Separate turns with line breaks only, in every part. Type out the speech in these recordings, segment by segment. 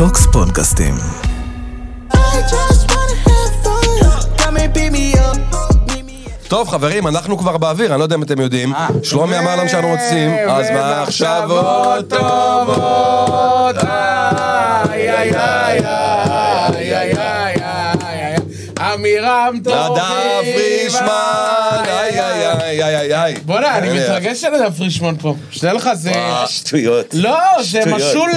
טוקס פודקאסטים.
טוב חברים, אנחנו כבר באוויר, אני לא יודע אם אתם יודעים. שלומי אמר לנו שאנחנו רוצים, אז מחשבות טובות.
איי, איי, איי, איי, עמירם טובים.
נדב פרישמן, איי איי איי איי איי איי.
בוא'נה, אני מתרגש על נדב פרישמן פה. שתדע לך, זה...
שטויות.
לא, זה. משול,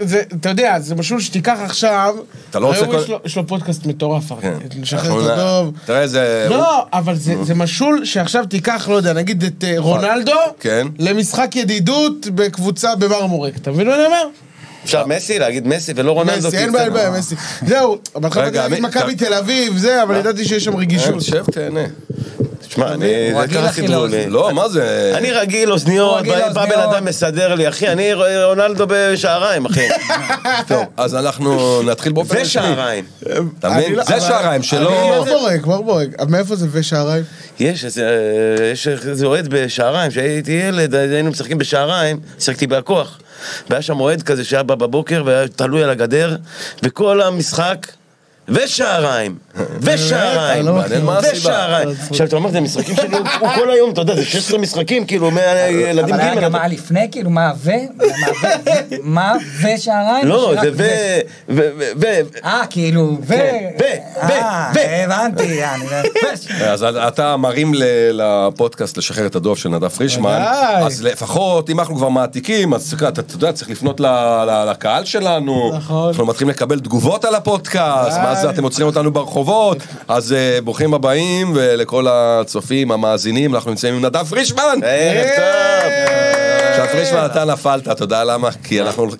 זה- אתה יודע, זה משול שתיקח עכשיו...
אתה לא רוצה
יש לו- פודקאסט מטורף.
כן.
נשחרר אותו טוב.
תראה איזה...
לא, אבל זה זה משול שעכשיו תיקח, לא יודע, נגיד את אה, רונלדו,
כן.
למשחק ידידות בקבוצה במרמורק. אתה מבין מה אני אומר?
אפשר מסי? להגיד מסי ולא רונלדו?
מסי, אין בעיה, מסי. זהו, בהתחלה להגיד
מי-
מכבי תל אביב, זה, אבל ידעתי שיש שם רגישות.
שב, תהנה.
תשמע, אני...
רגיל.
לי.
לא, מה זה?
אני רגיל, אוזניות, בא בן. אדם מסדר לי, אחי, אני רונלדו בשעריים, אחי.
טוב, אז אנחנו נתחיל באופן רשמי.
ושעריים.
אתה
אני
מבין?
לא-
זה שעריים
אני
שלא...
מרמורק, מרמורק. מאיפה זה ושעריים?
יש איזה, יש איזה אוהד בשעריים, כשהייתי ילד, היינו משחקים בשעריים, שיחקתי בהכוח. והיה שם אוהד כזה שהיה בא בבוקר והיה תלוי על הגדר, וכל המשחק, ושעריים, ושעריים,
לא.
ושעריים. עכשיו אתה אומר, זה משחקים שלי, הוא כל היום, אתה יודע, זה 16 משחקים, כאילו, מהילדים
אבל היה
ג'
גם מה לפני, כאילו, מה ו? מה ו? ושעריים?
לא, זה ו... ו... ו... ו...
אה, כאילו, ו...
כן, ו- ו-
אה,
ו-
הבנתי, אני...
אז אתה מרים לפודקאסט לשחרר את הדוב של נדב פרישמן. אז לפחות אם אנחנו כבר מעתיקים, אז אתה יודע, צריך לפנות לקהל שלנו,
נכון.
אנחנו מתחילים לקבל תגובות על הפודקאסט. מה זה אתם עוצרים אותנו ברחובות, אז אה, ברוכים הבאים, ולכל הצופים, המאזינים, אנחנו נמצאים עם נדב פרישמן!
ערב טוב.
עכשיו פרישמן אתה נפלת, אתה יודע למה?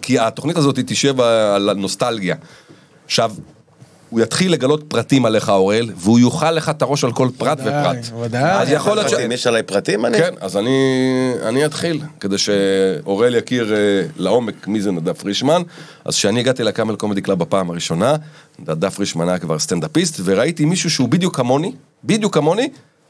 כי התוכנית הזאת תשב על נוסטלגיה. עכשיו, הוא יתחיל לגלות פרטים עליך, אוראל, והוא יאכל לך את הראש על כל פרט ופרט.
ודאי.
אז יכול להיות ש...
יש עליי פרטים? אני?
כן, אז אני, אני אתחיל, כדי שאוראל יכיר אה, לעומק מי זה נדב פרישמן. אז כשאני הגעתי לקאמל קומדי קלאב בפעם הראשונה, נדב פרישמן היה כבר סטנדאפיסט, וראיתי מישהו שהוא בדיוק כמוני, בדיוק כמוני,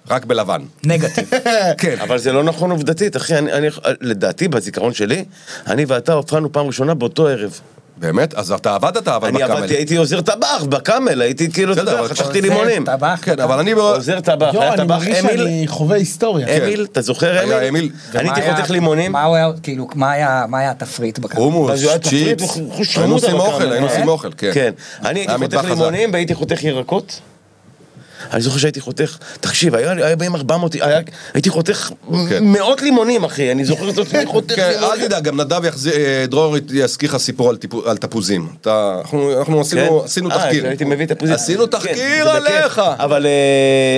רק בלבן.
נגטיב.
כן.
אבל זה לא נכון עובדתית, אחי, אני, אני, לדעתי, בזיכרון שלי, אני ואתה הופענו פעם ראשונה באותו ערב.
באמת? אז אתה עבדת אבל
אני
בקאמל.
עבדתי, הייתי עוזר טבח בקאמל, הייתי כאילו, אתה
בסדר,
יודע,
אבל
חתכתי
עוזר
לימונים.
טבח.
כן, אבל אני...
עוזר טבח,
יואו,
היה
אני
טבח
מרגיש
אמיל,
שאני חווה היסטוריה.
אמיל, אתה זוכר
היה
אמיל?
אמיל.
אני
ומה
הייתי
היה-
חותך לימונים.
מה הוא היה, כאילו, מה היה מה היה התפריט בקאמל?
חומוס,
אז הוא היה תפריט
צ'יפס, היינו עושים אוכל, היינו
אה?
עושים אוכל, כן.
כן. אני הייתי
היה
חותך
מטבח חזק.
לימונים והייתי חותך ירקות. אני זוכר שהייתי חותך, תקשיב, היה היה בהם 400, היה- הייתי חותך
כן.
מאות לימונים, אחי, אני זוכר את עצמי חותך
כן,
לימונים.
אל תדאג, גם נדב יחזיר, אה, דרור יזכיר לך סיפור על טיפו- על תפוזים. אתה- אנחנו אנחנו עשינו
כן?
עשינו
אה,
תחקיר.
הייתי מביא את הפוזיציה.
עשינו תחקיר. עליך.
אבל, אה,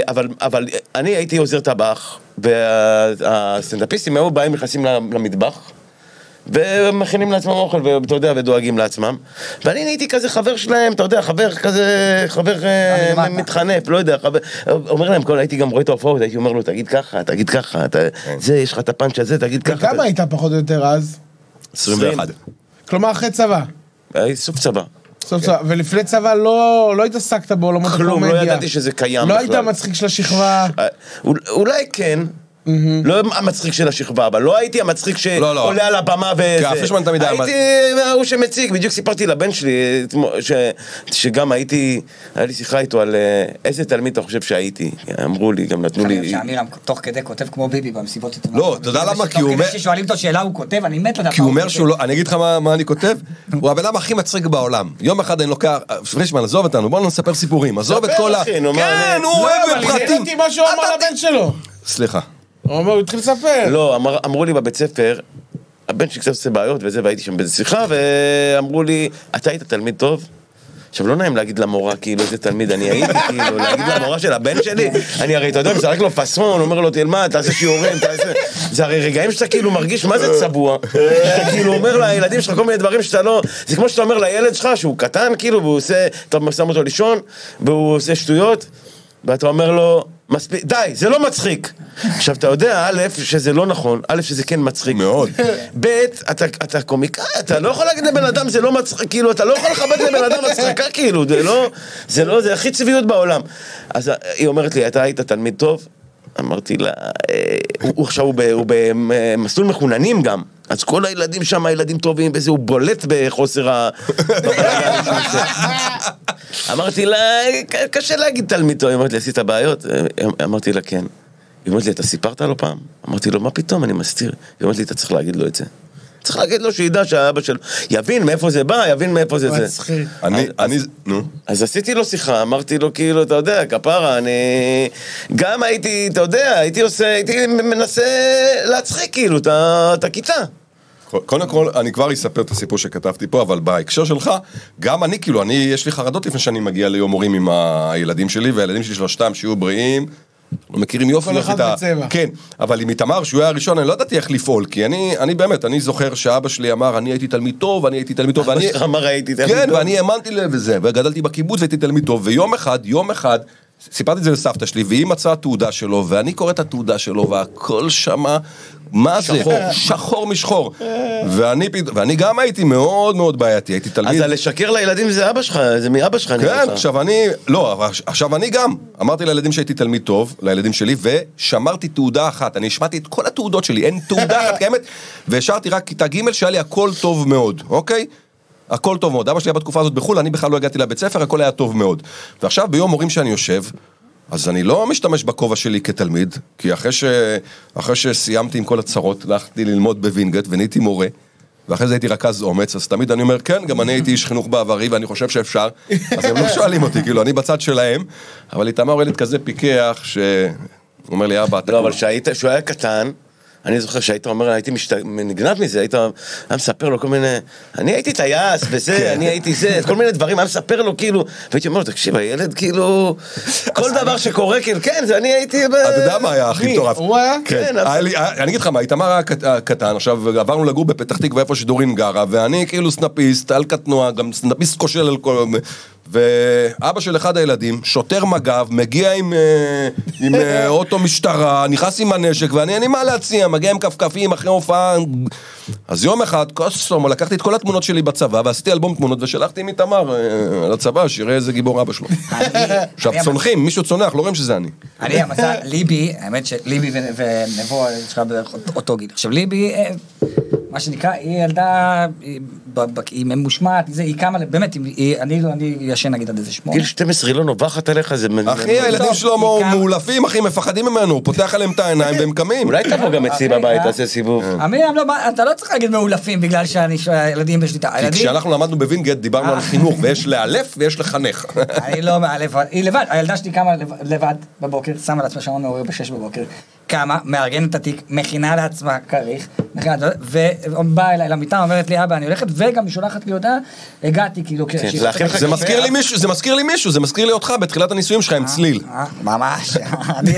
אבל, אבל אני הייתי עוזר טבח, והסטנדאפיסטים היו באים, נכנסים למטבח. ומכינים לעצמם אוכל, ואתה יודע, ודואגים לעצמם. ואני נהייתי כזה חבר שלהם, אתה יודע, חבר כזה, חבר אה. מתחנף, לא יודע, חבר, אומר להם, כל, הייתי גם רואה את ההופעות, הייתי אומר לו, תגיד ככה, תגיד ככה, אתה, זה, יש לך את הפאנץ' הזה, תגיד ככה.
כמה היית פחות או יותר אז?
21.
כלומר, אחרי צבא.
הייתי סוף צבא.
סוף צבא. ולפני צבא לא לא התעסקת בעולמות
כלום,
הקומדיה.
לא ידעתי שזה קיים
לא
בכלל.
היית המצחיק של השכבה.
אה, אול- אולי כן. לא המצחיק של השכבה, אבל לא הייתי המצחיק
לא, לא.
שעולה על הבמה וזה.
פרישמן תמיד היה
הייתי ההוא שמציג, בדיוק סיפרתי לבן שלי, ש- שגם הייתי, היה לי שיחה איתו על אה, איזה תלמיד אתה חושב שהייתי. אמרו לי, גם נתנו לי...
שעמירם תוך כדי כותב כמו ביבי במסיבות עיתונאים.
לא, אתה יודע למה? כי הוא אומר-
תוך כדי ששואלים אותו שאלה הוא כותב, אני מת לדעת.
כי הוא אומר. שהוא לא, אני אגיד לך מה, אני כותב, הוא הבן אדם הכי מצחיק בעולם. יום אחד אני לוקח, פרישמן עזוב אותנו, בוא נספר סיפורים, עזוב את כל ה... כן, הוא
לא,
אוהב
שלו.
סליחה.
הוא אמר, הוא התחיל לספר.
לא, אמר, אמרו לי בבית ספר, הבן שלי קצת עושה בעיות וזה, והייתי שם באיזה שיחה, ואמרו לי, אתה היית תלמיד טוב? עכשיו, לא נעים להגיד למורה, כאילו, איזה תלמיד אני הייתי, כאילו, להגיד למורה של הבן שלי, אני הרי, אתה יודע, משחק לו פאסון, אומר לו, תלמד, תעשה שיעורים, תעשה... זה הרי רגעים שאתה כאילו מרגיש, מה זה צבוע? שאתה כאילו אומר לילדים שלך כל מיני דברים שאתה לא... זה כמו שאתה אומר לילד שלך, שהוא קטן, כאילו, והוא עושה... אתה שם אותו לישון, והוא עושה שטויות, ואתה אומר לו, מספיק, די, זה לא מצחיק. עכשיו, אתה יודע, א', שזה לא נכון, א', שזה כן מצחיק.
מאוד.
ב', אתה, אתה קומיקאי, אתה לא יכול להגיד לבן אדם זה לא מצחיק, כאילו, אתה לא יכול לכבד לבן אדם הצחקה, כאילו, זה לא, זה לא, זה הכי צביעות בעולם. אז היא אומרת לי, אתה היית תלמיד טוב? אמרתי לה, אה, הוא עכשיו הוא במסלול מחוננים גם, אז כל הילדים שם ילדים טובים וזה, הוא בולט בחוסר ה... אמרתי לה, "ק- קשה להגיד תלמיד טוב, היא אמרת לי, עשית בעיות? אמרתי לה, כן. היא אומרת לי, אתה סיפרת לו פעם? אמרתי לו, מה פתאום, אני מסתיר. היא אומרת לי, אתה צריך להגיד לו את זה. צריך להגיד לו שידע שהאבא שלו, יבין מאיפה זה בא, יבין מאיפה זה זה.
מצחיק.
אני, אני, נו.
אז עשיתי לו שיחה, אמרתי לו כאילו, אתה יודע, כפרה, אני... גם הייתי, אתה יודע, הייתי עושה, הייתי מנסה להצחיק כאילו את הכיתה.
קודם כל, אני כבר אספר את הסיפור שכתבתי פה, אבל בהקשר שלך, גם אני, כאילו, אני, יש לי חרדות לפני שאני מגיע ליום הורים עם הילדים שלי, והילדים שלי שלושתם שיהיו בריאים. לא מכירים יופי,
כל אחד
את ה...
בצבע.
כן, אבל עם איתמר, שהוא היה הראשון, אני לא ידעתי איך לפעול, כי אני, אני באמת, אני זוכר שאבא שלי אמר, אני הייתי תלמיד טוב, אני הייתי תלמיד טוב,
אבא
ואני...
שלך אמר, "הייתי תלמיד
כן,
טוב".
ואני האמנתי לזה, וגדלתי בקיבוץ והייתי תלמיד טוב, ויום אחד, יום אחד, סיפרתי את זה לסבתא שלי, והיא מצאה תעודה שלו, ואני קורא את התעודה שלו, והכל שמה, מה זה? שחור, שחור משחור. ואני, ואני גם הייתי מאוד מאוד בעייתי, הייתי
אז
תלמיד...
לשקר לילדים זה אבא שלך, זה מאבא שלך, נראה
כן. עכשיו אני, לא, עכשיו אני גם, אמרתי לילדים שהייתי תלמיד טוב, לילדים שלי, ושמרתי תעודה אחת, אני השמעתי את כל התעודות שלי, אין תעודה אחת קיימת, והשארתי רק כיתה ג' שהיה לי הכל טוב מאוד, אוקיי? הכל טוב מאוד. אבא שלי היה בתקופה הזאת בחו"ל, אני בכלל לא הגעתי לבית ספר, הכל היה טוב מאוד. ועכשיו ביום הורים שאני יושב, אז אני לא משתמש בכובע שלי כתלמיד, כי אחרי, ש... אחרי שסיימתי עם כל הצרות, הלכתי ללמוד בווינגייט ונהייתי מורה. ואחרי זה הייתי רכז אומץ, אז תמיד אני אומר, כן, גם אני הייתי איש חינוך בעברי ואני חושב שאפשר. אז הם לא שואלים אותי, כאילו, אני בצד שלהם, אבל איתמר הוא ילד כזה פיקח, שהוא אומר לי, אבא, אתה...
לא, אבל כשהיית, כשהוא היה קטן, אני זוכר שהיית אומר, הייתי משת... נגנב מזה, היית היה מספר לו כל מיני, אני הייתי טייס וזה,
כן.
אני הייתי זה, כל מיני דברים, היה מספר לו כאילו, והייתי אומר לו, תקשיב, הילד כאילו, כל דבר שקורה, כאילו, כן, זה אני הייתי...
אתה יודע מה היה הכי? מטורף?
הוא היה?
כן,
כן,
אני אגיד לך מה, איתמר היה קטן, עכשיו עברנו לגור בפתח תקווה איפה שדורין גרה, ואני כאילו סטנדאפיסט, על קטנוע, גם סטנדאפיסט כושל על כל... ואבא של אחד הילדים, שוטר מג"ב, מגיע עם, אה, עם אה, אוטו משטרה, נכנס עם הנשק, ואני, אין לי מה להציע, מגיע עם כפכפים אחרי הופעה. אז יום אחד, קוסום, לקחתי את כל התמונות שלי בצבא, ועשיתי אלבום תמונות, ושלחתי עם איתמר אה, לצבא, שיראה איזה גיבור אבא שלו. עכשיו, צונחים, מישהו צונח, לא רואים שזה אני.
אני המצב, ליבי, האמת שליבי ונבו, יש לך אותו- גיל. עכשיו ליבי, מה שנקרא, היא ילדה, היא ממושמעת, זה, היא קמה, באמת, היא- אני לא- אני ישן נגיד עד איזה שמונה.
גיל 12 היא לא נובחת עליך, זה...
אחי, הילדים שלו
בעיקר-
מאולפים, אחי, מפחדים ממנו, הוא פותח עליהם את העיניים והם קמים.
אולי תבוא גם אצלי בבית,
אה?
תעשה סיבוב.
עמירם, לא, אתה לא צריך להגיד מאולפים בגלל שאני- שהילדים בשליטה.
כי כשאנחנו למדנו בווינגייט דיברנו על חינוך, ויש לאלף ויש לחנך.
אני לא מאלף, היא לבד, הילדה שלי קמה לב- לבד בבוקר, שמה לעצמה שעון מעורר בשש בבוקר, קמה, מארגנת את התיק, מכינה לעצמה כריך, ובאה אליי למיטה, אומרת לי, אבא, אני הולכת, וגם היא שולחת לי הודעה, הגעתי, כאילו,
כן,
כשהיא-
להכין לך
זה מזכיר לי מישהו, זה מזכיר לי מישהו, זה מזכיר לי אותך בתחילת הנישואים שלך עם צליל.
אה, ממש, אני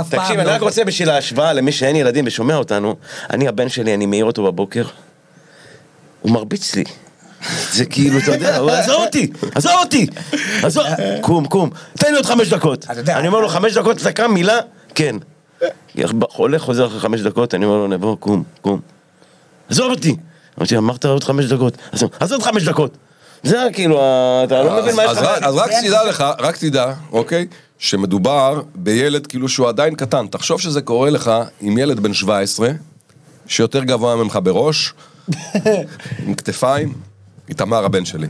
אף פעם
תקשיב, אני
לא-
רק רוצה בשביל ההשוואה למי שאין ילדים ושומע אותנו, אני הבן שלי, אני מעיר אותו בבוקר, הוא מרביץ לי. זה כאילו, אתה יודע, הוא עזוב אותי, עזוב אותי, עזוב, קום, קום, תן לי עוד חמש דקות. אני אומר לו, חמש דקות, אתה קם, מילה? כן. הולך, חוזר אחרי חמש דקות, אני אומר לו, נבוא, קום, קום. עזוב אותי. אמרתי, אמרת עוד חמש דקות. אז עוד חמש דקות. זה כאילו, אתה לא מבין מה יש לך.
אז רק תדע לך, רק תדע, אוקיי, שמדובר בילד כאילו שהוא עדיין קטן. תחשוב שזה קורה לך עם ילד בן 17, שיותר גבוה ממך בראש, עם כתפיים, איתמר הבן שלי.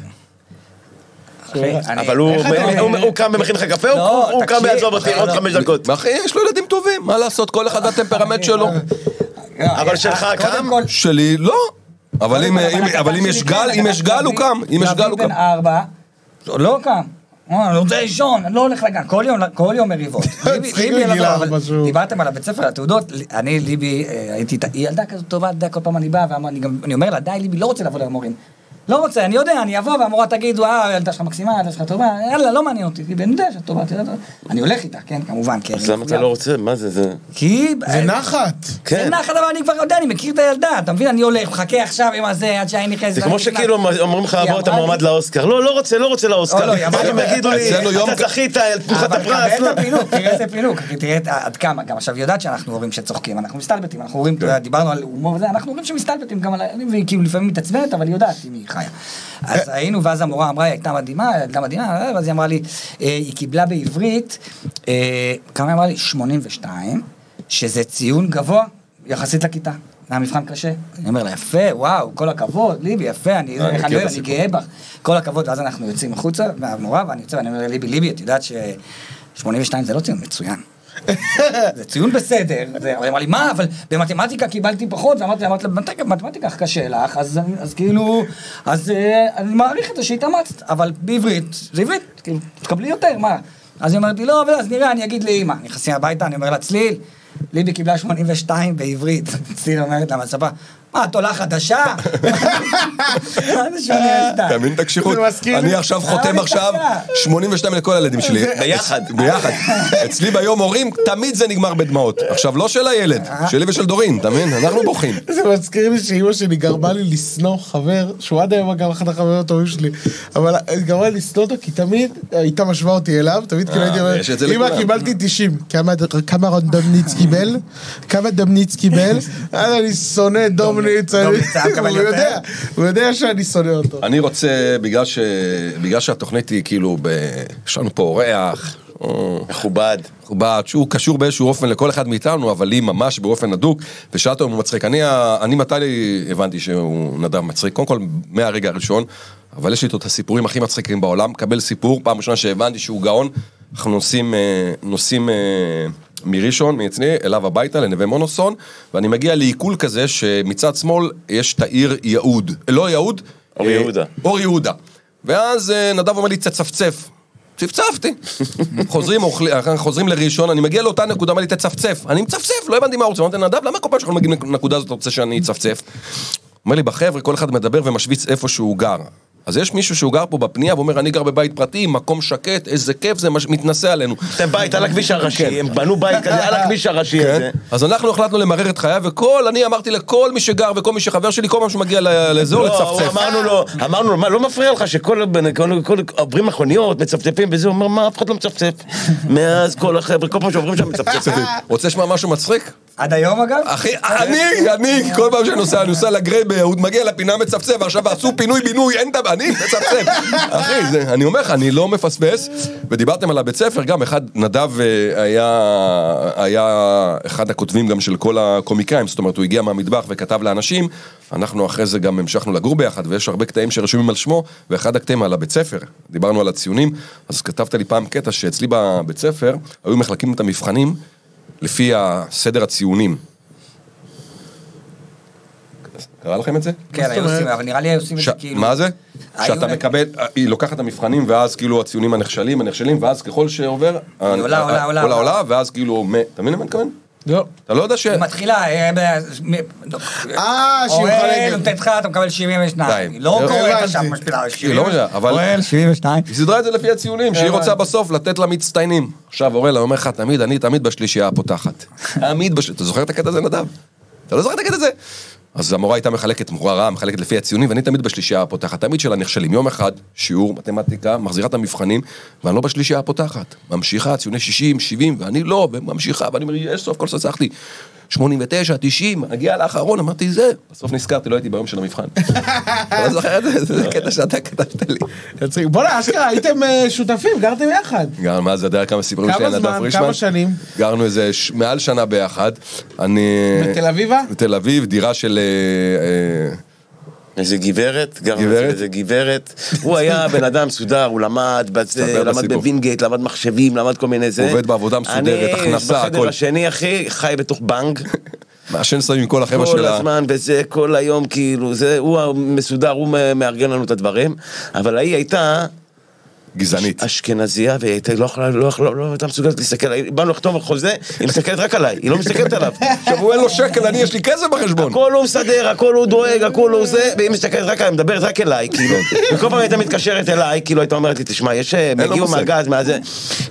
אחי,
אבל הוא- קם ומכין לך קפה, הוא-
לא,
הוא קם ויעזוב אותי עוד
לא.
חמש דקות.
ואחי, יש לו ילדים טובים, מה לעשות, כל אחד והטמפרמנט שלו.
אבל שלך
אה, קודם
קם?
כל-
שלי, לא. אבל אם- אבל יש גל, אם יש גל הוא קם, אם יש גל הוא
בן
קם.
ארבע, לא קם. אה, אני רוצה לישון, אני לא הולך לגן, כל יום, כל יום מריבות. אבל דיברתם על הבית ספר, על התעודות, אני ליבי, אה, הייתי, היא ילדה כזאת טובה, אתה יודע, כל פעם אני בא, ואני אומר לה, די ליבי, לא רוצה לבוא למורים. לא רוצה, אני יודע, אני אבוא והמורה תגיד, אה, הילדה שלך מקסימה, הילדה שלך טובה, יאללה, לא מעניין אותי, אני יודע שאת טובה, יודעת, אני הולך איתה, כן, כמובן, כן.
אז למה אתה לא רוצה? מה זה, זה...
כי...
זה נחת.
זה
כן.
נחת, אבל אני כבר יודע, אני מכיר את הילדה, אתה מבין? אני הולך, מחכה עכשיו עם הזה, עד שאני נכנס.
זה כמו. שכאילו אומרים לך,
היא
בוא, אתה מועמד לאוסקר. לא, לא רוצה, לא רוצה
לא,
לאוסקר.
לא, היא אמרה לי-
הם יגידו לי, אתה זכית, לך את
אבל
הפרס.
תראה
לא.
את הפינוק, תראה איזה פינוק, אחי, תראה את- עד כמה, גם עכשיו היא יודעת שאנחנו הורים שצוחקים, אנחנו מסתלבטים, אנחנו הורים, אתה יודע, דיברנו על הומור וזה, אנחנו הורים שמסתלבטים גם על ה... והיא כאילו לפעמים מתעצבנת, אבל היא יודעת אם היא חיה. אז היינו, ואז המורה אמרה, היא הייתה מדהימה, הייתה מדהימה, ואז היא אמרה לי, אה, היא קיבלה בעברית, אה, כמה היא אמרה לי? 82, שזה ציון גבוה יחסית לכיתה. היה מבחן קשה. אני אומר לה, יפה, וואו, כל הכבוד, ליבי, יפה, אני
הסיפור.
גאה בך. כל הכבוד, ואז אנחנו יוצאים החוצה, מהמורה, ואני יוצא, ואני אומר ליבי, ליבי, את יודעת ש... 82 זה לא ציון מצוין. זה ציון בסדר, היא אמרה לי, מה, אבל במתמטיקה קיבלתי פחות, ואמרתי לה, "במתמטיקה- כך קשה לך, אז כאילו, אז אה, אני מעריך את זה שהתאמצת, אבל בעברית, זה עברית, כאילו, תקבלי יותר, מה? אז היא אומרת לי, לא, אז נראה, אני אגיד לאמא. נכנסים הביתה, אני אומר לה, צליל, ליבי קיבלה 82 בעברית. צליל אומרת לה מהצבא, מה, את עולה חדשה? מה זה 82?
אתה מבין את הקשיחות? אני עכשיו
אה,
חותם עכשיו
ככה.
82 לכל הילדים שלי.
ביחד.
ביחד. אצלי ביום הורים, תמיד זה נגמר בדמעות. עכשיו, לא של הילד, שלי ושל דורין, אתה מבין? אנחנו בוכים.
זה מזכיר לי שאימא שלי גרמה לי לשנוא חבר, שהוא עד היום גם אחד החברים הטובים שלי, אבל גרמה לי לשנוא אותו כי תמיד הייתה משווה אותי אליו, תמיד כאילו הייתי אומר, אמא
לכולם."
קיבלתי 90, כמה- דומניץ קיבל? כמה דומניץ קיבל? אני שונא דומניץ,
מקבל
הוא? יודע, הוא יודע שאני שונא אותו.
אני רוצה, בגלל שהתוכנית היא כאילו, יש לנו פה אורח, או-
מכובד.
מכובד, שהוא קשור באיזשהו אופן לכל אחד מאיתנו, אבל לי ממש באופן הדוק, ושאלת אם הוא מצחיק. אני, אני מתי הבנתי שהוא נדב מצחיק? קודם כל, מהרגע הראשון, אבל יש לי איתו את הסיפורים הכי מצחיקים בעולם. קבל סיפור, פעם ראשונה שהבנתי שהוא גאון, אנחנו נוסעים, אה, נוסעים אה, מראשון, מאצלי, אליו הביתה, לנווה מונוסון, ואני מגיע לעיכול כזה, שמצד שמאל יש את העיר יהוד. לא יהוד.
אור
אה,
יהודה.
אור יהודה. ואז אה, נדב אומר לי, תצפצף. צפצפתי. חוזרים, אחר כך חוזרים לראשון, אני מגיע לאותה נקודה, אומר לי, תצפצף. אני מצפצף, לא הבנתי מה הוא רוצה. אמרתי, נדב, למה כל פעם שאנחנו מגיעים לנקודה הזאת אתה רוצה שאני אצפצף? אומר לי, בחבר'ה, כל אחד מדבר ומשוויץ איפה שהוא גר. אז יש מישהו שהוא גר פה בפנייה ואומר, אני גר בבית פרטי, מקום שקט, איזה כיף זה, מש- מתנשא עלינו.
זה בית על הכביש הראשי, הם בנו בית כזה על הכביש הראשי
כן.
הזה.
אז אנחנו החלטנו למרר את חייו, וכל, אני אמרתי לכל מי שגר וכל מי שחבר שלי, כל פעם שהוא מגיע ל- לאזור,
לא, הוא
לצפצף.
אמרנו לו, אמרנו לו, מה, לא מפריע לך שכל כל- כל- עוברים מכוניות, מצפצפים וזה, הוא אומר, מה, אף אחד לא מצפצף. מאז כל החבר'ה, כל פעם שעוברים שם מצפצפים.
רוצה לשמוע משהו מצחיק?
עד היום אגב?
אחי, אני, אני, כל פעם שאני נוסע, אני נוסע לגריי ביהוד, מגיע לפינה מצפצף, עכשיו עשו פינוי בינוי, אין דבר, אני? מצפצף. אחי, אני אומר לך, אני לא מפספס, ודיברתם על הבית ספר, גם אחד, נדב אה, היה, היה אחד הכותבים גם של כל הקומיקאים, זאת אומרת, הוא הגיע מהמטבח וכתב לאנשים, אנחנו אחרי זה גם המשכנו לגור ביחד, ויש הרבה קטעים שרשומים על שמו, ואחד הקטעים על הבית ספר, דיברנו על הציונים, אז כתבת לי פעם קטע שאצלי בבית ספר, היו מחלקים את המבחנים לפי הסדר הציונים. קרה לכם את זה?
כן, היו עושים, אבל נראה לי היו עושים את. זה כאילו...
מה זה? שאתה מקבל, היא לוקחת את המבחנים ואז כאילו הציונים הנכשלים, הנכשלים, ואז ככל שעובר,
עולה, עולה, עולה,
עולה,
עולה.
עולה, ואז כאילו, אתה מבין למה אני מתכוון?
לא.
אתה לא יודע ש...
היא מתחילה, אה,
אה, שהיא
אוהל,
מחלקת.
נותנת לך, אתה מקבל 72.
די.
היא לא
לא
קוראת. עכשיו משפילה,
היא לא משנה, אבל-
אוהל, 72.
היא סידרה את זה לפי הציונים, שהיא רוצה בסוף לתת למצטיינים. עכשיו אורל, אני אומר לך, תמיד, אני תמיד בשלישייה הפותחת. תמיד בשלישייה, אתה זוכר את הקטע הזה, נדב? אתה לא זוכר את הקטע הזה? אז המורה הייתה מחלקת, מורה רעה, מחלקת לפי הציונים, ואני תמיד בשלישייה הפותחת, תמיד של הנכשלים. יום אחד, שיעור, מתמטיקה, מחזירה את המבחנים, ואני לא בשלישייה הפותחת. ממשיכה, ציוני 60, 70, ואני לא, וממשיכה, ואני אומר, יש סוף כל סוף הצלחתי. 89, 90, מגיע לאחרון, אמרתי זה, בסוף נזכרתי, לא הייתי ביום של המבחן. אתה לא זוכר את זה? זה קטע שאתה כתבת לי.
בוא'נה, אשכרה, הייתם אה, שותפים, גרתם יחד.
גם מה זה, אתה יודע כמה סיפורים
כמה
שלי נדב
זמן?
פרישמן?
כמה שנים?
גרנו איזה מעל שנה ביחד. אני...
בתל אביבה?
בתל אביב, דירה של...
איזה גברת, גר
גברת?
איזה גברת. הוא היה בן אדם מסודר, הוא למד, בזה, למד. בווינגייט, למד מחשבים, למד כל מיני זה.
עובד בעבודה מסודרת, הכנסה,
אני
הכל.
בחדר השני, אחי, חי בתוך בנק.
מעשן סמים עם כל החבר'ה
כל
של ה...
הזמן וזה, כל היום, כאילו, זה, הוא המסודר, הוא מארגן לנו את הדברים. אבל ההיא הייתה
גזענית.
אשכנזייה, והיא הייתה לא יכולה, לא יכולה, לא הייתה מסוגלת להסתכל עליי. באנו לחתום על חוזה, היא מסתכלת רק עליי, היא לא מסתכלת עליו.
עכשיו הוא אין לו שקל, אני יש לי כסף בחשבון.
הכל הוא מסדר, הכל הוא דואג, הכל הוא זה, והיא מסתכלת רק עליי, מדברת רק אליי, כאילו. וכל פעם הייתה מתקשרת אליי, כאילו הייתה אומרת לי, תשמע, יש, הגיעו
מושג.
מהגז, מהזה,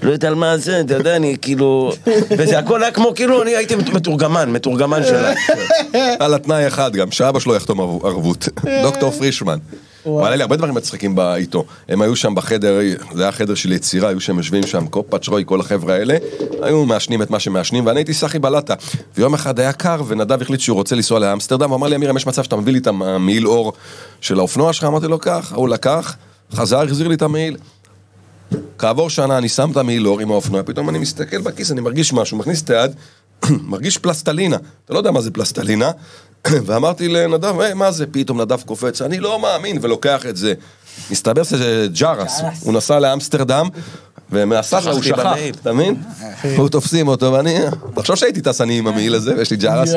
לא יודע על מה זה, אתה יודע, אני כאילו, וזה הכל היה כמו, כאילו, אני הייתי מתורגמן, מתורגמן שלה.
על התנאי אחד גם, שאבא שלו יחתום ערב- ערבות. דוקטור פרישמן. אבל היה לי הרבה דברים מצחיקים איתו. הם היו שם בחדר, זה היה חדר של יצירה, היו שם יושבים שם, קופאץ' רוי, כל החבר'ה האלה, היו מעשנים את מה שמעשנים, ואני הייתי סחי בלטה. ויום אחד היה קר, ונדב החליט שהוא רוצה לנסוע לאמסטרדם, הוא אמר לי, אמירם, יש מצב שאתה מביא לי את המעיל אור של האופנוע שלך? אמרתי לו, קח, הוא לקח, חזר, החזיר לי את המעיל. כעבור שנה אני שם את המעיל אור עם האופנוע, פתאום אני מסתכל בכיס, אני מרגיש משהו, מכניס את היד, מרגיש פלסטלינה. אתה לא יודע מה זה פלסטלינה. ואמרתי לנדב, היי, מה זה? פתאום נדב קופץ, אני לא מאמין, ולוקח את זה. מסתבר שזה
ג'ראס.
הוא נסע לאמסטרדם, ומהסחר הוא שכח. אתה מבין? הוא תופסים אותו, ואני, תחשוב שהייתי טס אני עם המעיל הזה, ויש לי
ג'ראס.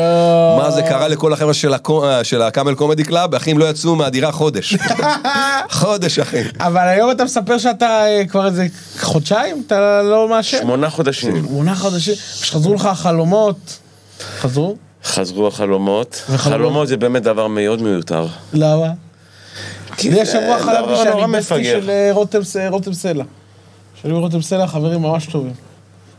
מה זה קרה לכל החבר'ה של הקאמל קומדי קלאב, אחי, הם לא יצאו מהדירה חודש. חודש, אחי.
אבל היום אתה מספר שאתה אה, כבר איזה חודשיים, אתה לא מעשן.
שמונה חודשים.
שמונה חודשים, שחזרו לך החלומות. חזרו?
חזרו החלומות. חלומות זה באמת דבר מאוד מיותר.
למה?
כי זה דבר
חלמתי שאני בסטי
מפגר.
של אה, רותם רותם סלע. שאני ורותם סלע חברים ממש טובים.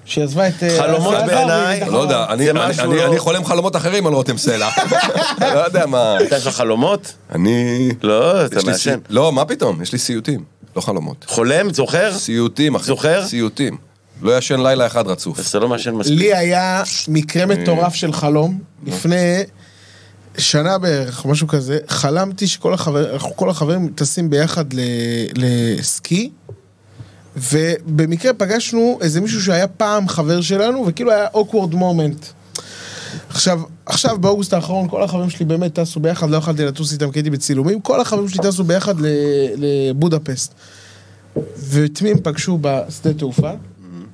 שהיא עזבה את... אה,
חלומות בעיניי,
לא יודע, אני-
זה
אני-
משהו
אני
לא-
אני חולם חלומות אחרים על רותם סלע. לא יודע מה.
יש לך חלומות?
אני...
לא, אתה מעשן.
לא, מה פתאום? יש לי סיוטים, לא חלומות.
חולם? זוכר?
סיוטים, אחי.
זוכר?
סיוטים. לא ישן לילה אחד רצוף.
אז אתה לא מעשן מספיק.
לי היה מקרה מטורף של חלום, לפני שנה בערך, משהו כזה, חלמתי שכל החבר, אנחנו כל החברים טסים ביחד ל- לסקי, ובמקרה פגשנו איזה מישהו שהיה פעם חבר שלנו, וכאילו היה awkward moment. עכשיו, עכשיו באוגוסט האחרון כל החברים שלי באמת טסו ביחד, לא יכולתי לטוס איתם כי הייתי בצילומים, כל החברים שלי טסו ביחד ל- לבודפסט. ואת מי הם פגשו בשדה תעופה?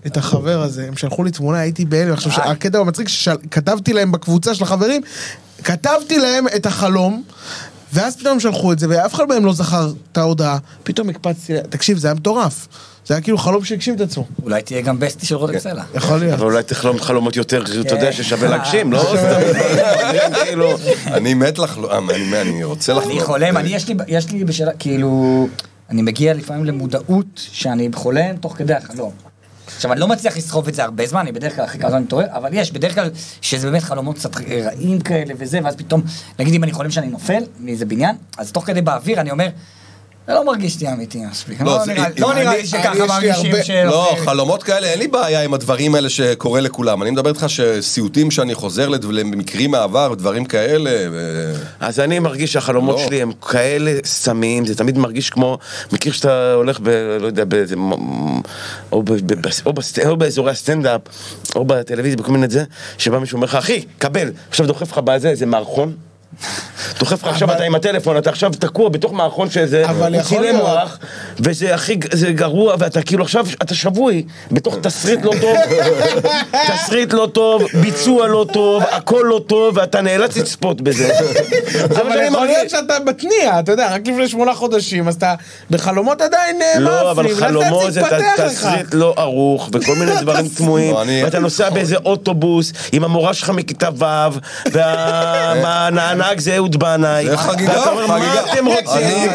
את החבר הזה, הם שלחו לי תמונה, הייתי בהלם. עכשיו, הקטע המצחיק, שכתבתי להם בקבוצה של החברים, כתבתי להם את החלום, ואז פתאום הם שלחו את זה, ואף אחד מהם לא זכר את ההודעה. פתאום הקפצתי, תקשיב, זה היה מטורף. זה היה כאילו חלום שהגשים את עצמו.
אולי תהיה גם בסטי של רותם סלע.
יכול להיות.
אבל אולי תחלום חלומות יותר, אתה יודע, ששווה להגשים, לא? כאילו...
אני מת לחלום, אני- אני רוצה לחלום.
אני חולם, אני יש לי, יש לי בשאלה, כאילו, אני מגיע לפעמים למודעות שאני חולם תוך כדי החלום. עכשיו, אני לא מצליח לסחוב את זה הרבה זמן, אני בדרך כלל אחרי כמה זמן מתעורר, אבל יש, בדרך כלל, שזה באמת חלומות קצת רעים כאלה וזה, ואז פתאום, נגיד אם אני חולם שאני נופל מאיזה בניין, אז תוך כדי באוויר אני אומר, זה לא מרגיש לי אמיתי מספיק.
לא,
לא
זה-
נראה-
אם-
לא
אם
נראה
אני-
לי
אני-
שככה
יש לי
מרגישים
הרבה-
ש...
לא, חלומות כאלה, אין לי בעיה עם הדברים האלה שקורה לכולם. אני מדבר איתך שסיוטים שאני חוזר למקרים מהעבר, דברים כאלה. ו-
אז אני מרגיש שהחלומות
לא.
שלי הם כאלה סמים, זה תמיד מרגיש כמו, מכיר שאתה הולך ב... לא יודע, באיזה... מ- או, ב, ב, או, בסט, או באזורי הסטנדאפ, או בטלוויזיה, בכל מיני זה, שבא מישהו אומר לך, אחי, קבל, עכשיו דוחף לך בזה איזה מערכון. דוחף לך עכשיו, אתה עם הטלפון, אתה עכשיו תקוע בתוך מערכון שזה,
אבל
הוא
יכול
צילם
להיות.
מוח, וזה הכי, זה גרוע, ואתה כאילו עכשיו, אתה שבוי, בתוך תסריט לא טוב, תסריט לא טוב, ביצוע לא טוב, הכל לא טוב, ואתה נאלץ לצפות בזה. זה מה
אבל
שאני
יכול להיות
מרגיש.
שאתה מתניע, אתה יודע, רק לפני שמונה חודשים, אז אתה בחלומות עדיין אה,
לא, אבל
מאפנים,
חלומות זה. תסריט לא ערוך, וכל מיני דברים תמוהים,
לא,
ואתה נוסע באיזה אוטובוס עם המורה שלך מכיתה ו', והנהג זה אהוד בנאי.
זה חגיגה, חגיגה.
מה אתם רוצים?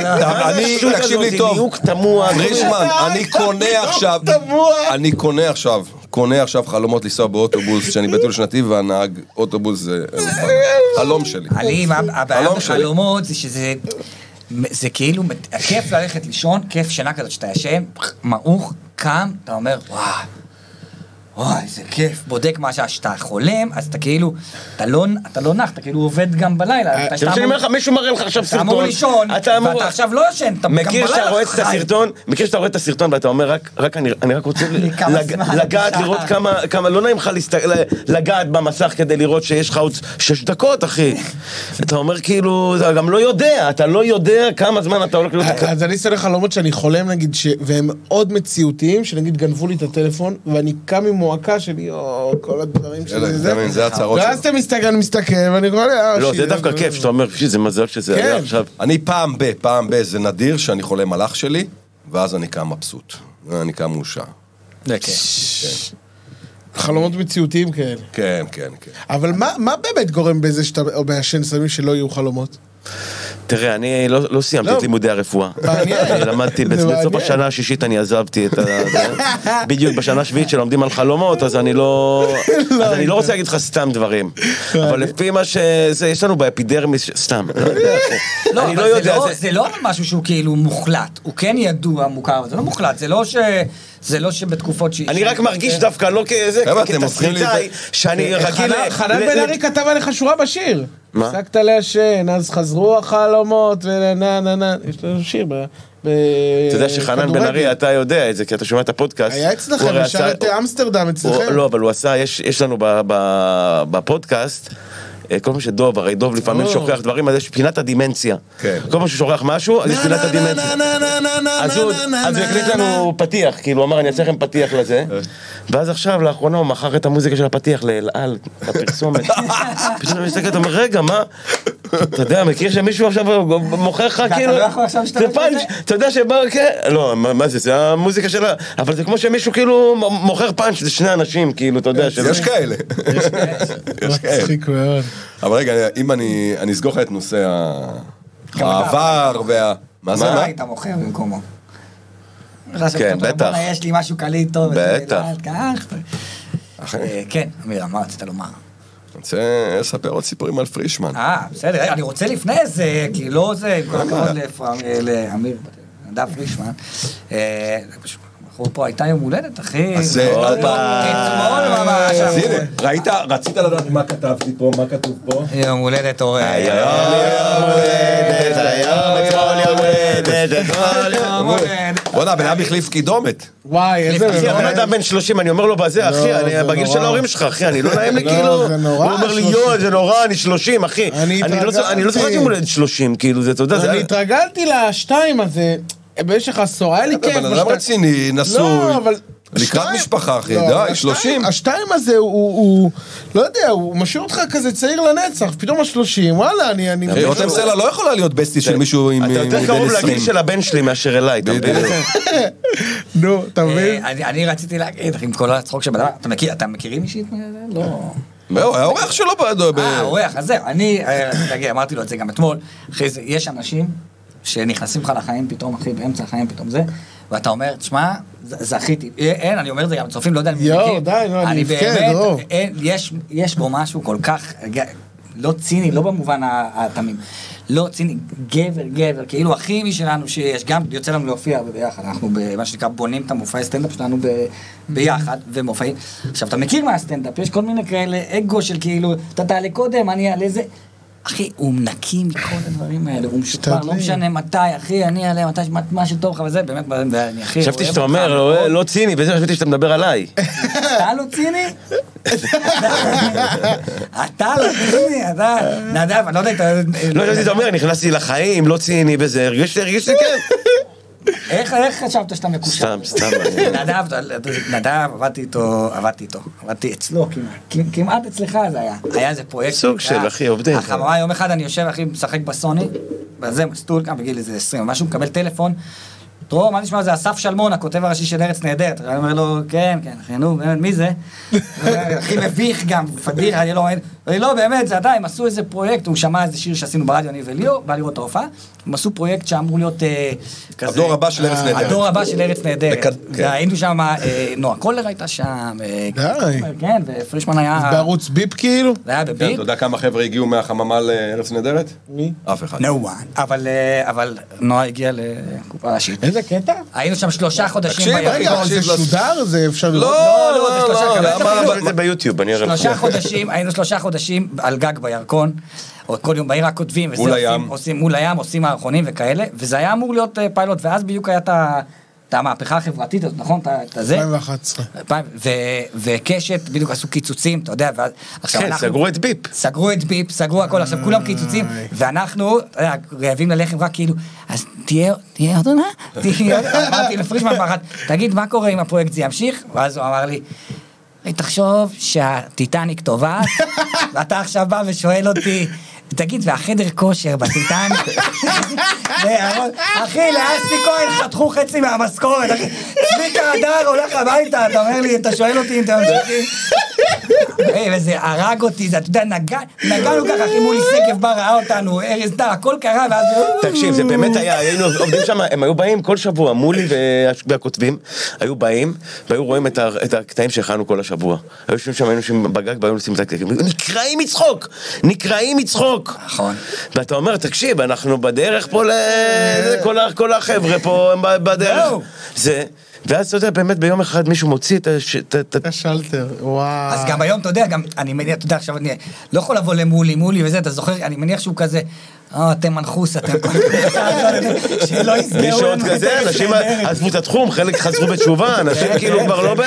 אני- תקשיב לי? טוב.
ליהוק תמוה.
פרישמן, אני קונה עכשיו. אני קונה עכשיו, קונה עכשיו חלומות לנסוע באוטובוס, כשאני בטיול שנתי והנהג אוטובוס זה חלום שלי. חלום שלי.
בחלומות זה שזה... זה כאילו, כיף ללכת לישון, כיף שינה כזאת שאתה ישן, מעוך, קם, אתה אומר, וואי, וואי, איזה כיף, בודק מה שעה שאתה חולם, אז אתה כאילו, אתה לא, אתה לא נח, אתה כאילו עובד גם בלילה. אתה-
מה שאני אומר לך, מישהו מראה לך עכשיו
אתה אמור
סרטון.
לישון,
אתה אמור-
ואתה עכשיו לא ישן, אתה גם
מכיר
בלילה
שאתה רואה את. הסרטון, מכיר שאתה רואה את הסרטון ואתה אומר רק, רק אני, אני רק רוצה? לגעת. לראות כמה, כמה, לא נעים לך לגעת במסך כדי לראות שיש לך עוד שש דקות, אחי. אתה אומר כאילו, אתה גם לא יודע, אתה לא יודע כמה זמן אתה הולך להיות...
אז אני עושה לך חלומות שאני חולם נגיד. והם מאוד מציאותיים, שנגיד גנבו לי את הטלפון, ואני קם עם מועקה של יואו, כל הדברים שלי,
אתה מבין, זה הצרות
ואז
שלו.
אתה מסתכל, אני מסתכל, ואני רואה, אה,
לא, זה דווקא כיף, שאתה אומר, "פשי, זה מזל שזה
כן.
היה עכשיו.
אני פעם ב, פעם ב, זה נדיר שאני חולם על אח שלי, ואז אני קם מבסוט. אני קם מאושר.
זה כיף.
חלומות מציאותיים כאלה.
כן, כן, כן.
אבל מה, מה באמת גורם בזה שאתה או מעשן סמים שלא יהיו חלומות?
תראה, אני לא לא סיימתי
לא.
את לימודי הרפואה. אני למדתי, בסוף. השנה השישית אני עזבתי את ה... בדיוק בשנה השביעית שלומדים על חלומות, אז אני לא... אז אני לא רוצה להגיד לך סתם דברים. אבל לפי מה שזה, יש לנו באפידרמיס, ש- סתם. לא.
לא,
אני לא
זה
יודע,
לא-
זה-
זה לא משהו שהוא כאילו מוחלט, הוא כן ידוע, מוכר, אבל זה לא מוחלט, זה לא ש... זה לא שבתקופות ש...
אני רק מרגיש דווקא לא כזה, כתסריטאי, שאני רגיל...
חנן- בן ארי כתב עליך שורה בשיר.
מה?
הפסקת לעשן, אז חזרו החלומות, ונה נה נה. יש לנו שיר ב...
אתה יודע שחנן בן. ארי, אתה יודע את זה, כי אתה שומע את הפודקאסט.
היה אצלכם, הוא
עשה-
את אמסטרדם
הוא-
אצלכם.
לא, אבל הוא עשה, יש יש לנו ב- ב- בפודקאסט, אה, כל פעם שדוב, הרי דוב לפעמים. שוכח דברים, אז יש פינת הדימנציה.
כן.
כל פעם שהוא שוכח משהו, אז יש פינת הדימנציה. אז הוא הקליט לנו פתיח, כאילו, הוא אמר, אני אעשה לכם פתיח לזה. ואז עכשיו, לאחרונה, הוא מכר את המוזיקה של הפתיח לאל על, בפרסומת. פתאום אני מסתכל, אתה אומר, רגע, מה? אתה יודע, מכיר שמישהו עכשיו מוכר לך, כאילו...
לא
זה פאנץ'? אתה יודע שבא, כן, לא, מה זה, זה המוזיקה שלה, אבל זה כמו שמישהו כאילו מוכר פאנץ', זה שני אנשים, כאילו, אתה יודע.
יש כאלה. יש כאלה.
מצחיק מאוד.
אבל רגע, אם אני אני אסגור לך את נושא העבר וה... מה זה?
מה? היית מוכר במקומו?
כן, בטח.
יש לי משהו קליט טוב.
בטח.
אה, כן, אמיר, מה רצית לומר?
רוצה לספר עוד סיפורים על פרישמן.
אה, בסדר, אני רוצה לפני זה, כי לא זה, עם כל הכבוד לאמיר, נדב פרישמן. אה, בחור פה הייתה יום הולדת, אחי.
אז זה-
אתמול אתמול ממש.
אז הנה, ראית, רצית לדעת מה כתבתי פה, מה כתוב פה?
יום הולדת אורח.
היום יום הולדת, היום אתמול יום הולדת, יום הולדת.
בוא'נה, הבן אדם החליף קידומת.
וואי, איזה...
אחי, הבן אדם בן 30, אני אומר לו בזה, אחי,
לא,
אני
זה
בגיל. של ההורים שלך, אחי, אני לא נעים לי
לא,
כאילו... הוא אומר לי,
30.
יואו, זה נורא, אני 30, אחי.
אני
אני לא זוכר- אני
התרגלתי.
יום הולדת 30, כאילו, זה, אתה יודע, זה...
אני התרגלתי לשתיים הזה במשך עשור, היה לי כיף.
בן אדם רציני, נשוי.
לא, אבל...
לקראת משפחה, אחי,
לא,
די,
השתיים-
30.
השתיים הזה הוא- הוא, לא יודע, הוא משאיר אותך כזה צעיר לנצח, פתאום השלושים, וואלה, אני... אני
אחי, רותם סלע לא יכולה להיות בסטי של מישהו עם
אתה יותר קרוב
20.
לגיל של הבן שלי מאשר אליי, אתה מבין?
נו, אתה מבין?
אה, אני אני רציתי להגיד, עם כל הצחוק שבדבר, אתה מכיר, אתה מכירים אישית? לא.
לא, היה אורח שלו בעדו. ב-
אה, אורח, אז זהו, אני, אה, רגע, אמרתי לו את זה גם אתמול, אחי, יש אנשים שנכנסים לך לחיים פתאום, אחי, באמצע החיים פתאום זה, ואתה אומר, תשמע, זכיתי, אה, אין, אני אומר את זה גם לצופים, לא יודע אם
יואו. די, נו, אני אבכה, דרור.
אין, יש, יש בו משהו כל כך, לא ציני, לא במובן התמים, לא ציני, גבר, גבר, כאילו הכי משלנו שיש, גם יוצא לנו להופיע ביחד, אנחנו במה שנקרא בונים את המופעי סטנדאפ שלנו ב, ביחד, ומופעים. עכשיו, אתה מכיר מהסטנדאפ, יש כל מיני כאלה אגו של כאילו, אתה תעלה קודם, אני אעלה זה. אחי, הוא נקי מכל הדברים האלה, הוא משופר, לא. משנה מתי, אחי, אני אעלה מתי, מה- מה שטוב לך וזה, באמת, ואני הכי
חשבתי שאתה אומר. לא- לא ציני, וזה חשבתי שאתה מדבר עליי.
אתה לא ציני? אתה לא ציני, אתה... נדב, אני לא יודע אם אתה...
לא חשבתי שאתה אומר, נכנסתי לחיים, לא ציני וזה, הרגישתי, הרגישתי כן.
איך איך חשבת שאתה מקושר?
סתם, סתם.
נדב, נדב, עבדתי איתו, עבדתי איתו, עבדתי אצלו כמעט, כמ- כמעט אצלך זה היה. היה איזה פרויקט.
סוג של, אחי, עובדים.
החממה, יום אחד אני יושב, אחי, משחק בסוני, וזה מסטול כאן בגיל איזה 20, משהו, מקבל טלפון. דרור, מה נשמע? זה אסף שלמון, הכותב הראשי של ארץ נהדרת. אני אומר לו, כן, כן, אחי, נו, מי זה? הכי מביך גם, פדיחה, אני לא רואה. אני לא, באמת, זה אתה, הם עשו איזה פרויקט, הוא שמע איזה שיר שעשינו ברדיו, אני וליאור, בא לראות את ההופעה. הם עשו פרויקט שאמור להיות אה, כזה...
הדור הבא של ארץ נהדרת.
הדור הבא של ארץ נהדרת.
כן.
והיינו שם, אה, נועה קולר הייתה שם. אה,
די.
כן, ופרישמן היה...
בערוץ ביפ כאילו?
זה היה בביט.
אתה יודע כמה חבר'ה הגיעו מהחממה לארץ נהדרת?
מי?
אף אחד.
No one. אבל, אה, אבל נועה הגיעה לקופה ראשית.
איזה קטע?
היינו שם שלושה חודשים
תקשיב,
רגע, זה
תקשיב, לא-
שודר? זה אפשר לראות?
לא,
לא, זה
לא,
שלושה
לא,
זה ביוטיוב, אני אראה לך.
שלושה חודשים, היינו שלושה חודשים על גג בירקון, או כל יום בעיר רק כותבים, וזה
מול
עושים-
הים.
עושים מול הים, עושים מערכונים וכאלה, וזה היה אמור להיות אה, פיילוט, ואז בדיוק היה את ה- את המהפכה החברתית הזאת, נכון? את הזה.
2011.
אלפיים- ו- וקשת בדיוק עשו קיצוצים, אתה יודע, ואז... עכשיו
כן,
אנחנו-
סגרו את ביפ.
סגרו את ביפ, סגרו הכל, עכשיו כולם קיצוצים, ואנחנו, אתה יודע, רעבים ללחם רק כאילו, אז תהיה, תהיה עוד עונה? תהיה עוד עונה? אמרתי לפרישמן פחד, תגיד, מה קורה עם הפרויקט, זה ימשיך? ואז הוא אמר לי, "היי, תחשוב שהטיטניק טובעת, ואתה עכשיו בא ושואל אותי, תגיד, והחדר כושר בטיטניק? אחי, לאסי כהן חתכו חצי מהמשכורת, אחי. צביקה הדר הולך הביתה, אתה אומר לי, אתה שואל אותי אם אתה וזה הרג אותי, זה, אתה יודע, נגע- נגענו ככה, אחי מולי שגב בא ראה אותנו, ארז טל, הכל קרה, ואז...
תקשיב, זה באמת היה, היינו עובדים שם, הם היו באים כל שבוע, מולי וה- והכותבים, היו באים, והיו רואים את הקטעים שהכנו כל השבוע. היו יושבים שם, היינו יושבים בגג, והיו עושים את הקטעים, נקרעים מצחוק! נקרעים מצחוק!
נכון.
ואתה אומר, תקשיב, אנחנו בדרך פה ל... זה, כל החבר'ה פה הם בדרך.
זהו.
זה, ואז אתה יודע, באמת ביום אחד מישהו מוציא את ה...
השלטר, וואו.
אז גם היום, אתה יודע, גם, אני מניח, אתה יודע, עכשיו אני לא יכול לבוא למולי, מולי וזה, אתה זוכר, אני מניח שהוא כזה, אה, אתם מנחוס, אתם... שלא יסגרו
מישהו עוד כזה, אנשים. עזבו את התחום, חלק חזרו בתשובה, אנשים כאילו כבר לא ב...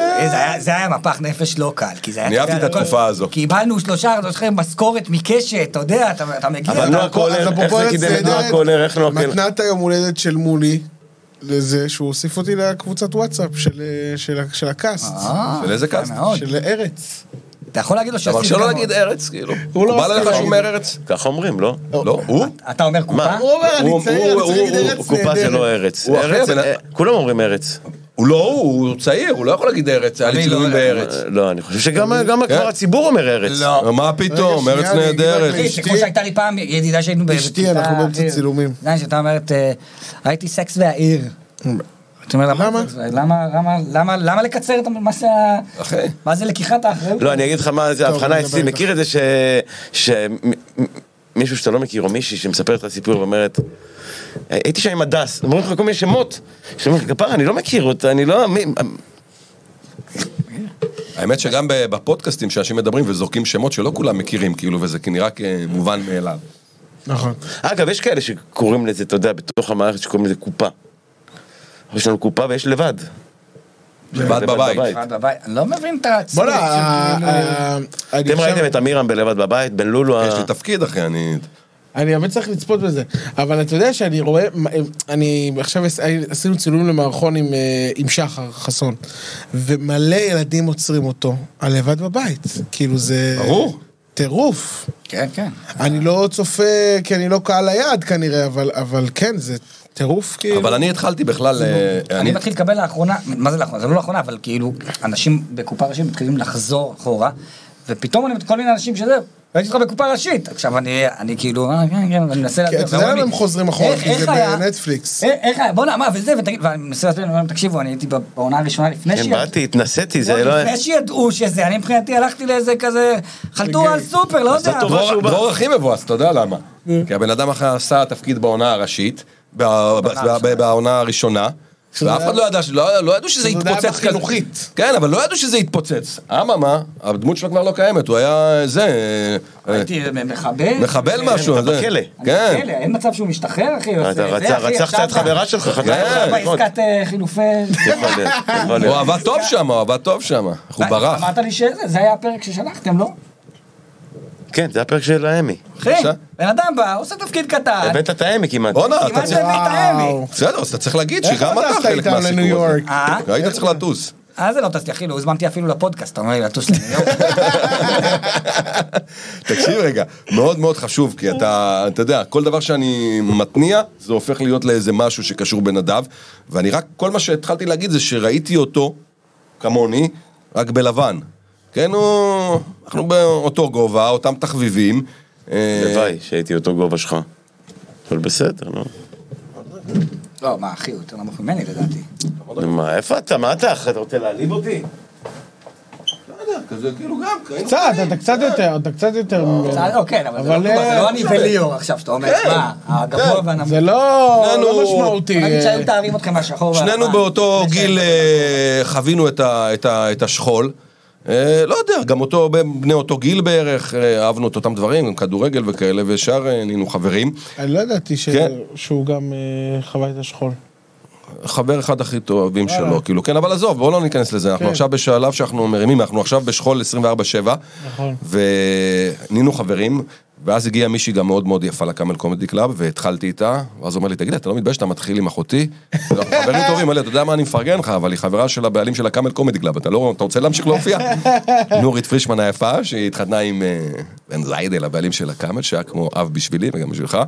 אה, זה היה- מפח נפש לא קל, כי זה היה...
אני אהבתי את התקופה הזו.
קיבלנו שלושה, אתה זוכר, משכורת מקשת, אתה יודע, אתה מגיע...
אבל נועה
אז
קולר, איך זה קידם את נועה קולר, איך נועה קולר?
מתנת היום הולדת של מולי, לזה שהוא הוסיף אותי לקבוצת וואטסאפ של- של- של הקאסט,
אה,
של איזה קאסט?
של ארץ.
אתה יכול להגיד לו
אתה מרשה
שעשית
לו
כמה-
להגיד ארץ, כאילו.
הוא לא
בא לך שהוא. אומר ארץ?
ככה אומרים, לא?
לא, הוא?
אתה אומר קופה?
הוא אומר, אני צעיר, אני צריך להגיד ארץ
קופה זה. לא ארץ. כולם אומרים ארץ.
הוא לא הוא, הוא צעיר, הוא לא יכול להגיד ארץ, היה לי
אני לא-
צילומים בארץ.
אה, לא, אני חושב שגם גם
כן.
כבר הציבור אומר ארץ.
לא.
מה פתאום, ארץ נהדרת.
כמו שהייתה לי פעם ידידה שהיינו באיזה
אשתי, אנחנו באמצע
אחי,
צילומים.
אתה יודע, שהייתה אומרת, אה, ראיתי סקס והעיר. אתה אומר, למה?
למה?
זה- למה, למה, למה, למה לקצר את מה זה, ה-
אחי.
מה זה לקיחת האחריות?
לא, אני אגיד לך מה זה ההבחנה אצלי, מכיר את זה ש... שמישהו שאתה לא מכיר, או מישהי שמספרת את הסיפור ואומרת, הייתי שם עם הדס, אומרים לך כל מיני שמות, שאומרים לך, כפרה, אני לא מכיר אותה, אני לא... מי-
האמת שגם ב- בפודקאסטים שאנשים מדברים וזורקים שמות שלא כולם מכירים, כאילו, וזה נראה כמובן מאליו.
נכון.
אגב, יש כאלה שקוראים לזה, אתה יודע, בתוך המערכת שקוראים לזה קופה. יש לנו קופה ויש לבד.
לבד בבית.
אני לא מבין את הציר.
בוא'נה, ה-
שכאילו-
ה- אני
אתם ראיתם את אמירם בלבד בבית, בן לולו,
יש
ה-
לי תפקיד, אחי, אני...
אני באמת צריך לצפות בזה, אבל אתה יודע שאני רואה, אני עכשיו עש- עשינו צילום למערכון עם, אה, עם שחר חסון, ומלא ילדים עוצרים אותו, על לבד בבית, כאילו זה...
ברור.
טירוף.
כן, כן.
אני לא צופה, כי אני לא קהל היעד כנראה, אבל, אבל כן, זה טירוף כאילו.
אבל אני התחלתי בכלל... אה,
אני מתחיל לקבל לאחרונה, מה זה לאחרונה? זה לא לאחרונה, אבל כאילו, אנשים בקופה ראשית מתחילים לחזור אחורה, ופתאום אני כל מיני אנשים שזה, ראיתי אותך בקופה ראשית. עכשיו אני, אני כאילו, אה, כן, כן, אני מנסה
כי אתה יודע למה הם חוזרים אחורה, כי זה בנטפליקס.
איך איך היה? בוא'נה, מה, וזה, ותגיד, ואני מנסה להסביר להם, תקשיבו, אני הייתי בעונה הראשונה לפני
כן,
שידעו.
באתי, התנסיתי, זה
לא. לפני שידעו שזה, אני מבחינתי הלכתי לאיזה כזה, חלטורה על סופר, לא יודע.
דרור הכי מבואס, אתה יודע למה? כי הבן אדם אחר עשה תפקיד בעונה הראשית, בעונה הראשונה, ואף אחד לא ידע, לא לא ידעו שזה
שזה היה
יתפוצץ כזה.
בחינוכית.
כן, אבל לא ידעו שזה יתפוצץ. אממה, הדמות שלו כבר לא קיימת, הוא היה זה... אה,
הייתי מחבל.
מחבל משהו.
אתה
זה.
בכלא.
כן.
אין מצב שהוא משתחרר, אחי. זה- זה,
רצחת את חברה שלך,
כן.
עליו,
בעסקת אה, חילופי...
הוא. עבד טוב שם, הוא עבד טוב שם. הוא ברח.
אמרת לי שזה, זה היה הפרק ששלחתם, לא?
כן, זה הפרק של האמי.
אחי. בן אדם בא, עושה תפקיד קטן,
הבאת את האמי כמעט.
בואנה, אתה
כמעט
צריך...
הביא את האמי.
בסדר, אז אתה צריך להגיד שגם
לא
אתה חלק מהסיפור
לניו
הזה.
יורק?
אה?
היית צריך לטוס.
אה, זה לא טסתי, אחי, לא הזמנתי אפילו לפודקאסט, אתה אומר לי לטוס לניו יורק.
תקשיב רגע, מאוד מאוד חשוב, כי אתה, אתה יודע, כל דבר שאני מתניע, זה הופך להיות לאיזה משהו שקשור בנדב, ואני רק, כל מה שהתחלתי להגיד זה שראיתי אותו, כמוני, רק בלבן. כן, הוא... אנחנו באותו גובה, אותם תחביבים. אה,
הלוואי שהייתי אותו גובה שלך. אבל בסדר, נו.
לא, מה, אחי, הוא יותר נמוך ממני לדעתי.
מה, איפה אתה? מה אתה? אתה רוצה להעליב אותי?
לא כזה כאילו גם, היינו
קצת. אתה קצת יותר, אתה קצת יותר...
לא, כן, אבל זה לא זה
אה,
לא אני וליאור עכשיו, שאתה אומר,
כן,
מה, הגבוה והנמוך.
זה לא לא משמעותי.
בוא נגיד שהיו
אה,
מתארים אתכם מהשחור
שנינו. באותו גיל אה, חווינו את השכול. אה, לא יודע, גם אותו, בני אותו גיל בערך, אה, אהבנו את אותם דברים, גם כדורגל וכאלה, ושאר אה, נהיינו חברים.
אני לא ידעתי ש-
כן.
שהוא גם חווה את השכול.
חבר אחד הכי טובים שלו, כאילו, כן, אבל עזוב, בואו לא ניכנס לזה, אנחנו
כן.
עכשיו בשלב שאנחנו מרימים, אנחנו עכשיו בשכול 24-7,
נכון.
ונהיינו חברים, ואז הגיעה מישהי גם מאוד מאוד יפה לקאמל קומדי קלאב, והתחלתי איתה, ואז הוא אומר לי, תגיד, אתה לא מתבייש שאתה מתחיל עם אחותי? אנחנו חברים טובים, לי, אתה יודע מה, אני מפרגן לך, אבל היא חברה של הבעלים של הקאמל קומדי קלאב, אתה לא, אתה רוצה להמשיך להופיע? נורית פרישמן היפה, שהיא התחתנה עם אה, בן זיידל, הבעלים של הקאמל, שהיה כמו אב בשבילי וגם בשבילך.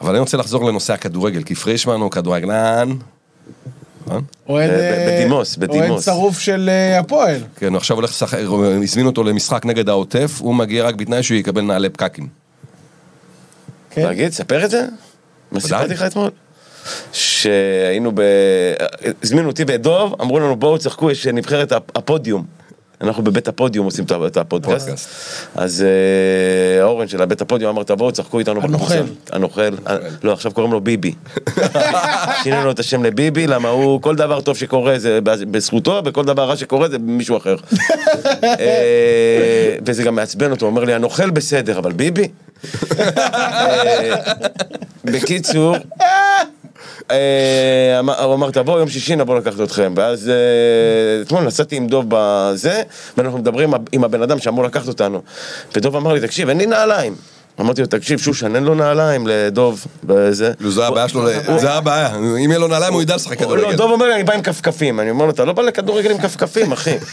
אבל אני רוצה לחזור לנושא הכדורגל, כי פרישמן הוא כדורגלן נכון?
אוהד... אה,
בדימוס,
אוהד
בדימוס.
שרוף של אה, הפועל.
כן, הוא עכשיו הולך לשחק, הזמינו אותו למשחק נגד העוטף, הוא מגיע רק בתנאי שהוא יקבל נעלי פקקים.
כן.
להגיד, ספר את זה? מה סיפרתי לך אתמול? שהיינו ב... הזמינו אותי ודוב, אמרו לנו בואו תשחקו, יש נבחרת הפ- הפודיום. אנחנו בבית הפודיום עושים את הפודקאסט.
פודקאסט.
אז אה, אורן של הבית הפודיום אמר תבואו תשחקו איתנו
הנוכל.
בקבוצה." הנוכל. אה, לא, עכשיו קוראים לו ביבי. שינינו את השם לביבי, למה הוא, כל דבר טוב שקורה זה בזכותו, וכל דבר רע שקורה זה במישהו אחר. אה, וזה גם מעצבן אותו, הוא אומר לי, הנוכל בסדר, אבל ביבי? בקיצור, הוא אמר, תבואו יום שישי, נבוא לקחת אתכם. ואז אה, אתמול נסעתי עם דוב בזה, ואנחנו מדברים עם הבן אדם שאמור לקחת אותנו. ודוב אמר לי, תקשיב, אין לי נעליים. אמרתי לו, תקשיב, שושן, אין לו נעליים לדוב, וזה.
כאילו, זה הבעיה שלו, זה הבעיה. אם יהיה לו נעליים הוא ידע לשחק
לא,
כדורגל.
דוב אומר לי, אני בא עם כפכפים. אני אומר לו, אתה לא בא לכדורגל עם כפכפים, אחי.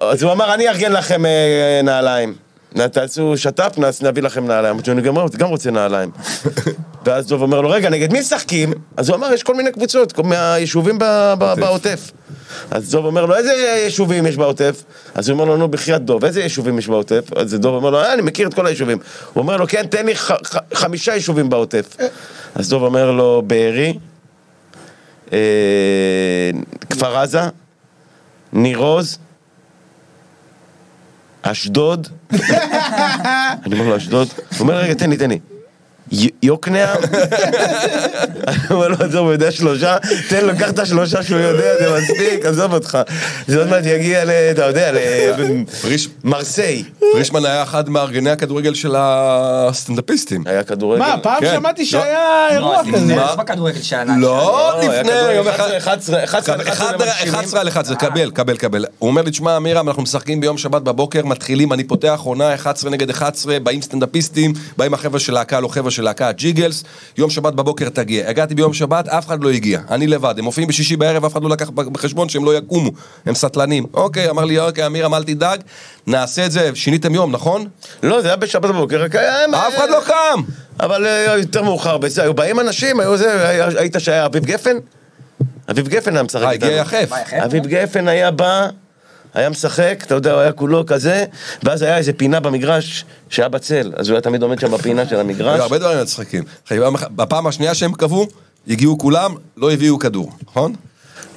אז הוא אמר, אני אארגן לכם אה, נעליים. תעשו שת"פ, נביא לכם נעליים. אמרתי אני גם רוצה נעליים. ואז דוב אומר לו, רגע, נגד מי משחקים? אז הוא אמר, יש כל מיני קבוצות, מהיישובים בעוטף. אז דוב אומר לו, איזה יישובים יש בעוטף? אז הוא אומר לו, נו, בחייאת דוב, איזה יישובים יש בעוטף? אז דוב אומר לו, אה, אני מכיר את כל היישובים. הוא אומר לו, כן, תן לי חמישה יישובים בעוטף. אז דוב אומר לו, בארי, אה, כפר עזה, ניר עוז, אשדוד, אני אומר לו אשדוד, הוא אומר רגע תן לי תן לי, יוקנעם, אני אומר לו עזוב הוא יודע שלושה, תן לו קח את השלושה שהוא יודע זה מספיק, עזוב אותך, זה עוד מעט יגיע ל... אתה יודע,
פריש-
למרסיי,
פרישמן היה אחד מארגני הכדורגל של הסטנדאפיסטים.
היה כדורגל,
מה, פעם
כן.
שמעתי
לא.
שהיה אירוע
לא,
כזה.
לפני,
מה?
לא בכדורגל שנה.
לא, לפני, יום אחד.
11, 11,
11 על 11, קבל, קבל, קבל. הוא אומר לי, תשמע, אמירם, אנחנו משחקים ביום שבת בבוקר, מתחילים, אני פותח עונה 11 נגד 11, באים סטנדאפיסטים, באים החבר'ה של להקה, לא חבר'ה של להקה, ג'יגלס, יום שבת בבוקר תגיע. הגעתי ביום שבת, אף אחד לא הגיע, אני לבד. הם מופיעים בשישי בערב, אף אחד לא לקח בחשבון שהם לא יקומו, הם סטלנים. אוקיי, אמר לי, אוקיי, אמירם, אל תדאג, נעשה את זה, שיניתם יום, נכון?
לא, זה היה בשבת בבוקר, רק היה...
אף אחד לא קם!
אבל אה, יותר מאוחר בזה, היו באים אנשים, היו זה, היית שהיה אביב גפן? אביב גפן היה משחק
אה,
איתנו.
הגיע יחף.
מה, יחף?
אביב גפן היה בא, היה משחק, אתה יודע, הוא היה כולו כזה, ואז היה איזה פינה במגרש שהיה בצל, אז הוא היה תמיד עומד שם בפינה של
היו
המגרש.
הרבה דברים מצחיקים. בפעם השנייה שהם קבעו, הגיעו כולם, לא הביאו כדור, נכון?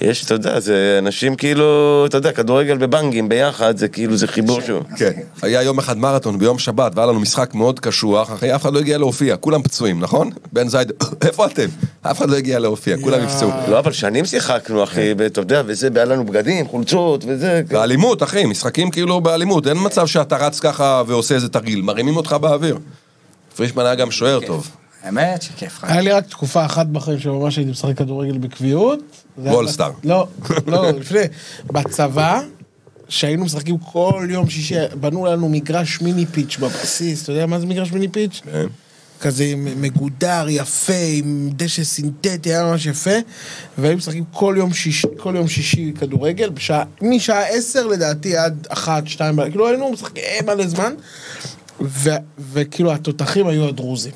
יש, אתה יודע, זה אנשים כאילו, אתה יודע, כדורגל ובנגים ביחד, זה כאילו, זה חיבור שהוא...
כן. היה יום אחד מרתון ביום שבת, והיה לנו משחק מאוד קשוח, אחי, אף אחד לא הגיע להופיע, כולם פצועים, נכון? בן זייד, איפה אתם? אף אחד לא הגיע להופיע, כולם נפצעו.
לא, אבל שנים שיחקנו, אחי, ואתה יודע, וזה, והיה לנו בגדים, חולצות, וזה...
באלימות, אחי, משחקים כאילו באלימות, אין מצב שאתה רץ ככה ועושה איזה תרגיל, מרימים אותך באוויר. פרישמן היה גם שוער טוב.
האמת שכיף.
היה לי רק תקופה אחת בחיים שממש הייתי משחק כדורגל בקביעות.
וולסטאר.
לא, לא, לפני. בצבא, שהיינו משחקים כל יום שישי, בנו לנו מגרש מיני פיץ' בבסיס, אתה יודע מה זה מגרש מיני פיץ'?
כן.
כזה מגודר, יפה, עם דשא סינתטי, היה ממש יפה, והיינו משחקים כל יום שישי, כל יום שישי כדורגל, בשעה, משעה עשר לדעתי עד אחת, שתיים. כאילו היינו משחקים מלא זמן, ו, וכאילו התותחים היו הדרוזים.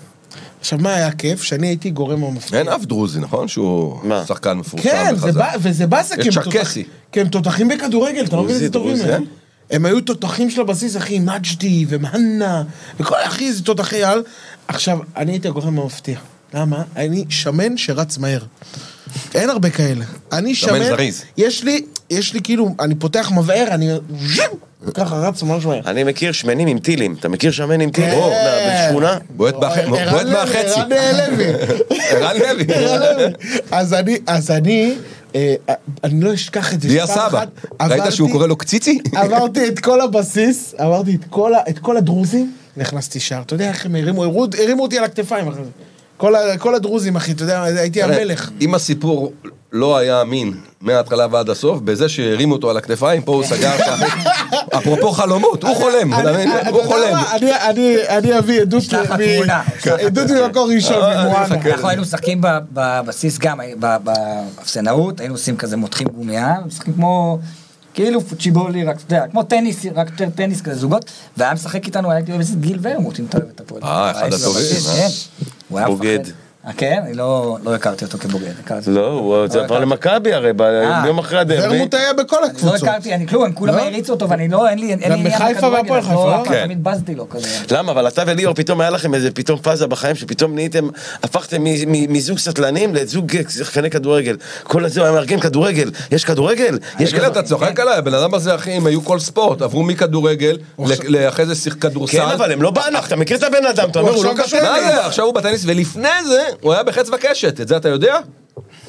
עכשיו, מה היה כיף? שאני הייתי גורם המפתיע.
אין אף דרוזי, נכון? שהוא
מה?
שחקן מפורסם
כן, זה
וחזק.
בא, וזה באסה,
יש
כי הם
צ'רקסי.
תותחים- כי הם תותחים בכדורגל, אתה לא מבין איזה טובים הם. הם היו תותחים של הבסיס, אחי, מג'די ומהנה, וכל, אחי, איזה תותחי על. עכשיו, אני הייתי הגורם המפתיע. למה? אני שמן שרץ מהר. אין הרבה כאלה. אני שמן,
זריז.
יש לי, יש לי כאילו, אני פותח מבער, אני ככה רץ ממש מהר.
אני מכיר שמנים עם טילים, אתה מכיר שמן עם טילים?
כן.
בשכונה?
בועט מהחצי.
ערן לוי.
ערן לוי.
אז אני, אז אני, אה, אני לא אשכח את זה.
לי
שפעם
הסבא.
אחת
ראית שהוא קורא לו קציצי?
עברתי את כל הבסיס, עברתי את כל, ה- את כל הדרוזים, נכנסתי שער. אתה יודע איך הם הרימו, אותי על הכתפיים אחרי זה. כל הדרוזים, אחי, אתה יודע, הייתי המלך.
אם הסיפור לא היה אמין מההתחלה ועד הסוף, בזה שהרימו אותו על הכתפיים, פה הוא סגר ככה. אפרופו חלומות, הוא חולם, הוא חולם.
אני- אני- אני אביא עדות
שלח
עדות. ממקור ראשון,
אה, אני
ממואנה.
אנחנו היינו משחקים בבסיס גם, באפסנאות, היינו עושים כזה מותחים גומייה, משחקים כמו... כאילו פוצ'יבולי, רק, אתה יודע, כמו טניס, רק יותר טניס כזה זוגות, והיה משחק איתנו, אוהב את גיל ורמוט, אם אתה אוהב את הפועל.
אה, אחד
היה
הטובים, אה?
כן. הוא היה. מפחד. אה, כן? אני לא לא הכרתי אותו כבוגר. הכרתי-
לא, הוא זה עבר. למכבי הרי, ב-
אה.
יום אחרי הדרבי.
ורמוט היה בכל
לא
הקבוצות.
הכרתי, אני כלום, הם כולם
לא?
העריצו אותו ואני לא, אין לי אין לי
גם
עניין
בחיפה
בכדורגל,
והפועל חיפה,
לא,
לא?
כן.
תמיד בזתי לו כזה.
למה? אבל אתה וליאור פתאום היה לכם איזה פתאום פאזה בחיים שפתאום נהייתם, הפכתם מזוג סטלנים לזוג שחקני כדורגל. כל הזה היה מארגן כדורגל, יש כדורגל, יש
תגיד, אתה צוחק עליי, הבן אדם הזה, אחי, הם היו כל ספורט, עברו מכדורגל, ל- לאחרי זה שיחק כדורסל.
כן, אבל הם לא בענף, אתה מכיר את הבן אדם, אתה אומר, הוא לא
עכשיו
קשור.
בטניס.
מה זה? עכשיו הוא בטניס, ולפני זה, הוא היה בחץ וקשת, את זה אתה יודע?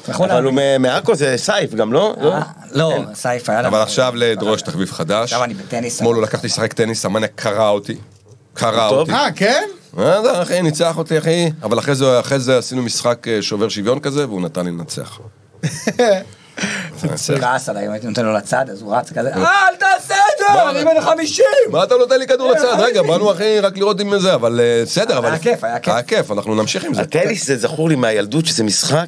נכון,
אבל הוא מעכו זה סייף גם, לא? לא?
אה, לא, סייף היה לנו.
אבל עכשיו לדרוש תחביב חדש.
עכשיו אני בטניס.
אתמול הוא לקח אותי לשחק טניס, המאניה קרע אותי. קרע
טוב.
אותי.
אה, כן?
מה זה, אחי, ניצח אותי, אחי. אבל אחרי זה, אחרי זה עשינו משחק אה, שובר שוויון כזה, והוא נתן לי לנצח.
כעס עליי, אם הייתי נותן לו לצד, אז הוא רץ כזה, אה, אל תעשה את זה, אני בן 50!
מה אתה נותן לי כדור לצד? רגע, באנו אחי רק לראות אם זה, אבל אה, בסדר, אבל...
היה כיף, היה כיף.
היה כיף, אנחנו נמשיך עם זה.
הטניס זה זכור לי מהילדות שזה משחק.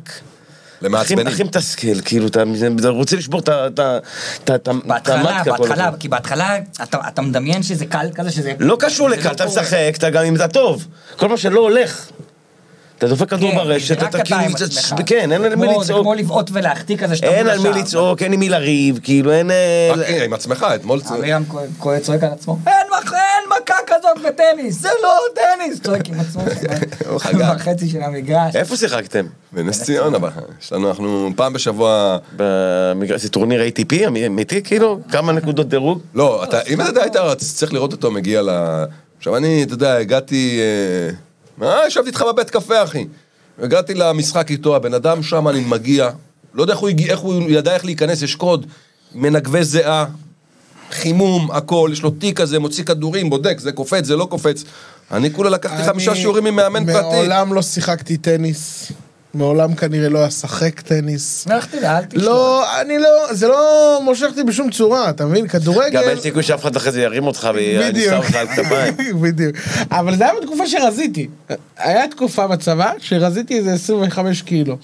למעצבנים.
הכי מתסכל, כאילו, אתה רוצה לשבור את המטקה כל
בהתחלה,
הזמן.
כי בהתחלה אתה מדמיין שזה קל כזה, שזה...
לא קשור לקל,
לא
אתה. משחק, אתה גם אם אתה טוב. כל מה שלא הולך. אתה דופק כדור
כן,
ברשת,
זה רק
אתה כאילו,
עצמך.
כן, אין על מי
כמו- זה
לצעוק.
כמו לבעוט ולהחטיא כזה שאתה
אין על מי. לצעוק, אין עם מי לריב, כאילו, אין... אה,
אחי, עם עצמך, אתמול...
אמירם כהן- כהן צועק על עצמו, אין מכה כזאת בטניס, זה לא טניס! צועק עם עצמו,
חגג.
בחצי של המגרש.
איפה שיחקתם?
בנס ציונה, יש לנו, אנחנו פעם בשבוע...
במגרש, זה טורניר ATP אמיתי, כאילו? כמה נקודות דירוג?
לא, אם אתה היית צריך לראות אותו מגיע ל... עכשיו אני, אתה יודע, הגעתי... מה, ישבתי איתך בבית קפה, אחי. הגעתי למשחק איתו, הבן אדם שם, אני מגיע, לא יודע איך הוא, הגיע, איך הוא ידע איך להיכנס, יש קוד, מנגבי זיעה, חימום, הכל, יש לו תיק כזה, מוציא כדורים, בודק, זה קופץ, זה לא קופץ. אני כולה לקחתי חמישה שיעורים ממאמן פרטי.
מעולם לא שיחקתי טניס. מעולם כנראה לא אשחק טניס.
לך תדע, אל תשמע.
לא, אני לא, זה לא מושך אותי בשום צורה, אתה מבין?
גם
כדורגל...
אין סיכוי שאף אחד אחרי זה ירים אותך ויניסה
בדיוק,
אותך על כתפיים.
בדיוק. אבל זה היה בתקופה שרזיתי. היה תקופה בצבא שרזיתי איזה 25 קילו.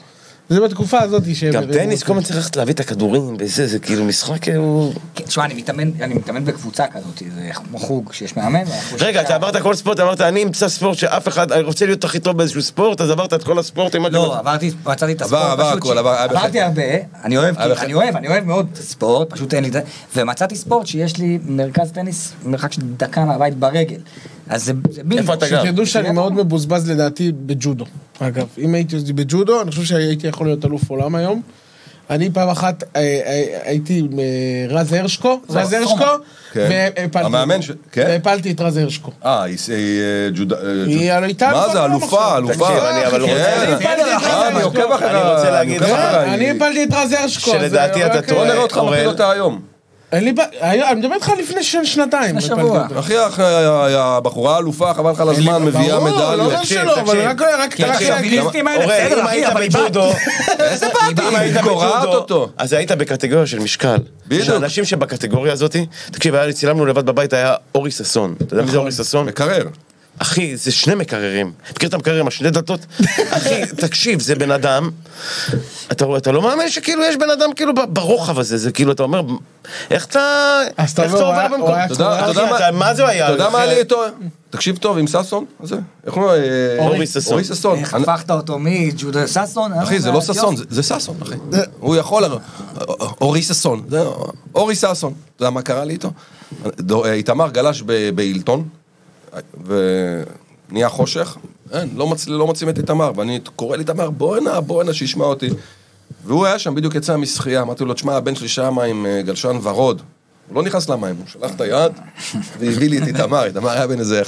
זה בתקופה הזאת שהם...
גם טניס. כל הזמן צריך ללכת להביא את הכדורים וזה, זה כאילו משחק... הוא...
כן, תשמע, אני מתאמן, אני מתאמן בקבוצה כזאת, זה כמו חוג שיש מאמן.
רגע, אתה עברת כל ספורט, אמרת, אני אמצא ספורט שאף אחד, אני רוצה להיות הכי טוב באיזשהו ספורט, אז עברת את כל הספורטים.
לא, עברתי, מצאתי את
עבר,
הספורט,
עבר
פשוט
הכל,
ש-
עבר,
עברתי. הרבה, אני אוהב. אני אוהב, אני אוהב מאוד ספורט, פשוט אין לי את זה, ומצאתי ספורט שיש לי מרכז טניס, מרחק של דקה מהבית ברגל, אז זה זה בינגו.
איפה אתה גר?
שתדעו שאני מאוד מבוזבז לדעתי בג'ודו. אגב, אם הייתי עושה בג'ודו, אני חושב שהייתי יכול להיות אלוף עולם היום. אני פעם אחת אה, אה, הייתי עם אה, רז הרשקו, רז. הרשקו,
כן.
והפלתי
כן?
והפלתי את רז הרשקו.
אה, היא ג'ודה...
היא הייתה
מה זה, אלופה. אלופה.
תקשיב, אני אבל
כן.
רוצה-
אני
עוקב
רוצה להגיד לך-.
אני הפלתי את רז הרשקו.
שלדעתי אתה
רק-
טועה.
בוא נראה אותך מפיל. אותה היום.
אין לי בעיה, אני מדבר איתך לפני שנתיים.
לפני
הפלתי
שבוע.
אותו.
אחי, אח- הבחורה האלופה, חבל לך על הזמן, מביאה
ברור, לא
מדליות.
אומר שלא, אבל. רק.
הביליסטים האלה, בסדר,
אם
אחי,
היית
אבל היא
בג'ודו,
איזה באתי?
אם היית בג'ודו. אז היית בקטגוריה של משקל.
בדיוק.
שאנשים שבקטגוריה הזאת, תקשיב, היה לי, צילמנו לבד בבית, היה אורי ששון. אתה יודע מי זה אורי ששון?
מקרר.
אחי, זה שני מקררים. מכיר את המקרר עם השני דלתות? אחי, תקשיב, זה בן אדם. אתה רואה, אתה לא מאמין שכאילו יש בן אדם כאילו ברוחב הזה, זה כאילו, אתה אומר, איך אתה...
אז אתה
איך
אומר, הוא היה-
במקום?
אתה יודע-? אתה מה-
אתה- זה היה?
אתה יודע מה? היה לי איתו? תקשיב טוב, עם ששון? איך הוא... אה,
אורי ששון.
אורי ששון.
איך הפכת אותו מג'ודו ששון?
אחי, זה לא ששון, זה- ששון, אחי. הוא יכול... אורי ששון. אורי ששון. אתה יודע מה קרה לי איתו? אה, איתמר גלש בהילטון, ונהיה חושך. אין, לא מצ- לא מוצאים את איתמר, ואני קורא לאיתמר, בוא הנה, בוא הנה, שישמע אותי. והוא היה שם, בדיוק יצא משחייה, אמרתי לו, תשמע, הבן שלי שם עם אה, גלשן ורוד. הוא לא נכנס למים, הוא שלח את היד והביא לי את איתמר, איתמר היה בן איזה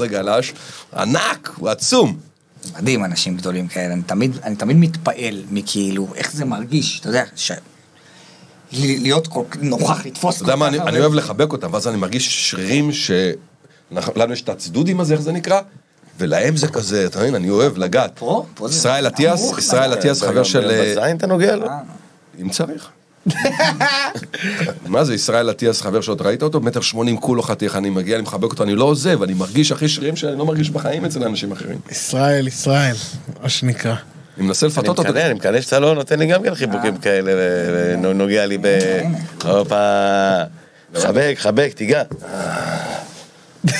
11-12 גלש, ענק, הוא עצום.
מדהים אנשים גדולים כאלה, אני תמיד, אני תמיד מתפעל מכאילו, איך זה מרגיש, אתה יודע, ש... להיות כל כך נוכח, לתפוס
אתה יודע מה, אני, אני אוהב לחבק אותם, ואז אני מרגיש שרירים ש... אנחנו- לנו יש את הצדודים הזה, איך זה נקרא? ולהם זה כזה, אתה מבין, אני אוהב לגעת.
פה? פה זה
ישראל אטיאס, ישראל
לגעת.
אטיאס חבר של... אה,
בזין אתה נוגע לו?
אם צריך. מה זה, ישראל אטיאס חבר אתה ראית אותו? מטר שמונים כולו חתיך, אני מגיע, אני מחבק אותו, אני לא עוזב, אני מרגיש הכי שרירים שאני לא מרגיש בחיים אצל אנשים אחרים.
ישראל, ישראל, מה שנקרא.
אני מנסה לפתות אותו.
מקנא, אני מקנא שאתה לא נותן לי גם כן חיבוקים כאלה, ונוגע לי ב... הופה. חבק, חבק, תיגע.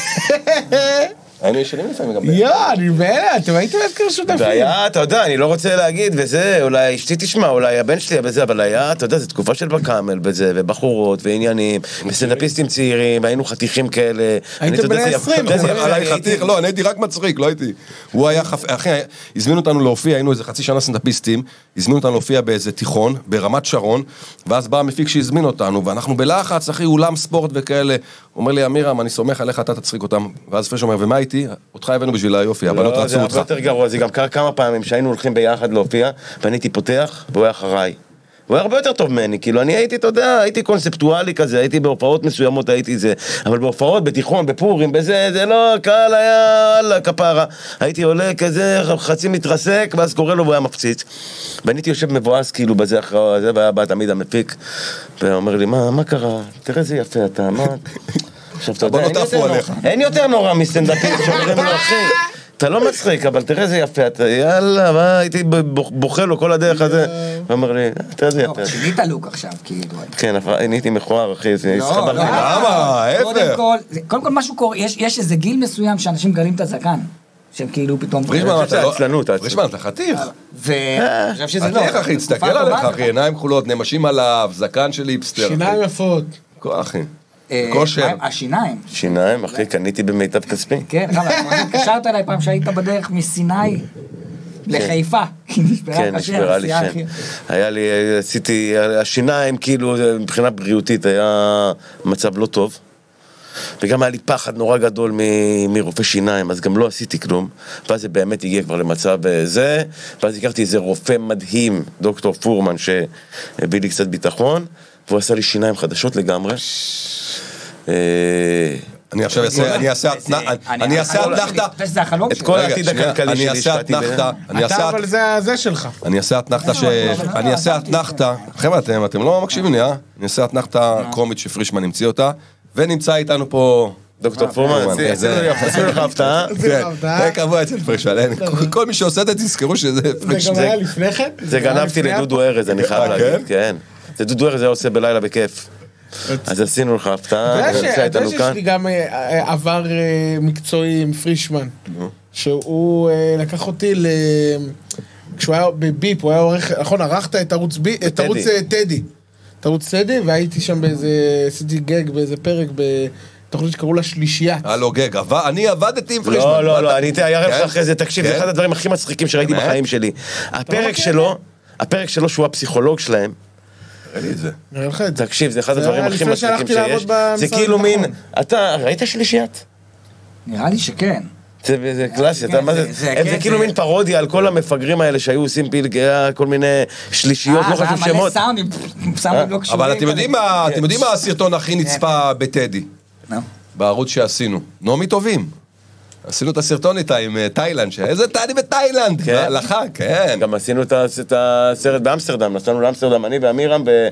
היינו ישנים לפעמים גם.
יואו, אני בהלם, אתם הייתם אשכרה שותפים.
והיה, אתה יודע, אני לא רוצה להגיד, וזה, אולי אשתי תשמע, אולי הבן שלי וזה, אבל היה, אתה יודע, זו תקופה של בקאמל וזה, ובחורות, ועניינים, וסטנדאפיסטים צעירים, והיינו חתיכים כאלה. אני,
הייתם בני
זה-
20,
אתה יודע, זה-
עליי חתיך, לא, אני הייתי רק מצחיק, לא הייתי. הוא היה חפ... אחי, הזמינו אותנו להופיע, היינו איזה חצי שנה סטנדאפיסטים, הזמינו אותנו להופיע באיזה תיכון, ברמת שרון, ואז בא המפיק שהזמין אותנו, ואנחנו בלחץ, אחי, אולם ספורט וכאלה. הוא אומר לי, אמירם, אני סומך עליך, אתה תצחיק אותם. ואז פרש אומר, ומה איתי? אותך הבאנו בשביל היופי, הבנות
לא,
רצו
זה הרבה
אותך.
יותר גרוע, זה גם קרה כמה פעמים שהיינו הולכים ביחד להופיע, ואני הייתי פותח, והוא היה אחריי. הוא היה הרבה יותר טוב ממני, כאילו אני הייתי, אתה יודע, הייתי קונספטואלי כזה, הייתי בהופעות מסוימות, הייתי זה, אבל בהופעות, בתיכון, בפורים, בזה, זה לא, הקהל היה, וואלה, כפרה. הייתי עולה כזה, חצי מתרסק, ואז קורא לו והוא היה מפציץ. ואני הייתי יושב מבואס כאילו בזה אחרי זה, והיה בא תמיד המפיק, ואומר לי, מה, מה קרה? תראה איזה יפה אתה, מה... עכשיו, אתה יודע,
הבנות
אין יותר נורא-
עליך.
אין יותר נורא מסטנדאפיסט שאומרים לו, אחי, אתה לא מצחיק, אבל תראה איזה יפה אתה, יאללה, מה, הייתי ב- בוכה לו כל הדרך הזה. הוא אומר לי, תראה איזה
לא,
יפה. אתה."
שינית לוק עכשיו, כאילו.
כן, אבל אני הייתי מכוער, אחי, זה
לא,
הסתברתי.
לא,
למה?
קודם
ההפך.
קודם כל משהו קורה, יש איזה גיל מסוים שאנשים מגלים את הזקן. שהם כאילו פתאום...
פרישמן, אתה לא...
עצלנות.
פרישמן, אתה חתיך.
ואני חושב שזה לא.
חתיך, אחי, תסתכל עליך. אחי, עיניים כחולות, נמשים עליו, זקן של היפסטר.
שיניים יפות.
כל אחי.
אה,
כושר.
השיניים.
שיניים, אחי, קניתי במיטב כספי.
כן, התקשרת אליי פעם שהיית בדרך מסיני לחיפה. כי נשברה
כן, נשברה לי שן.
אחי.
היה לי, עשיתי, השיניים, כאילו, מבחינה בריאותית היה מצב לא טוב. וגם היה לי פחד נורא גדול מ- מרופא שיניים, אז גם לא עשיתי כלום. ואז זה באמת הגיע כבר למצב אה, זה, ואז הכרתי איזה רופא מדהים, דוקטור פורמן, שהביא לי קצת ביטחון, והוא עשה לי שיניים חדשות לגמרי. אה,
אני עכשיו אעשה, אני אעשה,
זה-
אתנ- אני אעשה
החלום
את. כל העתיד הכלכלי
אני
שלי השקעתי
אני
אתה אבל זה הזה שלך.
אני אעשה אתנחתה ש...
לא, אבל לא,
אני אעשה
עזבתי את
אתנחתה, חבר'ה אתם, לא מקשיבים לי, אה? אני אעשה אתנחתה קומית שפרישמן המציא אותה, ונמצא איתנו פה...
דוקטור פורמן,
פורמן,
עשי-
כן,
עשינו
זה-
לך- הפתעה.
כן? זה קבוע אצל פרישמן, כל- מי שעושה את זה תזכרו שזה
זה
פרישמן.
גם היה לפני כן?
זה גנבתי לדודו ארז, אני חייב
אה,
להגיד, כן. זה דודו ארז היה עושה בלילה בכיף. אז עשינו לך הפתעה,
אתה יודע שיש. לי גם אה, אה, עבר אה, מקצועי עם פרישמן. שהוא אה, לקח אותי ל... כשהוא היה בביפ, הוא היה עורך, נכון, ערכת את ערוץ בי, את
טדי.
ערוץ אה, טדי. את ערוץ טדי, והייתי שם באיזה, עשיתי גג באיזה פרק בתוכנית שקראו לה שלישיית.
הלו גג, עבד- אני עבדתי עם פרישמן.
לא, לא, לא, אני אראה לך
כן?
אחרי זה, תקשיב, זה
כן?
אחד הדברים הכי מצחיקים שראיתי? בחיים שלי. הפרק
מכיר?
שלו, הפרק שלו שהוא הפסיכולוג שלהם,
תראה לי את זה.
נראה לך את זה.
תקשיב, זה אחד הדברים הכי מצחיקים שיש. זה כאילו מין. אתה, ראית שלישיית?
נראה לי שכן.
זה, זה קלאסי, אתה
כן,
מה
זה-
זה,
זה- כן,
זה כאילו
זה-
מין פרודיה על כל המפגרים האלה שהיו עושים פילגי, כל מיני שלישיות, לא
אה, זה היה
חשוב
מלא
שמות.
סאונדים, סאונדים לא קשורים.
אבל אתם יודעים מה, אתם יודעים מה הסרטון הכי נצפה בטדי? בערוץ שעשינו. נעמי טובים. עשינו את הסרטון איתה עם אה, תאילנד, שאיזה טדי בתאילנד,
כן.
לחג, כן.
גם עשינו את הסרט באמסטרדם, נסענו לאמסטרדם, אני ואמירם, ו-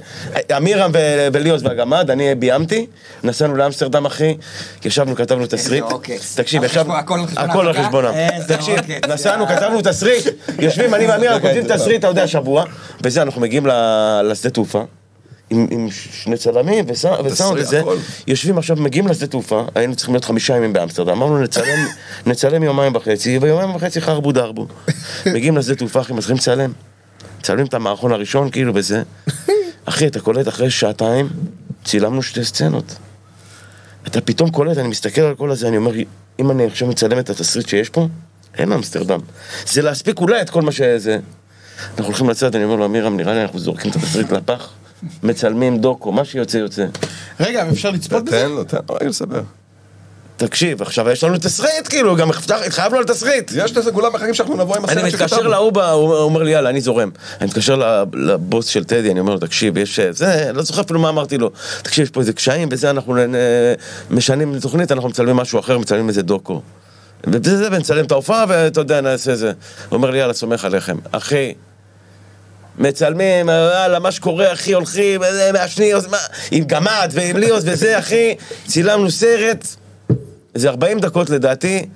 אמירם וליאוס והגמד, אני ביימתי, נסענו לאמסטרדם אחי, ישבנו, כתבנו תסריט,
עוקץ.
תקשיב, ישבנו,
הכל על?
חשבונם, תקשיב,
עוקץ,
נסענו. כתבנו תסריט, יושבים, אני ואמירם כותבים תסריט, אתה יודע, שבוע, וזה, אנחנו מגיעים ל- לשדה תעופה. עם, עם שני צלמים וסא- וסאונד וזה,
הכל.
יושבים עכשיו, מגיעים לשדה תעופה, היינו צריכים להיות חמישה ימים באמסטרדם, אמרנו נצלם, נצלם יומיים וחצי, ויומיים וחצי חרבו דרבו. מגיעים לשדה תעופה, אחי, מתחילים לצלם. מצלמים את המערכון הראשון, כאילו, וזה. אחי, אתה קולט אחרי שעתיים, צילמנו שתי סצנות. אתה פתאום קולט, אני מסתכל על כל הזה, אני אומר, אם אני עכשיו מצלם את התסריט שיש פה, אין אמסטרדם. זה להספיק אולי את כל מה שזה. אנחנו הולכים לצאת, אני אומר לו, אמירם, נראה לי אנחנו זורקים את התסריט לפח, מצלמים דוקו, מה שיוצא יוצא.
רגע, ואפשר לצפות בזה?
תן לו, תן לו רגע לספר.
תקשיב, עכשיו יש לנו תסריט, כאילו, גם התחייבנו על תסריט.
יש לזה כולם מחכים שאנחנו נבוא עם
אני
הסרט
מתקשר
שכתבנו.
להוא, ב- הוא אומר לי, יאללה, אני זורם. אני מתקשר ל- לבוס של טדי, אני אומר לו, תקשיב, יש... אה, זה, לא זוכר אפילו מה אמרתי לו. תקשיב, יש פה איזה קשיים, וזה, אנחנו נ- משנים תוכנית, אנחנו מצלמים משהו אחר, מצלמים איזה דוקו. וזה, ונצלם את ההופעה, ואתה יודע, נעשה זה. הוא אומר לי, יאללה, סומך עליכם. אחי, מצלמים, יאללה, מה שקורה, אחי, הולכים, אה, מעשנים, מה, עם גמד ועם ליאוס וזה, אחי, צילמנו סרט, איזה 40 דקות לדעתי,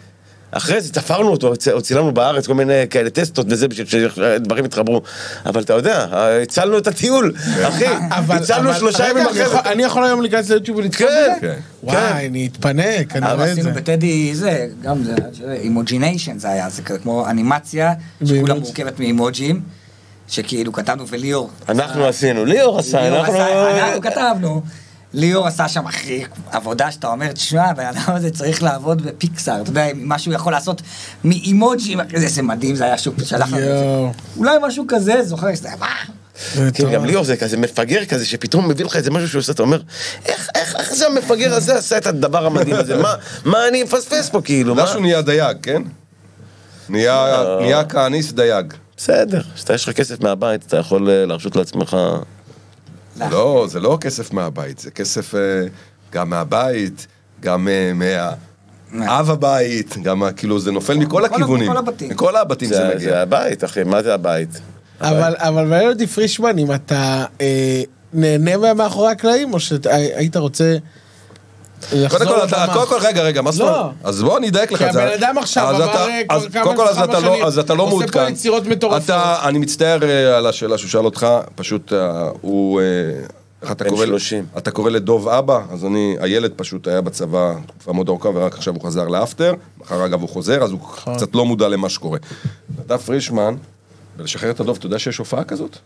אחרי זה תפרנו אותו, צ- או צילמנו בארץ כל מיני כאלה טסטות וזה, בשביל שדברים יתחברו. אבל אתה יודע, הצלנו את הטיול, אחי.
אבל-
הצלנו שלושה ימים
אני
אחרי זה.
אני יכול היום להיכנס ליוטיוב ולצפות
כן,
בזה?
כן.
וואי, אני אתפנק, אני רואה את
עשינו
זה.
בטדי זה, גם זה, אימוג'יניישן זה היה, זה כמו אנימציה, שכולה. מורכבת מאימוג'ים, שכאילו כתבנו וליאור.
אנחנו עשינו, ליאור עשה, אנחנו...
אנחנו כתבנו. ליאור עשה שם אחי עבודה שאתה אומר, תשמע, הבן אדם הזה צריך לעבוד בפיקסאר, אתה יודע, מה שהוא יכול לעשות מאימוג'ים, איזה מדהים זה היה שהוא שלח לנו את זה. אולי משהו כזה, זוכר, שזה, מה?
זה
כן, גם
מטורף.
ליאור זה כזה מפגר כזה, שפתאום מביא לך איזה משהו שהוא עושה, אתה אומר, איך, איך, איך זה המפגר הזה עשה את הדבר המדהים הזה? מה, מה אני מפספס פה כאילו? מה?
שהוא נהיה דייג, כן? נהיה נהיה כהניסט דייג.
בסדר, כשאתה יש לך כסף מהבית, אתה יכול אה, להרשות לעצמך...
לא, זה לא כסף מהבית, זה כסף אה, גם מהבית, גם אה, מהאב הבית, גם כאילו זה נופל מכל הכיוונים.
מכל הבתים.
מכל הבתים זה מגיע.
זה הבית, אחי, מה זה הבית?
אבל אבל מעניין אותי פרישמן, אם אתה נהנה מהמאחורי הקלעים, או שהיית רוצה
קודם כל, אתה? קודם כל, רגע, רגע, מה זאת
לא.
אומרת? אז בוא אני אדייק לך
כי
את זה.
הבן אדם עכשיו
אז
עבר,
אתה-
אה,
אז
כל כמה-
קודם כל, אז
כמה
אתה
שנים,
לא- אז אתה לא
עושה פה
מעודכן.
יצירות מטורפות.
אתה, אני מצטער אה, על השאלה שהוא שאל אותך, פשוט אה, הוא... איך אתה
בן
קורא?
30.
אתה קורא לדוב אבא, אז אני, הילד פשוט היה בצבא תקופה מאוד ארוכה, ורק עכשיו הוא חזר לאפטר, מחר אגב הוא חוזר, אז הוא
נכון.
קצת לא מודע למה שקורה. נדב פרישמן, בלשחרר את הדוב, אתה יודע שיש הופעה כזאת?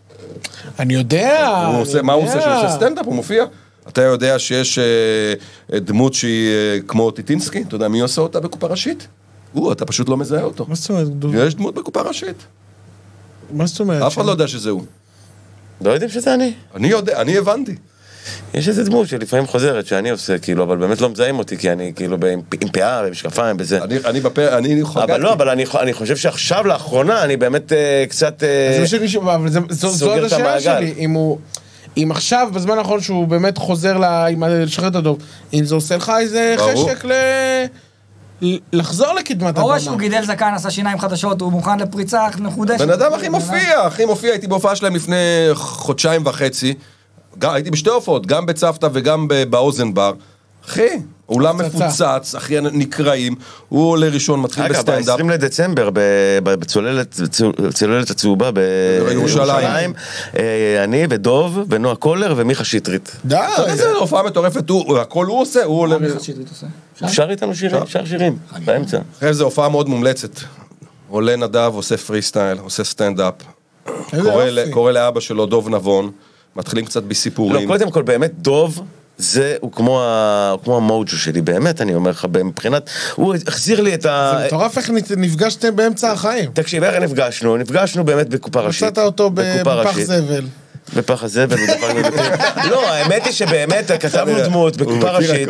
אני יודע.
הוא
אני
עושה, מה הוא עושה? שהוא עושה סטנדאפ, הוא מופיע. אתה יודע שיש אה, דמות שהיא אה, כמו טיטינסקי? אתה יודע מי עושה אותה בקופה ראשית? הוא, אתה פשוט לא מזהה אותו.
מה זאת אומרת?
יש דמות בקופה ראשית.
מה זאת אומרת?
אף אחד לא יודע שזה הוא.
לא יודעים שזה אני.
אני יודע, אני הבנתי.
יש איזה דמות שלפעמים חוזרת שאני עושה, כאילו, אבל באמת לא מזהים אותי, כי אני כאילו עם, עם פאה ומשקפיים וזה.
אני, אני בפה, אני חגגתי.
אבל לא, אבל אני, אני חושב שעכשיו, לאחרונה, אני באמת אה, קצת... אה,
אז אבל זה- זו- זו
סוגר
עוד
את
השאלה
המעגל.
שלי, אם הוא... אם עכשיו, בזמן האחרון שהוא באמת חוזר לשחרר את הדוב, אם זה עושה לך איזה
ברור.
חשק ל... לחזור לקדמת
או
הבמה.
שהוא גידל זקן, עשה שיניים חדשות, הוא מוכן לפריצה מחודשת.
בן אדם הכי מופיע, הכי מופיע, הייתי בהופעה שלהם לפני חודשיים וחצי. הייתי בשתי הופעות, גם בצוותא וגם באוזן בר. אחי, אולם. מפוצץ, אחי, נקראים, הוא עולה ראשון, מתחיל
אגב,
בסטנדאפ.
ב-20 לדצמבר, בצוללת הצהובה בירושלים, אה, אני ודוב ונועה קולר ומיכה שטרית.
די.
זו הופעה מטורפת, הוא- הכל הוא עושה, הוא עולה...
מה מיכה שטרית עושה?
שר איתנו שירים, שר שירים, באמצע.
אחרי זה הופעה מאוד מומלצת. עולה נדב, עושה פרי סטייל, עושה סטנדאפ.
איזה
קורא לאבא שלו דוב נבון, מתחילים קצת
לא,
בסיפורים.
קודם כל, באמת, דוב, זה, הוא כמו ה- הוא כמו המוג'ו שלי, באמת, אני אומר לך, מבחינת, הוא החזיר לי את ה...
זה מטורף איך נפגשתם באמצע החיים.
תקשיב, איך נפגשנו? נפגשנו באמת בקופה ראשית.
מצאת אותו בפח. זבל.
בפח הזבל, בפיר. לא, האמת היא שבאמת כתבנו דמות בקופה ראשית.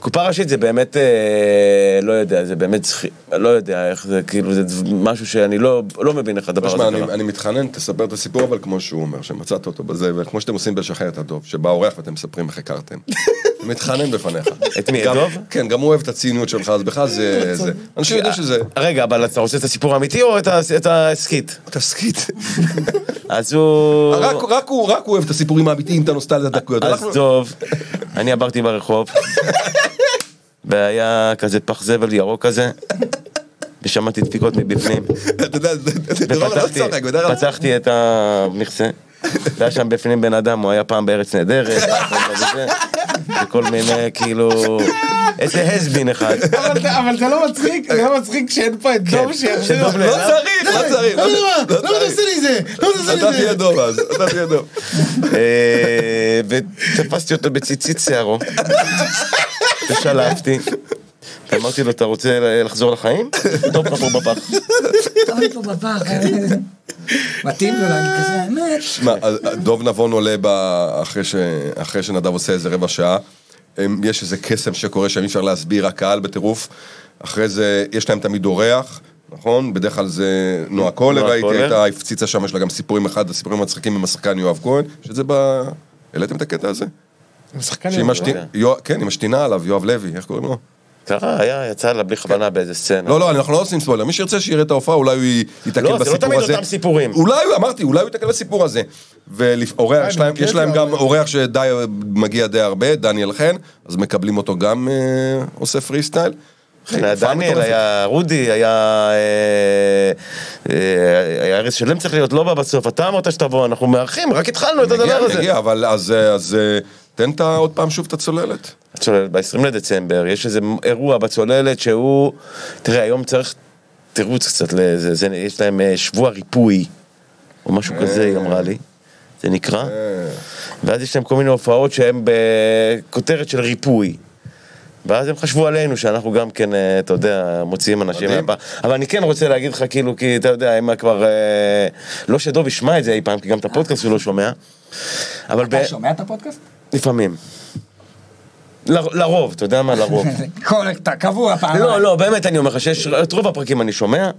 קופה ראשית זה באמת, אה, לא יודע, זה באמת, לא יודע איך זה, כאילו, זה משהו שאני לא לא מבין איך הדבר הזה
אני,
קרה.
אני מתחנן, תספר את הסיפור, אבל כמו שהוא אומר, שמצאת אותו בזה, וכמו שאתם עושים בלשחרר את הדוב, שבא אורח ואתם מספרים איך הכרתם. מתחנן בפניך.
את מי, את דוב?
כן, גם הוא אוהב את הציניות שלך, אז בכלל זה... זה. אנשים יודעים שזה...
רגע, אבל אתה רוצה את הסיפור האמיתי או את ה- את הסקיט?
תסכית.
אז הוא...
רק הוא אוהב את הסיפורים האמיתיים, את הנוסטליה הדקויות.
אז טוב, אני עברתי ברחוב, והיה כזה פח זבל ירוק כזה, ושמעתי דפיקות מבפנים.
אתה יודע, אתה לא
ופתחתי פתחתי את המכסה, והיה שם בפנים בן אדם, הוא היה פעם בארץ נהדרת, וכל מיני, כאילו, איזה הסבין אחד.
אבל זה- לא מצחיק, זה לא מצחיק שאין פה את דוב שיחזיר.
שדוב
לא צריך, לא צריך.
לא,
לא-
לא,
לא
למה אתה. עושה לי זה? למה אתה עושה לי
אתה
זה?
תהיה דוב אז, אתה תהיה דוב.
אה, ותפסתי אותו בציצית שערו, ושלפתי. ואמרתי לו, אתה רוצה לחזור לחיים? טוב, פה בפח.
תביא פה בפח. מתאים לו להגיד כזה, האמת.
שמע, אז דוב נבון עולה. אחרי, שנדב עושה איזה רבע שעה. יש איזה קסם שקורה שם, אי אפשר להסביר, הקהל בטירוף. אחרי זה, יש להם תמיד אורח, נכון? בדרך כלל זה נועה קולר,
קולר.
הייתה, הפציצה שם, יש לה גם סיפורים, אחד הסיפורים המצחיקים עם השחקן יואב כהן, שזה ב... העליתם את הקטע הזה?
שחקן
שעם
יום.
השתינה, יוא... כן, עם השתינה עליו, יואב לוי, איך קוראים לו?
קרה, היה, יצא לה בלי כוונה באיזה סצנה.
לא, לא, אנחנו לא עושים ספוילר, מי שירצה שיראה את ההופעה, אולי הוא ייתקל
לא,
בסיפור
זה
הזה.
לא תמיד אותם סיפורים.
אולי, אמרתי, אולי הוא ייתקל בסיפור הזה. ואורח, יש להם-
זה,
גם אורח שדי, מגיע די הרבה, דניאל חן, אז מקבלים אותו גם אה, עושה פרי סטייל. הופעה
דניאל. היה רודי, היה... אה, אה, היה ארז שלם צריך להיות, לא בא בסוף. אתה אמרת שתבוא, אנחנו מארחים, רק התחלנו את הדבר
נגיע,
הזה.
נגיע, אבל אז, תן עוד פעם שוב את הצוללת.
הצוללת, ב-20 לדצמבר, יש איזה אירוע בצוללת שהוא... תראה, היום צריך תירוץ קצת לזה, זה, יש להם אה, שבוע ריפוי, או משהו כזה, היא אמרה לי. זה נקרא. ואז יש להם כל מיני הופעות שהן בכותרת של ריפוי. ואז הם חשבו עלינו, שאנחנו גם כן, אה, אתה יודע, מוציאים אנשים. מהפעם. אבל אני כן רוצה להגיד לך, כאילו, כי אתה יודע, אם כבר... אה, לא שדוב ישמע את זה אי פעם, כי גם את הפודקאסט הוא לא שומע. אבל
אתה שומע את הפודקאסט?
לפעמים. ל- לרוב, אתה יודע מה? לרוב.
כל, אתה קבוע פעם.
לא, לא, באמת אני אומר לך שיש, את רוב הפרקים אני שומע,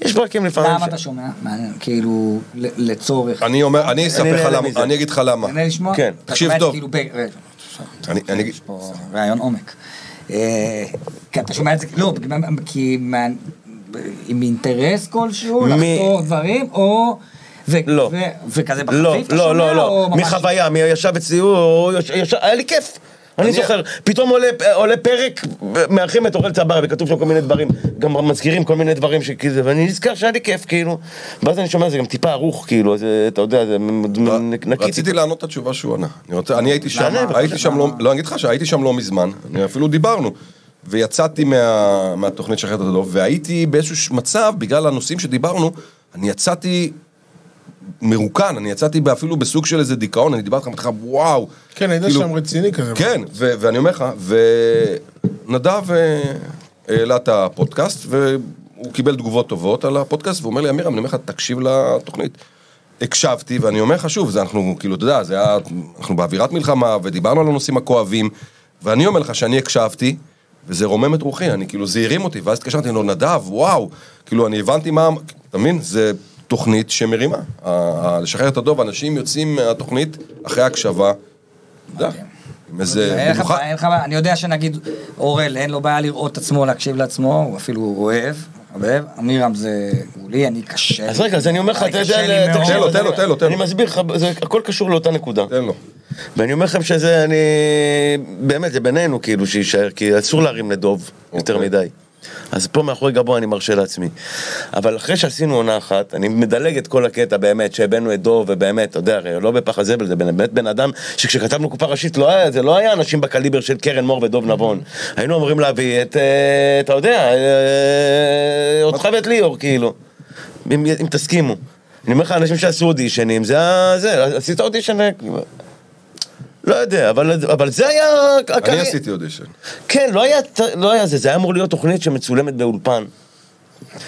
יש פרקים לפעמים...
למה
ש-
אתה שומע? מעניין, כאילו, ל- לצורך.
אני אומר, אני אספר לך למה. אני אגיד לך למה.
מעניין לשמוע?
כן.
תקשיב טוב.
כאילו ב-
אני- אני אגיד-
יש פה רעיון עומק. אה, כי אתה שומע את זה, לא, כי עם אינטרס כלשהו, לחקור דברים, או... ו-
לא.
ו- וכזה
לא,
בחפיף אתה
לא,
שומע,
לא, לא,
או ממש-
מחוויה, מי ישב אצלי, הוא- הוא יש- ישב- היה לי כיף. אני זוכר, פתאום עולה, עולה פרק, מארחים את אורל צברי, וכתוב שם כל מיני דברים, גם מזכירים כל מיני דברים שכאילו, ואני נזכר שהיה לי כיף, כאילו. ואז אני שומע, זה גם טיפה ערוך, כאילו, זה, אתה יודע, זה נקי.
רציתי לענות את התשובה שהוא ענה. אני רוצה- אני הייתי שם,
לענה, בבקשה.
הייתי שם לא, לא, אני אגיד לך שהייתי שם לא מזמן, אני אפילו דיברנו. ויצאתי מה- מהתוכנית של חטא הדוב, והייתי באיזשהו ש- מצב, בגלל הנושאים שדיברנו, אני יצאתי מרוקן, אני יצאתי אפילו בסוג של איזה דיכאון, אני דיברתי לך, וואו.
כן, היית
כאילו-
שם רציני כזה.
כן, ו- ואני אומר לך, ונדב אה, העלה את הפודקאסט, והוא קיבל תגובות טובות על הפודקאסט, והוא אומר לי, אמירם, אני אומר לך, תקשיב לתוכנית. הקשבתי, ואני אומר לך שוב, זה אנחנו, כאילו, אתה יודע, זה היה, אנחנו באווירת מלחמה, ודיברנו על הנושאים הכואבים, ואני אומר לך שאני הקשבתי, וזה רומם את רוחי, אני כאילו, זה הרים אותי, ואז התקשרתי לו, נדב, וואו, כאילו, אני הבנתי מה, אתה מבין? זה תוכנית שמרימה. לשחרר את הדוב, אנשים יוצאים מהתוכנית אחרי הקשבה, אתה יודע, עם איזה,
אני יודע שנגיד אורל, אין לו בעיה לראות את עצמו, להקשיב לעצמו, הוא אפילו אוהב, אוהב, אמירם זה גולי, אני קשה.
אז רגע, אז אני אומר לך, אתה יודע,
תן לו, תן לו,
אני-
תן לו,
אני. מסביר לך, זה הכל קשור לאותה נקודה.
תן לו.
ואני אומר לכם שזה, אני... באמת, זה בינינו כאילו שיישאר, כי אסור להרים לדוב יותר
אוקיי.
מדי. אז פה מאחורי גבו אני מרשה לעצמי. אבל אחרי שעשינו עונה אחת, אני מדלג את כל הקטע באמת, שהבאנו את דוב, ובאמת, אתה יודע, הרי לא בפח הזבל, זה באמת בן אדם שכשכתבנו קופה ראשית, לא היה, זה לא היה אנשים בקליבר של קרן מור ודוב נבון. היינו אמורים להביא את, אה, אתה יודע, אה, אותך ואת ליאור, כאילו. אם, אם תסכימו. אני אומר לך, אנשים שעשו אודישנים, זה ה... זה, עשית אודישן... לא יודע, אבל, אבל זה היה...
אני
הקרי-
עשיתי אודישן.
כן, לא היה, לא היה זה, זה היה אמור להיות תוכנית שמצולמת באולפן.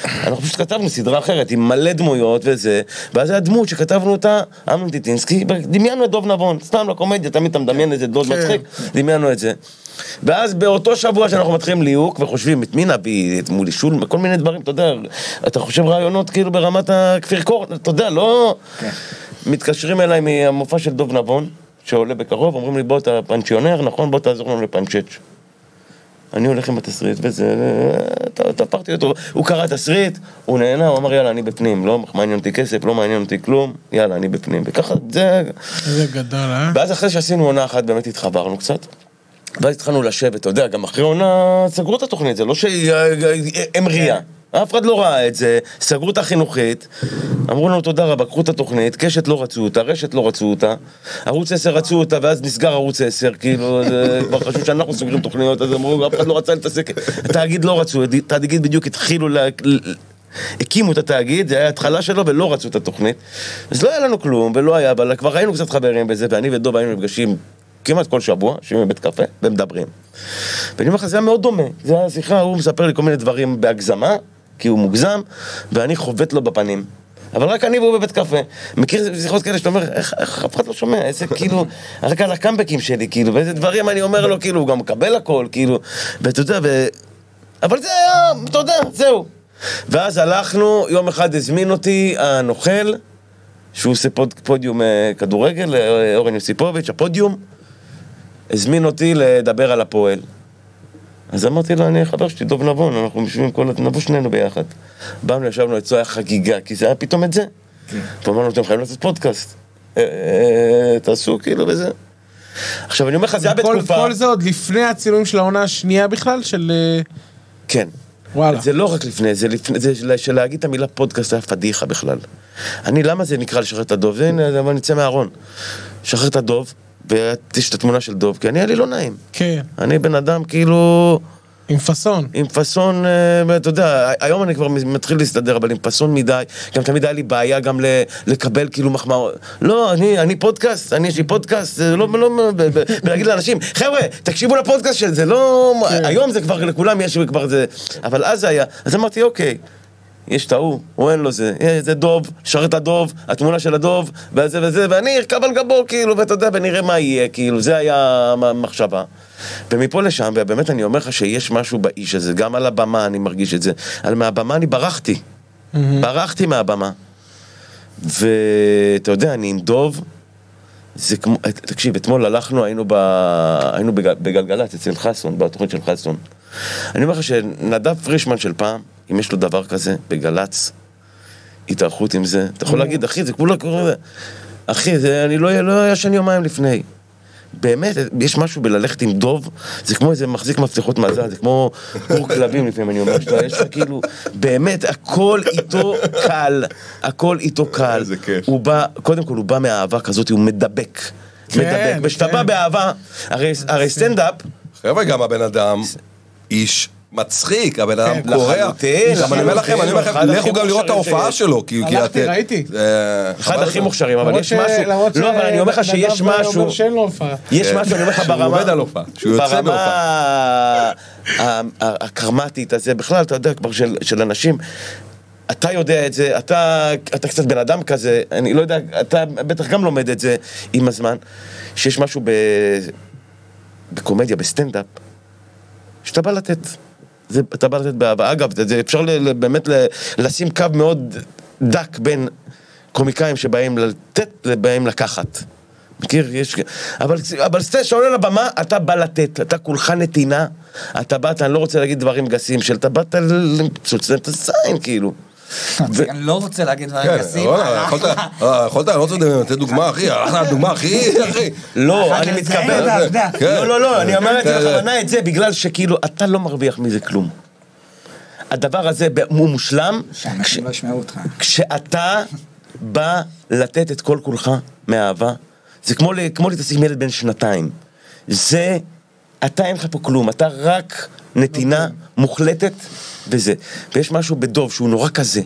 אנחנו פשוט כתבנו סדרה אחרת עם מלא דמויות וזה, ואז היה דמות שכתבנו אותה, אמנון טיטינסקי, דמיינו את דוב נבון, סתם לקומדיה, תמיד אתה מדמיין איזה דוד
כן.
מצחיק, דמיינו את זה. ואז באותו שבוע שאנחנו מתחילים ליהוק וחושבים את מי נביא, את מולי שול, כל מיני דברים, אתה יודע, אתה חושב רעיונות כאילו ברמת הכפיר קור, אתה יודע, לא... מתקשרים אליי מהמופע של דוב נבון, שעולה בקרוב, אומרים לי בוא אתה פנצ'יונר, נכון? בוא תעזור לנו לפנצ'ץ'. אני הולך עם התסריט וזה, תפרתי אותו, הוא קרא תסריט, הוא נהנה, הוא אמר יאללה אני בפנים, לא מעניין אותי כסף, לא מעניין אותי כלום, יאללה אני בפנים, וככה זה...
איזה גדול, אה?
ואז אחרי שעשינו עונה אחת באמת התחברנו קצת, ואז התחלנו לשבת, אתה יודע, גם אחרי עונה סגרו את התוכנית, זה לא שהיא המריאה. אף אחד לא ראה את זה, סגרו את החינוכית, אמרו לנו תודה רבה, קחו את התוכנית, קשת לא רצו אותה, רשת לא רצו אותה, ערוץ 10 רצו אותה, ואז נסגר ערוץ 10, כאילו, זה כבר חשוב שאנחנו סוגרים תוכניות, אז אמרו, אף אחד לא רצה להתעסק, התאגיד לא רצו, התאגיד בדיוק התחילו לה... הקימו את התאגיד, זה היה ההתחלה שלו ולא רצו את התוכנית. אז לא היה לנו כלום, ולא היה, אבל כבר היינו קצת חברים בזה, ואני ודוב היינו נפגשים כמעט כל שבוע, יושבים בבית קפה ומדברים. ואני אומר לך, זה היה מאוד דומה. זה היה שיחה, הוא מספר לי כל מיני דברים בהגזמה, כי הוא מוגזם, ואני חובט לו בפנים. אבל רק אני והוא בבית קפה. מכיר שיחות כאלה שאתה אומר, איך, איך אף אחד לא שומע, איזה כאילו, רק על הקאמבקים שלי, כאילו, ואיזה דברים אני אומר לו, כאילו, הוא גם מקבל הכל, כאילו, ואתה יודע, ו... אבל זה היה, אתה יודע, זהו. ואז הלכנו, יום אחד הזמין אותי הנוכל, שהוא עושה פוד, פודיום אה, כדורגל, אה, אורן יוסיפוביץ', הפודיום, הזמין אותי לדבר על הפועל. אז אמרתי לו, אני חבר שלי, דוב נבון, אנחנו יושבים כל... נבוא שנינו ביחד. באנו, ישבנו אצלו, היה חגיגה, כי זה היה פתאום את זה. ואמרנו, אתם חייבים לעשות פודקאסט. אה, אה, תעשו כאילו וזה. עכשיו, אני אומר לך, זה היה בתקופה...
כל זה עוד לפני הצילומים של העונה השנייה בכלל, של... אה,
כן.
וואלה.
זה לא רק לפני, זה לפני, זה של- להגיד את המילה פודקאסט היה פדיחה בכלל. אני, למה זה נקרא לשחרר את הדוב? זה הנה, אבל נצא מהארון. שחרר את הדוב, ויש את התמונה של דוב, כי אני, היה לי לא נעים.
כן,
אני בן אדם כאילו...
עם פאסון.
עם פאסון, אה, אתה יודע, היום אני כבר מתחיל להסתדר, אבל עם פאסון מדי, גם תמיד היה לי בעיה גם לקבל כאילו מחמאות. לא, אני, אני פודקאסט, אני יש לי פודקאסט, זה לא, לא, ולהגיד לאנשים, חבר'ה, תקשיבו לפודקאסט של זה, לא,
כן.
היום זה כבר, לכולם יש כבר זה, אבל אז זה היה, אז אמרתי, אוקיי. יש את ההוא, הוא אין לו זה, אה, זה דוב, שרת את הדוב, התמונה של הדוב, וזה וזה, ואני ארכב על גבו, כאילו, ואתה יודע, ונראה מה יהיה, כאילו, זה היה המחשבה. ומפה לשם, ובאמת אני אומר לך שיש משהו באיש הזה, גם על הבמה אני מרגיש את זה, על מהבמה אני ברחתי, ברחתי מהבמה. ואתה יודע, אני עם דוב, זה כמו, תקשיב, אתמול הלכנו, היינו, ב... היינו בגל... בגלגלצ אצל חסון, בתוכנית של חסון. אני אומר לך שנדב פרישמן של פעם, אם יש לו דבר כזה, בגל"צ, התארחות עם זה, אתה יכול להגיד, אחי, זה כולה קורה, אחי, זה, אני לא לא ישן יומיים לפני. באמת, יש משהו בללכת עם דוב, זה כמו איזה מחזיק מפתחות מזל, זה כמו קור כלבים לפעמים, אני אומר, שאתה, יש לך כאילו, באמת, הכל איתו קל, הכל איתו קל.
איזה כיף.
הוא בא, קודם כל הוא בא מאהבה כזאת, הוא מדבק.
כן,
מדבק, וכשאתה
כן.
בא באהבה, הרי, הרי סטנדאפ,
חבר'ה, גם הבן אדם איש מצחיק, הבן אדם
כן,
קורע.
לחלוטין,
גם אני אומר לכם, אני אומר לכם, לכו גם לראות את ההופעה. שלו, כי...
הלכתי, ראיתי.
אה,
אחד הכי מוכשרים, אבל יש משהו, לא, אבל אני אומר לך שיש
אומר
משהו,
שאין לו הופעה.
יש
כן.
משהו, אני אומר לך
שהוא
ברמה,
עובד על הופעה, שהוא יוצא
ברמה
בהופעה.
ה- ה- הקרמטית הזה, בכלל, אתה יודע, כבר של של אנשים, אתה יודע את זה, אתה, אתה קצת בן אדם כזה, אני לא יודע, אתה בטח גם לומד את זה עם הזמן, שיש משהו ב, בקומדיה, בסטנדאפ, שאתה בא לתת. זה, אתה בא לתת באהבה. אגב, זה, זה אפשר ל, באמת ל, לשים קו מאוד דק בין קומיקאים שבאים לתת לבאים לקחת. מכיר? יש... אבל, אבל סטייל, כשאתה עולה לבמה, אתה בא לתת, אתה כולך נתינה, אתה באת, אני לא רוצה להגיד דברים גסים, של אתה באת לפצוץ להם את הזין, כאילו.
אני לא רוצה להגיד דברים
כן,
גסים.
וואלה, יכולת, אה, יכולת, אני לא רוצה לתת דוגמה, אחי, הלכת לדוגמה, אחי, אחי.
לא, אני מתכוון.
כן.
לא, לא, לא, אני אומר את זה
כן,
בכוונה את זה, בגלל שכאילו, אתה לא מרוויח מזה כלום. הדבר הזה הוא מושלם,
שאנשים לא ישמעו אותך.
כשאתה בא לתת את כל כולך מאהבה, זה כמו, להתעסק עם ילד בן שנתיים. זה, אתה אין לך פה כלום, אתה רק נתינה מוחלטת וזה. ויש משהו בדוב שהוא נורא כזה.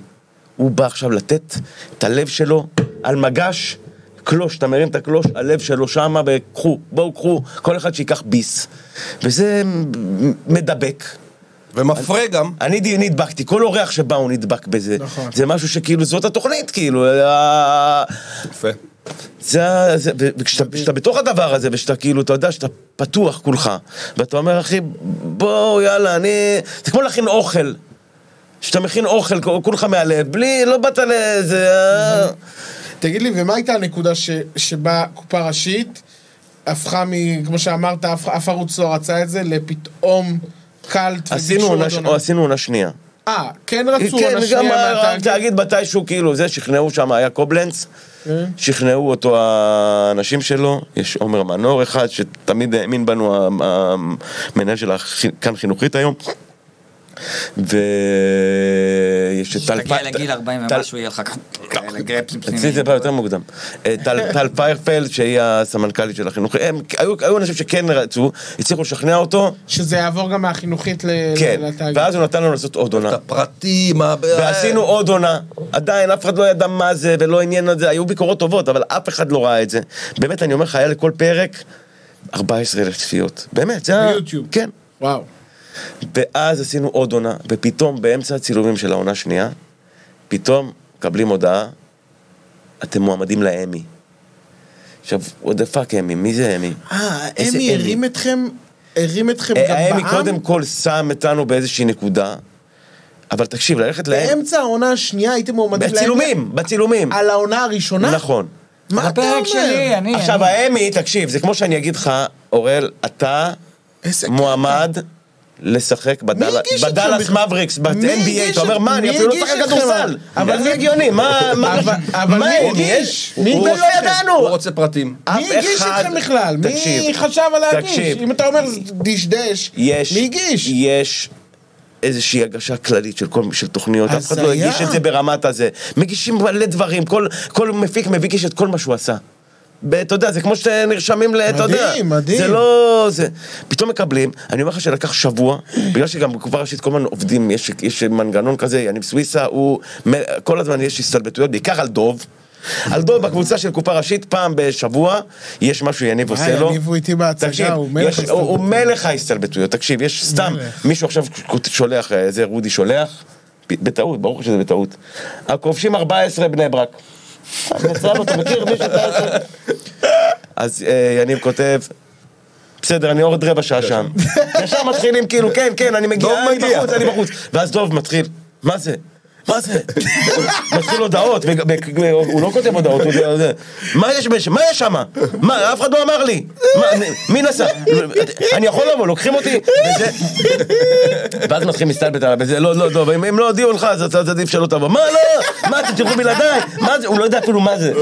הוא בא עכשיו לתת את הלב שלו על מגש, קלוש, אתה מרים את הקלוש, הלב שלו שמה, וקחו, בואו קחו, כל אחד שייקח ביס. וזה מדבק.
ומפרה גם.
אני נדבקתי, כל אורח שבא הוא נדבק בזה.
נכון.
זה משהו שכאילו, זאת התוכנית, כאילו. ה-
יפה.
זה, זה, וכשאתה כשאתה בתוך הדבר הזה, ושאתה כאילו, אתה יודע שאתה פתוח כולך, ואתה אומר, אחי, בוא, יאללה, אני... זה כמו להכין אוכל. שאתה מכין אוכל, כולך מהלב, בלי, לא באת לאיזה... אה,
תגיד לי, ומה הייתה הנקודה ש- שבה קופה ראשית הפכה מ... כמו שאמרת, אף אף ערוץ לא רצה את זה, לפתאום קלט וביקשו עוד עונה?
עשינו עונה שנייה.
אה, כן רצו
כן,
עונה
גם
שנייה
התאגיד
מהתאגיד?
מתישהו, כאילו, זה, שכנעו שם, היה קובלנץ,
כן.
שכנעו אותו האנשים שלו, יש עומר מנור אחד, שתמיד האמין בנו, המנהל של כאן חינוכית היום. ויש את טל
כשתגיע
פ-
לגיל 40
טל-
ומשהו יהיה לך גרפסים
אצלי זה בא יותר מוקדם. אה, טל- פיירפלד, שהיא הסמנכ"לית של החינוך, הם היו אנשים שכן רצו, הצליחו לשכנע אותו,
שזה יעבור גם מהחינוכית
כן,
לתאגיד.
ואז הוא נתן לנו לעשות עוד עונה.
את הפרטים,
ועשינו עוד עונה, עדיין אף אחד לא ידע מה זה ולא עניין את זה, היו ביקורות טובות, אבל אף אחד לא ראה את זה. באמת, אני אומר לך, היה לכל פרק 14 אלף צפיות. באמת, זה היה...
ביוטיוב.
כן.
וואו.
ואז עשינו עוד עונה, ופתאום באמצע הצילומים של העונה השנייה, פתאום מקבלים הודעה, אתם מועמדים לאמי. עכשיו, what the fuck אמי, מי זה אמי?
אה, אמי? הרים אתכם, הרים אתכם גם
אה, האמי
בעם?
קודם כל שם אותנו באיזושהי נקודה, אבל תקשיב, ללכת לאמי...
באמצע העונה השנייה הייתם מועמדים לאמי?
בצילומים, בצילומים.
על העונה הראשונה?
נכון.
מה אתה אומר?
שלי, אני...
עכשיו האמי, תקשיב, זה כמו שאני אגיד לך, אוראל, אתה מועמד לשחק בדל-
הגיש אתכם
בדאלאס
בכלל? מי
ב-NBA,
הגיש
אתה אומר,
את-
מה, אני
מי
אפילו לא
הגיש
משחק
אתכם?
כדורסל.
אבל
אבל
מי-
זה הגיוני, מה, מה,
אבל- אבל
מה
מי? הגיש? מי
הוא-
הגיש?
לא ידענו.
הוא רוצה פרטים.
מי
אף
הגיש
אחד-
אתכם בכלל? מי
תקשיב,
חשב על להגיש?
תקשיב.
אם אתה אומר דשדש,
יש,
מי הגיש?
יש איזושהי הגשה כללית של, כל, של תוכניות, אף אחד לא
הזיה.
הגיש את זה ברמת הזה. מגישים מלא דברים, כל, כל מפיק מגיש את כל מה שהוא עשה. אתה יודע, זה כמו שנרשמים ל... אתה יודע.
מדהים, מדהים.
זה לא... זה... פתאום מקבלים, אני אומר לך שלקח שבוע, בגלל שגם בקופה ראשית כל הזמן עובדים, יש, יש מנגנון כזה, יניב סוויסה, הוא... כל הזמן יש הסתלבטויות, בעיקר על דוב. על דוב בקבוצה של קופה ראשית, פעם בשבוע, יש משהו יניב
אה,
עושה לו.
יניב הוא איתי בהצגה, הוא מלך
יש- הוא-
ההסתלבטויות.
מלך ההסתלבטויות, תקשיב, יש סתם. מישהו עכשיו שולח, אה, זה רודי שולח, בטעות, ברור שזה בטעות. הכובשים 14 בני ברק. מצב, אתה מכיר מישהו? אתה- אז אה, יניב כותב, בסדר, אני עוד רבע שעה שם. ישר מתחילים כאילו, כן, כן, אני מגיע, אני. בחוץ, אני בחוץ. ואז דוב מתחיל, מה זה? מה זה? מתחיל הודעות, הוא לא כותב הודעות, זה- זה. מה יש בש- מה יש שם? מה, אף אחד לא אמר לי. מי נסע? אני יכול לבוא, לוקחים אותי, וזה... ואז מתחילים להסתלבט עליו, וזה, לא, לא, לא, אם הם לא הודיעו לך, אז אתה אז עדיף שלא תבוא. מה, לא? מה, אתם תלכו בלעדיי? מה זה? הוא לא יודע אפילו מה זה.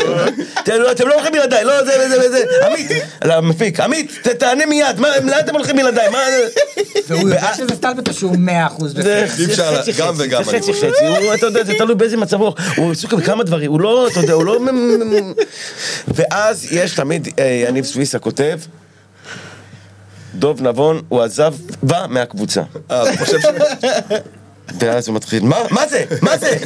אתם לא- לא הולכים בלעדיי, לא, זה וזה וזה. עמית, למפיק, עמית, ת- תענה מיד, מה, לאן אתם הולכים בלעדיי? מה זה?
והוא יודע שזה סטלבט או שהוא 100%
זה
בפייק.
אי אפשר,
חצי
גם
חצי,
וגם,
זה
אני
חצי. חצי, הוא, אתה יודע, זה תלוי באיזה מצב רוח, הוא עסוק בכמה דברים, הוא לא, אתה יודע, הוא לא... ואז יש תמיד, אה, יניב סוויסה כותב, דוב נבון, הוא עזב, בא מהקבוצה.
אה, אתה חושב ש...
ואז הוא מתחיל, מה, מה זה? מה זה?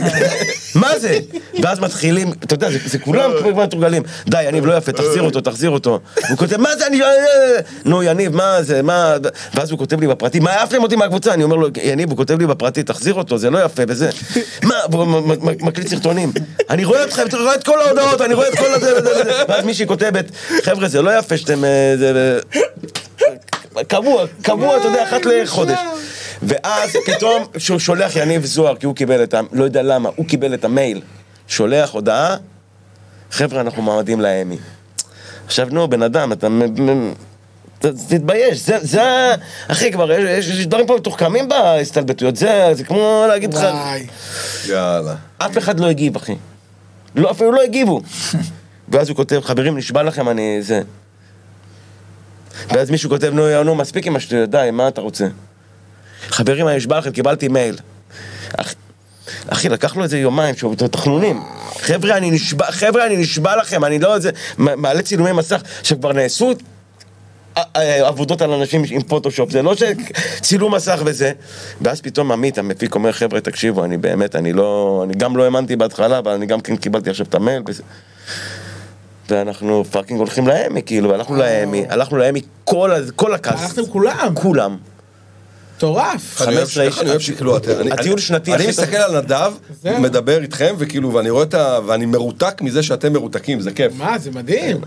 מה זה? ואז מתחילים, אתה יודע, זה, כולם כבר מתורגלים. די, יניב, לא יפה, תחזיר אותו, תחזיר אותו. הוא כותב, מה זה, אני... אה, אה." נו, יניב, מה זה, מה... ואז הוא כותב לי בפרטי, מה העפתם אותי מהקבוצה? אני אומר לו, יניב, הוא כותב לי בפרטי, תחזיר אותו, זה לא יפה, וזה. מה, והוא מקליט סרטונים. אני רואה אתכם, אתה רואה את כל ההודעות, אני רואה את כל הזה. ואז מישהי כותבת, חבר'ה, זה לא יפה שאתם... אה, קבוע, קבוע, אתה יודע, אחת לחודש. ואז פתאום שהוא שולח יניב זוהר, כי הוא קיבל את ה... לא יודע למה, הוא קיבל את המייל. שולח הודעה, חבר'ה, אנחנו מעמדים לאמי. עכשיו, נו, בן אדם, אתה... תתבייש, זה, זה, ה- אחי, כבר יש, יש דברים פה מתוחכמים בהסתלבטויות, זה, זה כמו להגיד לך,
וואי.
יאללה.
אף אחד לא הגיב, אחי. לא, אפילו לא הגיבו. ואז הוא כותב, חברים, נשבע לכם, אני זה. ואז מישהו כותב, נו, נו, מספיק עם השטויות, די, מה אתה רוצה? חברים, אני נשבע לכם, קיבלתי מייל. אח... אחי, לקח לו איזה יומיים, שהוא תחנונים. חבר'ה, אני נשבע, חבר'ה, אני נשבע לכם, אני לא איזה... מעלה צילומי מסך שכבר נעשו ע- ע- עבודות על אנשים עם פוטושופ, זה לא שצילום מסך וזה. ואז פתאום עמית, המפיק, אומר, חבר'ה, תקשיבו, אני באמת, אני לא... אני גם לא האמנתי בהתחלה, אבל אני גם כן קיבלתי עכשיו את המייל. וזה. ואנחנו פאקינג הולכים ל- Emmy, כאילו, הלכנו ל- Emmy, הלכנו ל- Emmy כל, כל הכעס.
הלכתם כולם.
כולם.
מטורף.
אני אוהב
15
איך אני אוהב שכאילו, אתה- אני-
הטיול שנתי
אני. מסתכל על נדב. מדבר איתכם, וכאילו, ואני רואה את ה... ואני מרותק מזה שאתם מרותקים, זה כיף.
מה, זה מדהים.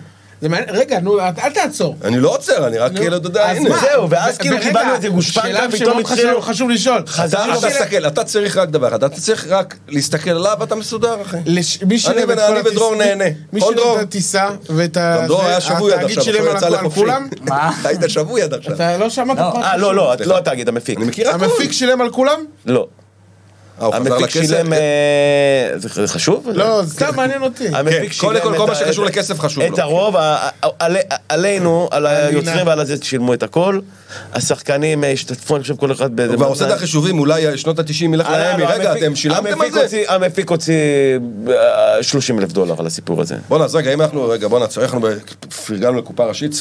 רגע, נו, אל תעצור.
אני לא עוצר, אני רק כאילו, אתה יודע,
אז
הנה.
מה?
זהו, ואז כאילו קיבלנו איזה גושפנקה, פתאום התחילו-
חשוב- לשאול.
אתה
חזרנו
אתה
ל-
תסתכל, אתה צריך רק דבר אחד, אתה צריך רק להסתכל עליו ואתה מסודר, אחי. אני ודרור נהנה.
מי שילם
דרור.
את הטיסה ואת ה...
דרור היה שבוי עד עכשיו,
על
יצא לחופשי.
מה?
היית שבוי עד עכשיו.
אתה לא שמעת
לא.
אה, לא, לא, לא התאגיד, המפיק.
אני מכיר הכל.
המפיק שילם על כולם?
לא.
אה, הוא חזר
המפיק
לכסף?
שילם... אה, זה חשוב?
לא, סתם מעניין אותי.
המפיק
כן, קודם
שילם
כל, כל
את
מה שקשור
את-
לכסף חשוב
את
לו.
הרוב, ה- ה- עלי- עלינו, על היוצרים ועל הזה, שילמו את הכל. השחקנים אה, השתתפו, אני חושב, כל אחד באיזה...
הוא כבר עושה את החישובים, אולי שנות ה-90 ילך לאמי.
לא,
רגע, אתם שילמתם על זה?
המפיק הוציא 30 אלף דולר על הסיפור הזה.
בואנה, אז רגע, אם אנחנו, רגע, בואנה, אנחנו פרגנו לקופה ראשית,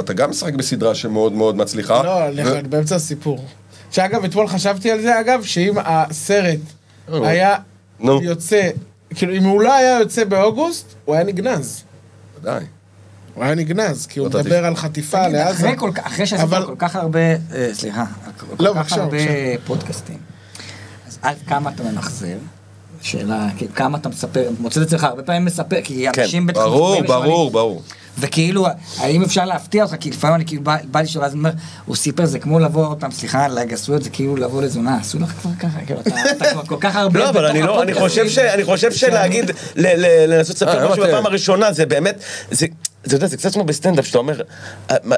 אתה גם משחק בסדרה שמאוד מאוד מצליחה.
לא, באמצע הסיפור. שאגב, אתמול חשבתי על זה, אגב, שאם הסרט היה
נו.
יוצא, כאילו, אם הוא לא היה יוצא באוגוסט, הוא היה נגנז.
ודאי.
הוא היה נגנז, כי הוא
לא.
מדבר על חטיפה לעזה.
אחרי כל כך- אחרי שעשית
אבל-
כל כך הרבה, אה, סליחה, כל
לא,
כך הרבה. פודקאסטים, אז א', כמה אתה ממחזר? שאלה, כאילו, כמה אתה מספר, מוצא את עצמך הרבה פעמים מספר, כי
כן,
אנשים בטח...
ברור, ברור, ברור.
וכאילו, האם אפשר להפתיע אותך? כי לפעמים אני כאילו בא בא לשאול, אז אני אומר, הוא סיפר, זה כמו לבוא עוד פעם, סליחה על הגסויות, זה כאילו לבוא לתזונה, עשו לך כבר ככה, כאילו, אתה אתה כבר כל כך הרבה...
לא, אבל אני לא, אני. חושב ש... אני חושב שלהגיד, ל- ל- לנסות
אה,
לספר משהו
אמרתי-
בפעם הראשונה, זה באמת, זה... אתה יודע, זה קצת כמו בסטנדאפ, שאתה אומר, אה, אה,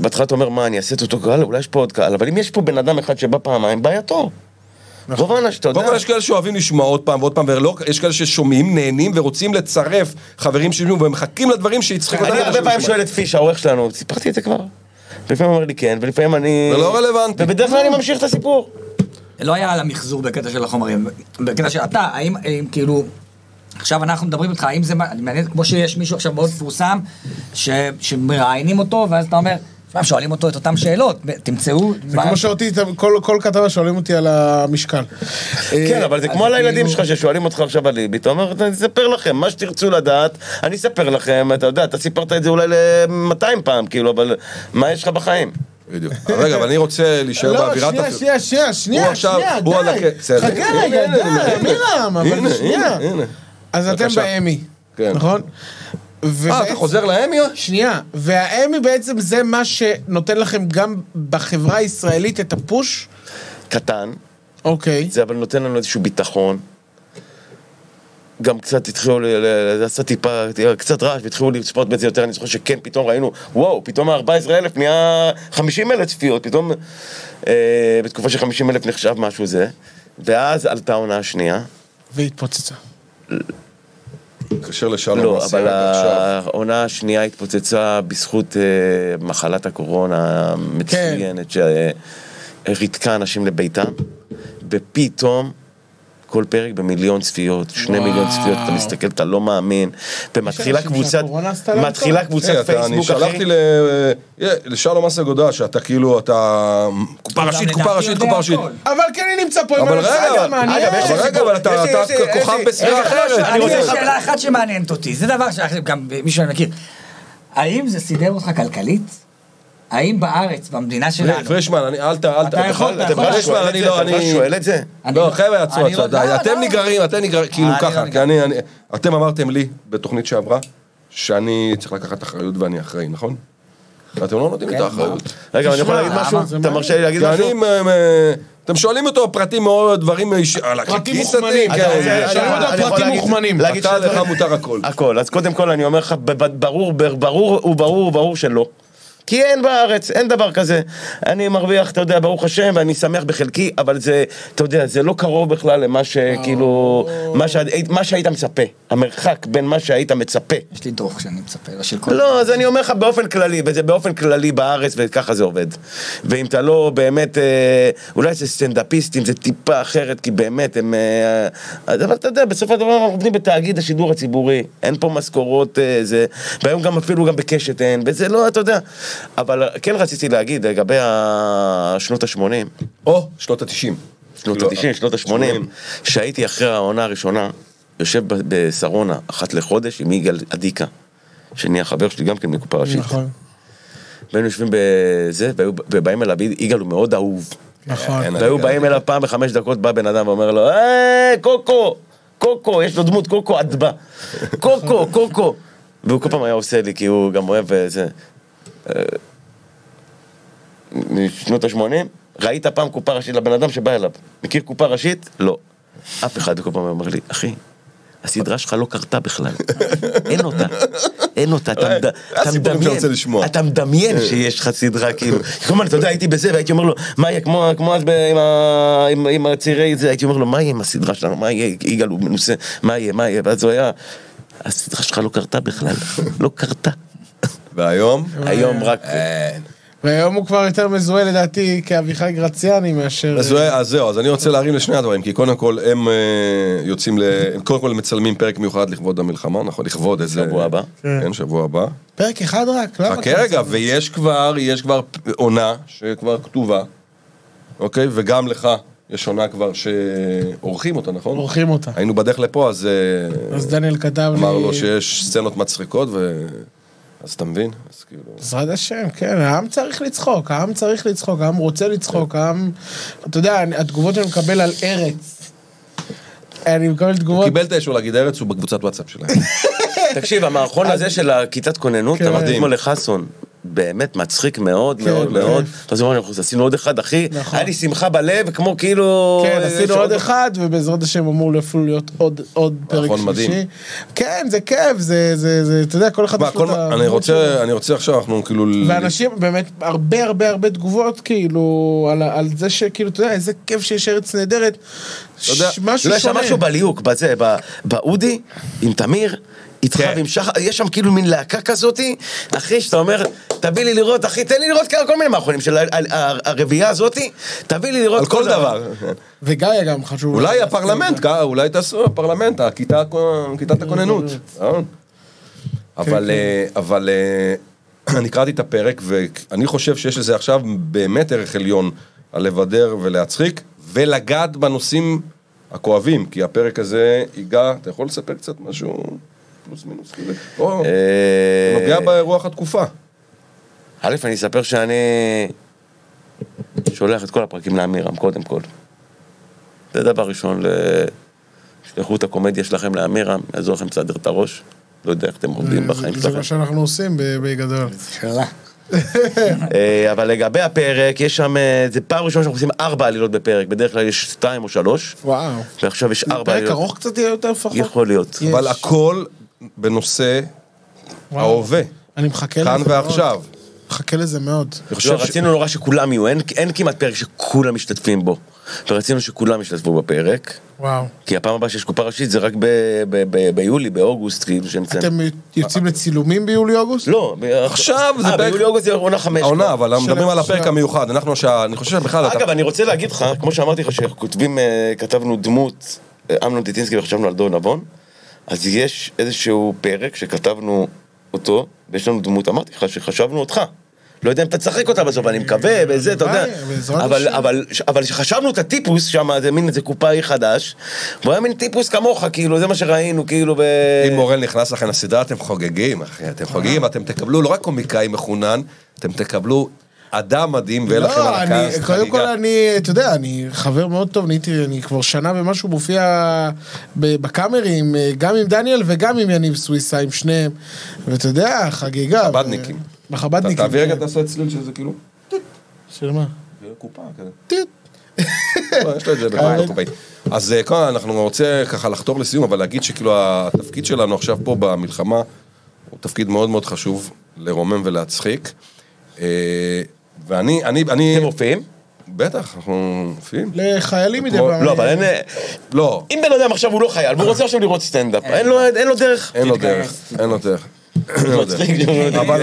בהתחלה אתה אומר, מה, אני אעשה את אותו קהל, אולי יש פה עוד קהל, אבל אם יש פה בן אדם אחד שבא פעמיים, בעייתו. רוב האנשים, אתה יודע,
קודם כל יש כאלה שאוהבים לשמוע עוד פעם ועוד פעם, ולא, יש כאלה ששומעים, נהנים ורוצים לצרף חברים שישמעו ומחכים לדברים שיצחקו
אני הרבה פעמים שואל את פיש, העורך שלנו, סיפרתי את זה כבר? ולפעמים הוא אומר לי כן, ולפעמים אני...
זה לא רלוונטי.
ובדרך כלל אני ממשיך את הסיפור.
לא היה על המחזור בקטע של החומרים, בקטע של אתה, האם, האם כאילו, עכשיו אנחנו מדברים איתך, האם זה, מעניין, כמו שיש מישהו עכשיו מאוד מפורסם, ש- שמראיינים אותו, ואז אתה אומר, שמע, שואלים אותו את אותן שאלות, תמצאו...
זה כמו שאותי, כל, כל כתבה שואלים אותי על המשקל.
כן, אבל זה כמו על
זה
הילדים
כאילו-
שלך ששואלים אותך עכשיו על ליבי, אתה אומר, אני אספר לכם, מה שתרצו לדעת, אני אספר לכם, אתה יודע, אתה סיפרת את זה אולי ל-200 פעם, כאילו, אבל מה יש לך בחיים?
בדיוק. רגע, אבל אני רוצה להישאר
לא,
באווירת... הפ-
שנייה, שנייה, שנייה, שנייה, די. חכה רגע, די. מילם, אבל שנייה. אז אתם. באמי,
כן.
נכון?
אה,
ובעצם-
אתה חוזר לאמי?
שנייה, והאמי בעצם זה מה שנותן לכם גם בחברה הישראלית את הפוש?
קטן,
אוקיי.
זה אבל נותן לנו איזשהו ביטחון. גם קצת התחילו ל- לעשות טיפה, קצת רעש, והתחילו לצפות בזה יותר, אני זוכר שכן, פתאום ראינו, וואו, פתאום ה-14,000 נהיה 50,000 צפיות, פתאום אה, בתקופה ש-50,000 נחשב משהו זה, ואז עלתה העונה השנייה.
והתפוצצה.
מתקשר לשלום
לא, אבל. העונה השנייה התפוצצה בזכות אה, מחלת הקורונה המצוינת שריתקה אנשים לביתם, ופתאום כל פרק במיליון צפיות, שני
וואו.
מיליון צפיות, אתה מסתכל, אתה לא מאמין, ומתחילה קבוצת, מתחילה. קבוצת
אני
פייסבוק, אחי.
שלחתי ל- אה, לשלום אסג הודעה שאתה כאילו, אתה קופה ראשית, קופה ראשית, קופה ראשית.
אבל כן אני נמצא פה עם
אבל
הנושא מעניין.
רגע, אבל אתה כוכב בסדרה
רגע,
אחרת.
אני
אני
רוצה
שאלה אחת שמעניינת אותי, זה דבר שגם מישהו שאני מכיר. האם זה סידר אותך כלכלית? האם בארץ, במדינה שלנו,
פרישמן, אני, אל ת... אל ת...
אתה יכול, אתה
אתה
יכול.
את
אני
זה?
לא,
אתה
אני...
שואל את זה?
אני
לא,
לא-
חבר'ה, עצרו,
אני
עצרו,
לא-
די,
לא,
אתם. נגררים, אתם נגררים, כאילו
אני לא
ככה, כי. אני, אני- אתם אמרתם לי בתוכנית שעברה, שאני צריך לקחת אחריות ואני אחראי, נכון? ואתם לא נותנים לי את
כן,
האחריות.
רגע, אני יכול להגיד? משהו? אתה. מרשה לי להגיד משהו?
אני, מ- מ- אתם שואלים אותו פרטים מאוד, דברים על
פרטים מוכמנים. אתה
כן.
שאלו
אני
אותו פרטים מוכמנים.
אתה, לך. מותר הכל.
הכל. אז קודם כל אני אומר לך, ברור, ברור, הוא ברור, ברור שלא. כי אין בארץ, אין דבר כזה. אני מרוויח, אתה יודע, ברוך השם, ואני שמח בחלקי, אבל זה, אתה יודע, זה לא קרוב בכלל למה שכאילו, מה שהיית- מה שהיית מצפה. המרחק בין מה שהיית מצפה.
יש לי דוח שאני מצפה לו של כל...
לא, אז אני אומר לך באופן כללי, וזה באופן כללי בארץ, וככה זה עובד. ואם אתה לא באמת, אה, אולי זה סטנדאפיסטים, זה טיפה אחרת, כי באמת הם... אה, אבל אתה יודע, בסופו של דבר אנחנו עובדים בתאגיד השידור הציבורי, אין פה משכורות, אה, זה... והיום גם אפילו גם בקשת אין, וזה לא, אתה יודע. אבל כן רציתי להגיד לגבי השנות ה-80,
או, שנות התשעים.
שנות ה-90, שנות ה-80, שהייתי אחרי העונה הראשונה, יושב ב- בשרונה אחת לחודש עם יגאל אדיקה, שנהיה חבר שלי גם כן מקופה ראשית.
נכון,
והיינו יושבים בזה, ובאים אליו, יגאל הוא מאוד אהוב.
נכון.
אין,
והיו באים אליו פעם בחמש דקות, בא בן אדם ואומר לו, היי, קוקו, קוקו, יש לו דמות קוקו אדבה. קוקו, קוקו. והוא כל פעם היה עושה לי, כי הוא גם אוהב איזה... משנות ה-80, ראית פעם קופה ראשית לבן אדם שבא אליו. מכיר קופה ראשית? לא. אף אחד כל פעם אומר לי, אחי, הסדרה שלך לא קרתה בכלל. אין אותה. אין אותה. אתה מדמיין. אתה מדמיין שיש לך סדרה, כאילו. כל הזמן, אתה יודע, הייתי בזה, והייתי אומר לו, מה יהיה, כמו אז עם ה- עם- עם הצעירי זה, הייתי אומר לו, מה יהיה עם הסדרה שלנו, מה יהיה, יגאל הוא מנוסה, מה יהיה, מה יהיה, ואז הוא היה, הסדרה שלך לא קרתה בכלל, לא קרתה.
והיום?
היום רק...
אין.
והיום הוא כבר יותר מזוהה לדעתי כאביחי גרציאני מאשר...
אז זהו, אז זהו, אז אני רוצה להרים לשני הדברים, כי קודם כל הם אה, יוצאים ל... הם קודם כל מצלמים פרק מיוחד לכבוד המלחמה, נכון? לכבוד איזה...
שבוע הבא.
כן, שבוע הבא.
פרק אחד רק? למה
חכה רגע? ויש כבר, יש כבר עונה שכבר כתובה, אוקיי? וגם לך יש עונה כבר שעורכים אותה, נכון?
עורכים אותה.
היינו בדרך לפה, אז אה,
אז דניאל כתב לי...
אמר לו שיש סצנות מצחיקות, ו... אז אתה מבין? אז כאילו...
בעזרת השם, כן, העם צריך לצחוק, העם צריך לצחוק, העם רוצה לצחוק, העם... אתה יודע, אני- התגובות שאני מקבל על ארץ, אני מקבל
הוא
תגובות...
קיבל את האישור להגיד ארץ, הוא בקבוצת וואטסאפ שלהם.
תקשיב, המערכון הזה של הכיתת כוננות,
כן.
אמרתי אתמול לחסון, באמת מצחיק מאוד
כן,
מאוד. מאוד. אז הוא אמר, אנחנו עשינו עוד אחד, אחי,
נכון.
היה לי שמחה בלב, כמו כאילו...
כן, עשינו עוד אחד, ובעזרת השם אמור אפילו להיות עוד, עוד פרק
נכון, מדהים.
שלישי. כן, זה כיף, זה, זה, זה, אתה יודע, כל אחד
מה,
יש לו את
מה- אני. רוצה, אני רוצה עכשיו, אנחנו כאילו...
ואנשים, באמת, הרבה הרבה הרבה תגובות, כאילו, על, ה- על זה שכאילו, אתה יודע, איזה כיף שיש ארץ נהדרת.
יודע,
משהו
לא, יש שם
שונה.
משהו בליהוק, בזה, באודי, עם תמיר, איתך
כן.
ועם שחר, יש שם כאילו מין להקה כזאתי, אחי, שאתה אומר, תביא לי לראות, אחי, תן לי לראות כל כל מיני מערכונים של ה- ה- ה- הרביעייה הזאתי, תביא לי לראות
על כל דבר.
וגיא גם חשוב.
אולי הפרלמנט, אולי תעשו הפרלמנט, כיתת הכוננות. נכון? אבל, אה, אבל אה, אני קראתי את הפרק, ואני חושב שיש לזה עכשיו באמת ערך עליון על לבדר ולהצחיק, ולגעת בנושאים הכואבים, כי הפרק הזה ייגע, אתה יכול לספר קצת משהו פלוס מינוס כזה? או,
אה,
נוגע ברוח התקופה.
א', אני אספר שאני שולח את כל הפרקים לאמירם, קודם כל. זה דבר ראשון, שלחו את הקומדיה שלכם לאמירם, יעזור לכם לסדר את הראש. לא יודע איך אתם עובדים בחיים
זה
שלכם.
מה שאנחנו עושים בגדול.
אה, אבל לגבי הפרק, יש שם, אה, זה פעם ראשונה שאנחנו עושים ארבע עלילות בפרק, בדרך כלל יש שתיים או שלוש,
וואו.
ועכשיו יש
זה
ארבע
פרק
עלילות.
ארוך קצת יהיה יותר לפחות?
יכול להיות.
אבל הכל בנושא
וואו.
ההווה,
אני מחכה לזה
כאן
מאוד.
ועכשיו.
מחכה לזה מאוד.
אני חושב
לא,
ש-
רצינו נורא שכולם יהיו, אין, אין כמעט פרק שכולם משתתפים בו. ורצינו שכולם ישתתפו בפרק,
וואו.
כי הפעם הבאה שיש קופה ראשית זה רק ב, ב, ב, ביולי, באוגוסט, כאילו שהם מציינים.
אתם יוצאים לצילומים ביולי-אוגוסט?
לא, ב-
עכשיו זה
אה,
פרק-
ביולי אוגוסט זה עונה חמש.
העונה, אבל מדברים על הפרק המיוחד, אנחנו שה... אני חושב שבכלל... אתה-
אגב, אני רוצה להגיד לך, כמו שאמרתי לך, שכותבים, אה, כתבנו דמות, אה, אמנון טיטינסקי וחשבנו על דון נבון, אז יש איזשהו פרק שכתבנו אותו, ויש לנו דמות, אמרתי לך שחשבנו אותך. לא יודע אם אתה תשחק אותה בסוף, אני מקווה, וזה, אתה יודע. אבל. אבל, אבל שחשבנו את הטיפוס שם, זה מין איזה קופאי חדש, והוא היה מין טיפוס כמוך, כאילו, זה מה שראינו, כאילו, ב...
אם מורל נכנס לכם לסדרה, אתם חוגגים, אחי, אתם חוגגים, אתם תקבלו לא רק קומיקאי מחונן, אתם תקבלו אדם מדהים, ויהיה לכם על
לא, אני,
הקאסט
קודם כל
חגיגה.
אני, אתה יודע, אני חבר מאוד טוב, נהייתי, אני כבר שנה ומשהו מופיע בקאמרים, אה, גם עם דניאל וגם עם יניב סוויסה, עם שניהם, ואתה יודע, חגיגה.
חב"דניקים.
בחב"דניקים.
תעביר רגע. תעשה צליל שזה כאילו...
של מה?
קופה כזה.
טיט.
לא, יש לו את זה בכל קופאי. אז אה, קודם אנחנו רוצה ככה לחתור לסיום, אבל להגיד שכאילו התפקיד שלנו עכשיו פה במלחמה, הוא תפקיד מאוד מאוד חשוב לרומם ולהצחיק. אה, ואני, אני, אני...
אתם מופיעים?
בטח, אנחנו מופיעים.
לחיילים מדי פעם.
לא, אבל אין...
לא,
אם בן אדם עכשיו הוא לא חייל, והוא רוצה עכשיו לראות סטנדאפ, אין לו- דרך.
אין לו דרך, אין לו דרך.
מצחיק,
אבל-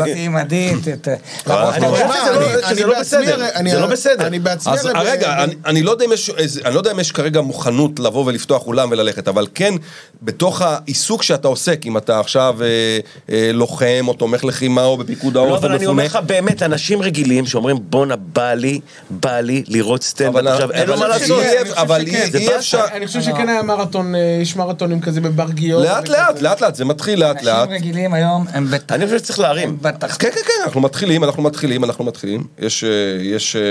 לא- לא
בעצמי
בסדר.
הרי- אני-
זה לא בסדר.
אני בעצמי...
אז רגע, אני, לא יודע אם יש, לא כרגע מוכנות לבוא ולפתוח אולם וללכת, אבל כן, בתוך העיסוק שאתה עוסק, אם אתה עכשיו אה, אה, לוחם או תומך לחימה או בפיקוד
לא,
העורף או
אבל אני אומר לך באמת, אנשים רגילים שאומרים בואנה בא לי, בא לי לראות סטנדאפ
אבל-
עכשיו, אין לו
אבל
מה לעשות.
אבל. אי-. אפשר,
אני חושב שכן היה מרתון, אה, יש מרתונים כזה בבר גיורא.
לאט. לאט, לאט לאט, זה מתחיל לאט לאט.
אנשים רגילים היום הם בתח...
אני חושב שצריך להרים.
כן, כן, כן, אנחנו מתחילים, אנחנו מתחילים, אנחנו מתחילים. יש, אה, יש, אה,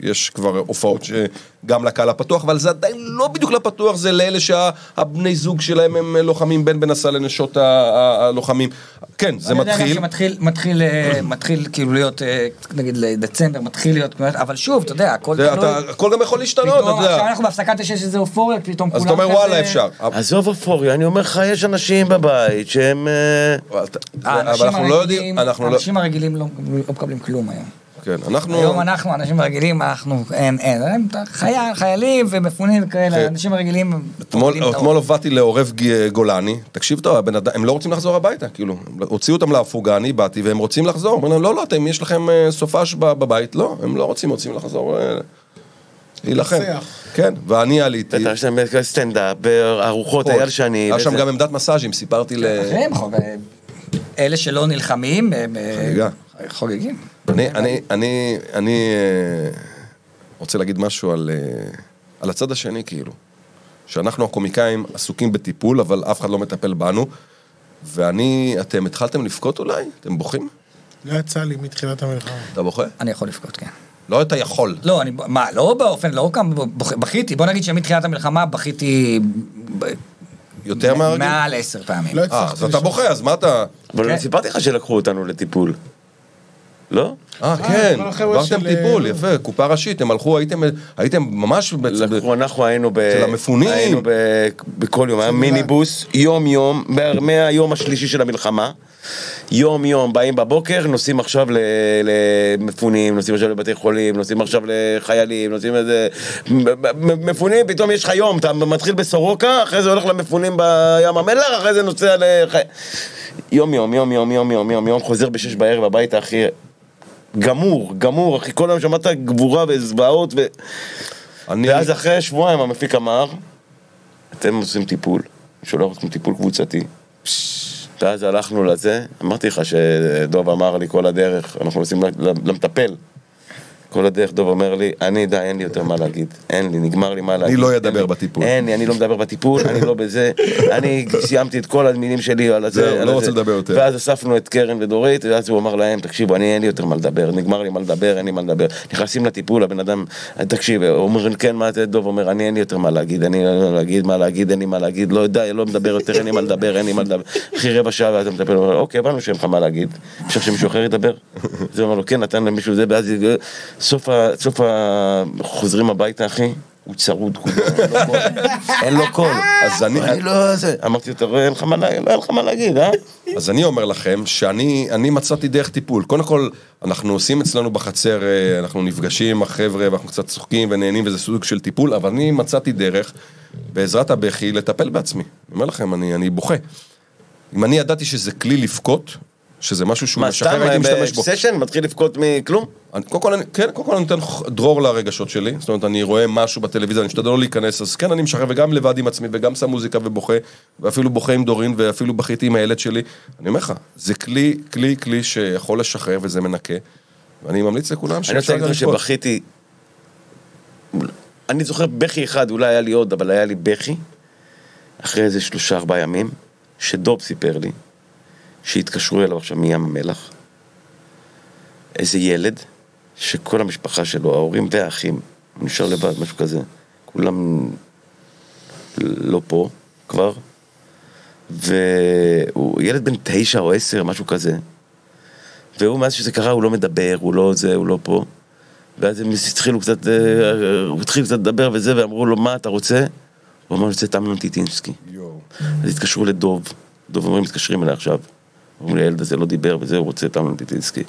יש כבר הופעות שגם לקהל הפתוח, אבל זה עדיין לא בדיוק לפתוח, זה לאלה שהבני זוג שלהם הם לוחמים בין בנסה לנשות הלוחמים. כן, זה
אני יודע גם
מתחיל.
שמתחיל, מתחיל, אה, מתחיל כאילו להיות, אה, נגיד לדצמבר, מתחיל להיות, אבל שוב, אתה יודע, הכל תלוי.
אתה, הכל גם יכול להשתנות, אתה יודע.
עכשיו אנחנו בהפסקת יש איזה אופוריה, פתאום
אז
כולם
אתה אומר וואלה אפשר.
עזוב אופוריה, אני אומר לך, יש אנשים בבית שהם... אה,
לא
הרגילים-
לא,
האנשים הרגילים לא לא מקבלים כלום היום.
כן, אנחנו,
היום אנחנו, האנשים הרגילים, אנחנו, אין, אין, הם חייל, חיילים ומפונים וכאלה,
כן.
האנשים הרגילים, הם
אתמול. הובאתי לעורב גולני, תקשיב טוב, הבן אדם, הם לא רוצים לחזור הביתה, כאילו, הוציאו אותם להפוגה, אני באתי, והם רוצים לחזור, אומרים להם, לא, לא, אתם, יש לכם אה, סופש ב- בבית, לא, הם לא רוצים, רוצים לחזור אה, להילחם. כן, ואני עליתי,
יש להם סטנדאפ, ארוחות, אייל שני.
היה שם. גם עמדת מסאז'ים, סיפרתי ל...
חוג- אלה שלא נלחמים, הם, אה,
חגיגה.
חוגגים.
אני, אני, אני, אני אה, רוצה להגיד משהו על, אה, על הצד השני, כאילו. שאנחנו הקומיקאים עסוקים בטיפול, אבל אף אחד לא מטפל בנו. ואני, אתם התחלתם לבכות אולי? אתם בוכים?
לא יצא לי מתחילת המלחמה.
אתה בוכה?
אני יכול לבכות, כן.
לא אתה יכול.
לא, אני, מה, לא באופן, לא כמה, בכיתי, בוא נגיד שמתחילת המלחמה בכיתי
יותר מהרגיל?
מעל עשר פעמים.
לא
אה,
הצלחתי
אז אתה. בוכה, אז מה אתה...
אבל
כן.
סיפרתי לך שלקחו אותנו לטיפול. לא?
אה, כן,
כל החבר'ה
עברתם
של-
טיפול, יפה, קופה ראשית, הם הלכו, הייתם הייתם ממש...
לקחו, אנחנו היינו ב...
אצל המפונים.
היינו ב... בכל יום, היה מיניבוס, יום יום, מה- מהיום השלישי של המלחמה. יום יום, באים בבוקר, נוסעים עכשיו ל- למפונים, נוסעים עכשיו לבתי חולים, נוסעים עכשיו לחיילים, נוסעים איזה... מפונים, פתאום יש לך יום, אתה מתחיל בסורוקה, אחרי זה הולך למפונים בים המלח, אחרי זה נוסע לח... יום יום, יום יום, יום יום, יום יום, חוזר בשש בערב הביתה, אחי. גמור, גמור, אחי, כל היום שמעת גבורה וזוועות ו...
אני...
ואז אחרי שבועיים המפיק אמר, אתם עושים טיפול, שולח אתכם טיפול קבוצתי. ואז הלכנו לזה, אמרתי לך שדוב אמר לי כל הדרך, אנחנו ל- למטפל. כל הדרך דוב אומר לי, אני די, אין לי יותר מה להגיד. אין לי, נגמר לי מה להגיד.
לא
אין
אדבר בטיפול.
אין לי, אני לא מדבר בטיפול, אני לא בזה. אני סיימתי את כל המילים שלי על הזה.
זהו, לא. רוצה לדבר יותר.
ואז אספנו את קרן ודורית, ואז הוא אמר להם, תקשיבו, אני אין לי יותר מה לדבר, נגמר לי מה לדבר, אין לי מה לדבר. נכנסים לטיפול, הבן אדם, תקשיב, הוא אומר, כן, מה זה, דוב אומר, אני אין לי יותר מה להגיד, אני אין לי מה להגיד, מה להגיד, אין לי מה להגיד, לא יודע, לא מדבר יותר, אין לי מה לדבר, אין לי מה לדבר. אחרי רבע שעה, ואז המטפל אומר, אוקיי, הבנו שאין לך מה להגיד, אפשר שמישהו אחר ידבר? זה אומר לו, כן, נתן למישהו זה, ואז סוף ה... סוף ה... חוזרים הביתה, אחי. הוא צרוד אין לו קול.
אז אני-
אני לא... זה. אמרתי, אתה רואה, אין לך מה להגיד, לא אין לך מה להגיד, אה?
אז אני אומר לכם שאני אני מצאתי דרך טיפול. קודם כל, אנחנו עושים אצלנו בחצר, אה, אנחנו נפגשים עם החבר'ה ואנחנו קצת צוחקים ונהנים וזה סוג של טיפול, אבל אני מצאתי דרך, בעזרת הבכי, לטפל בעצמי. אני אומר לכם, אני, אני בוכה. אם אני ידעתי שזה כלי לבכות, שזה משהו שהוא
מה,
משחרר,
סתם
הייתי משתמש בו.
בסשן מתחיל לבכות מכלום?
אני, קודם כל, אני, כן, קודם כל אני נותן דרור לרגשות שלי, זאת אומרת, אני רואה משהו בטלוויזיה, אני משתדל לא להיכנס, אז כן, אני משחרר וגם לבד עם עצמי, וגם שם מוזיקה ובוכה, ואפילו בוכה עם דורין, ואפילו בכיתי עם הילד שלי. אני אומר לך, זה כלי, כלי, כלי שיכול לשחרר וזה מנקה, ואני ממליץ לכולם
אני רוצה
שאפשר
להגיד
גם לבכות.
שבכיתי... אני זוכר בכי אחד, אולי היה לי עוד, אבל היה לי בכי, אחרי איזה שלושה ארבעה ימים, שדוב סיפר לי, שהתקשרו אליו עכשיו מים המלח, איזה ילד, שכל המשפחה שלו, ההורים והאחים, הוא נשאר לבד, משהו כזה, כולם לא פה כבר, והוא ילד בן תשע או עשר, משהו כזה. והוא, מאז שזה קרה, הוא לא מדבר, הוא לא זה, הוא לא פה. ואז הם התחילו קצת, אה, הוא התחיל קצת לדבר וזה, ואמרו לו, מה אתה רוצה? הוא אמר, אני רוצה את אמנון טיטינסקי. אז התקשרו לדוב, דוב אומרים, מתקשרים אליי עכשיו. אומרים לי, הילד הזה לא דיבר וזה, הוא רוצה את אמנון טיטינסקי.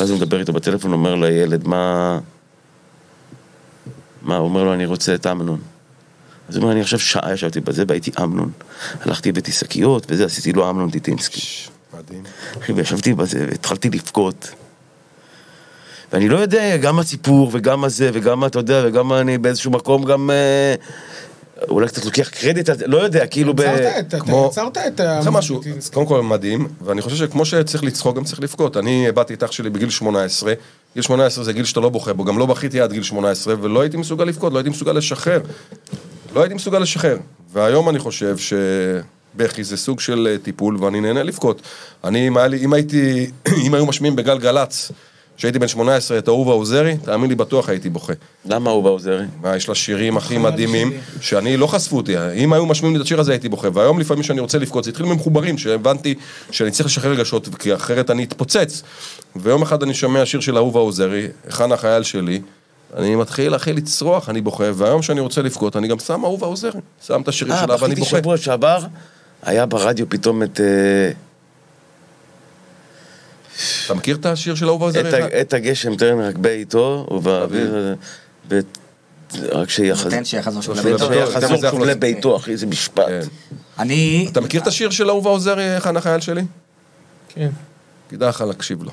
ואז הוא מדבר איתו בטלפון, אומר לילד, מה... מה? הוא אומר לו, אני רוצה את אמנון. אז הוא אומר, אני עכשיו שעה ישבתי בזה, והייתי אמנון. הלכתי, הבאתי שקיות וזה, עשיתי לו אמנון טיטינסקי.
מדהים.
וישבתי בזה, והתחלתי לבכות. ואני לא יודע, גם הסיפור, וגם הזה, וגם, אתה יודע, וגם אני באיזשהו מקום גם... אה, אולי קצת לוקח קרדיט לא יודע, כאילו ב...
יצרת את- את
זה
ה...
משהו, קודם כל מדהים, ואני חושב שכמו שצריך לצחוק, גם צריך לבכות. אני איבדתי את אח שלי בגיל 18, גיל 18 זה גיל שאתה לא בוכה בו, גם לא בכיתי עד גיל 18, ולא הייתי מסוגל לבכות, לא הייתי מסוגל לשחרר. לא הייתי מסוגל לשחרר. והיום אני חושב שבכי זה סוג של אה, טיפול, ואני נהנה לבכות. אני, אם, לי, אם הייתי, אם היו משמיעים בגלגלצ, כשהייתי בן 18 את אהובה עוזרי, תאמין לי, בטוח הייתי בוכה.
למה הוא בעוזרי?
מה, יש לה שירים הכי מדהימים, שאני לא חשפו אותי, אם היו משמיעים לי את השיר הזה הייתי בוכה, והיום לפעמים כשאני רוצה לבכות, זה התחיל ממחוברים, שהבנתי שאני צריך לשחרר רגשות, כי אחרת אני אתפוצץ. ויום אחד אני שומע שיר של אהובה עוזרי, היכן החייל שלי, אני מתחיל, אחי, לצרוח, אני בוכה, והיום כשאני רוצה לבכות, אני גם שם אהובה עוזרי, שם את השירים
אה,
שלה ואני
בכיתי
בוכה.
שבוע שעבר, היה ברדיו פתאום את... אה,
אתה מכיר את השיר של אהובה עוזרי?
את הגשם טרן רק בעיתו, ובאוויר... רק שיחזור
שוב לביתו.
לבטוח.
שיחזור
זה
שוב
יכול-
לביתו, אחי, איזה משפט.
כן.
אני,
אתה מכיר את השיר של אהובה עוזרי, היכן החייל שלי?
כן.
כדאי לך להקשיב לו.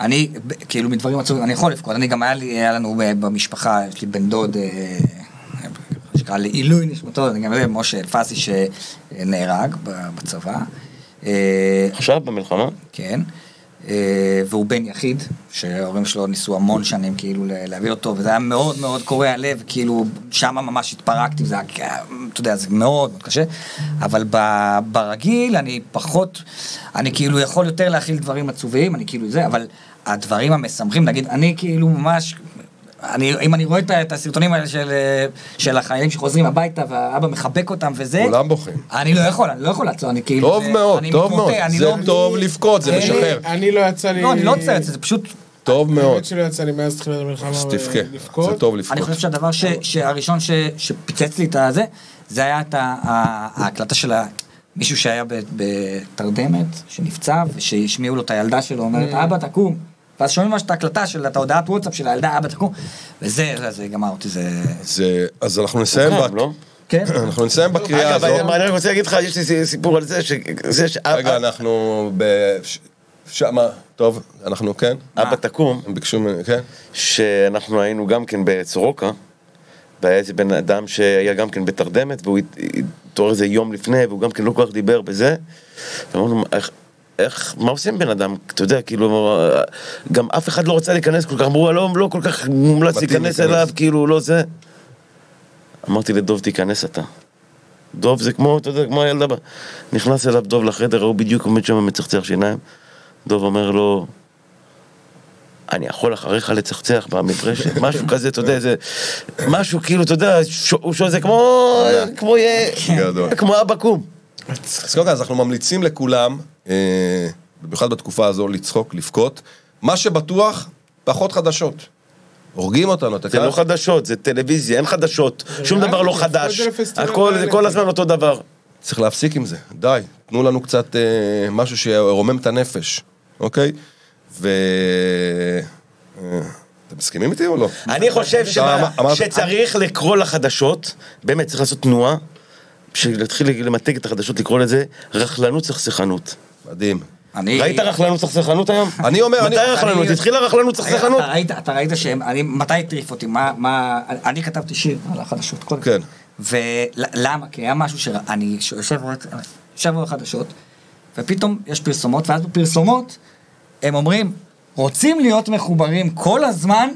אני, כאילו מדברים עצובים, אני יכול לבכות, אני גם היה לי, היה לנו במשפחה, יש לי בן דוד, אה, שקרא לעילוי נשמתו, אני גם יודע, משה אלפסי שנהרג ב- בצבא. אה,
עכשיו במלחמה?
כן. אה, והוא בן יחיד, שההורים שלו ניסו המון שנים כאילו להביא אותו, וזה היה מאוד מאוד קורע לב, כאילו שם ממש התפרקתי, וזה היה, אתה יודע, זה מאוד מאוד קשה, אבל ברגיל אני פחות, אני כאילו יכול יותר להכיל דברים עצובים, אני כאילו זה, אבל הדברים המשמחים, נגיד, אני כאילו ממש, אני, אם אני רואה את, הסרטונים האלה של, אה, של החיילים שחוזרים הביתה והאבא מחבק אותם וזה,
כולם בוכים.
אני לא יכול, אני לא יכול לעצור, אני כאילו...
טוב
זה-
מאוד,
אני
טוב
מתמוטט,
מאוד.
אני
זה
לא-
טוב לבכות, זה
אני-
משחרר.
אני לא יצא לי...
לא, אני לא עוצר את זה, זה פשוט...
טוב מאוד.
האמת שלא יצא לי מאז תחילת המלחמה
אז
אה,
תבכה. זה טוב לבכות.
אני חושב שהדבר ש, שהראשון ש, שפיצץ לי את הזה, זה היה את ה- ה- ההקלטה של ה- מישהו שהיה ב- בתרדמת, שנפצע, ושהשמיעו לו את הילדה שלו, אומרת, אבא תקום. ואז שומעים ממש את ההקלטה של את ההודעת וואטסאפ של הילדה, אבא תקום. וזה, זה- זה גמר אותי, זה...
זה, אז אנחנו נסיים,
חם,
ב...
לא?
כן?
אנחנו נסיים בקריאה
אגב,
הזאת.
אני רק רוצה להגיד לך, יש לי סיפור על זה, שזה ש...
רגע, אנחנו ב... שמה, טוב, אנחנו כן?
אבא תקום,
הם ביקשו ממני, כן?
שאנחנו היינו גם כן בסורוקה, והיה איזה בן אדם שהיה גם כן בתרדמת, והוא הת- התעורר איזה יום לפני, והוא גם כן לא כל כך דיבר בזה. ואמרנו, איך, מה עושים בן אדם? אתה יודע, כאילו, גם אף אחד לא רצה להיכנס כל כך, אמרו, לא, לא כל כך מומלץ להיכנס
להיכנס."
אליו, כאילו, לא זה. אמרתי לדוב, תיכנס אתה. דוב זה כמו, אתה יודע, כמו הילדה. נכנס אליו דוב לחדר, ההוא בדיוק עומד שם מצחצח שיניים. דוב אומר לו, אני יכול אחריך לצחצח במברשת, משהו כזה, אתה יודע, זה... משהו כאילו, אתה יודע, הוא שואל, זה כמו... כמו... יה-
גדול.
כמו אבא קום.
אז קודם כל, אז אנחנו ממליצים לכולם, אה, במיוחד בתקופה הזו, לצחוק, לבכות. מה שבטוח, פחות חדשות. הורגים אותנו, אתה
זה
כאן?
לא חדשות, זה טלוויזיה, אין חדשות. שום
די,
דבר לא חדש.
זה
הכל, זה. כל הזמן אותו דבר.
צריך להפסיק עם זה, די. תנו לנו קצת אה, משהו שירומם את הנפש, אוקיי? ו... אה, אתם מסכימים איתי או לא?
אני חושב שמה-
אמר- אמרת-
שצריך לקרוא לחדשות, באמת צריך לעשות תנועה, בשביל להתחיל למתג את החדשות, לקרוא לזה רכלנות סכסכנות.
מדהים.
אני...
ראית רכלנות סכסכנות היום?
אני אומר, אני...
מתי רכלנות? התחילה רכלנות סכסכנות?
אתה ראית, שהם, אני, מתי הטריף אותי, מה, מה, אני כתבתי שיר על החדשות, קודם.
כן.
ולמה? כי היה משהו שאני יושב רואה- יושב רואה חדשות, ופתאום יש פרסומות, ואז בפרסומות הם אומרים, רוצים להיות מחוברים כל הזמן,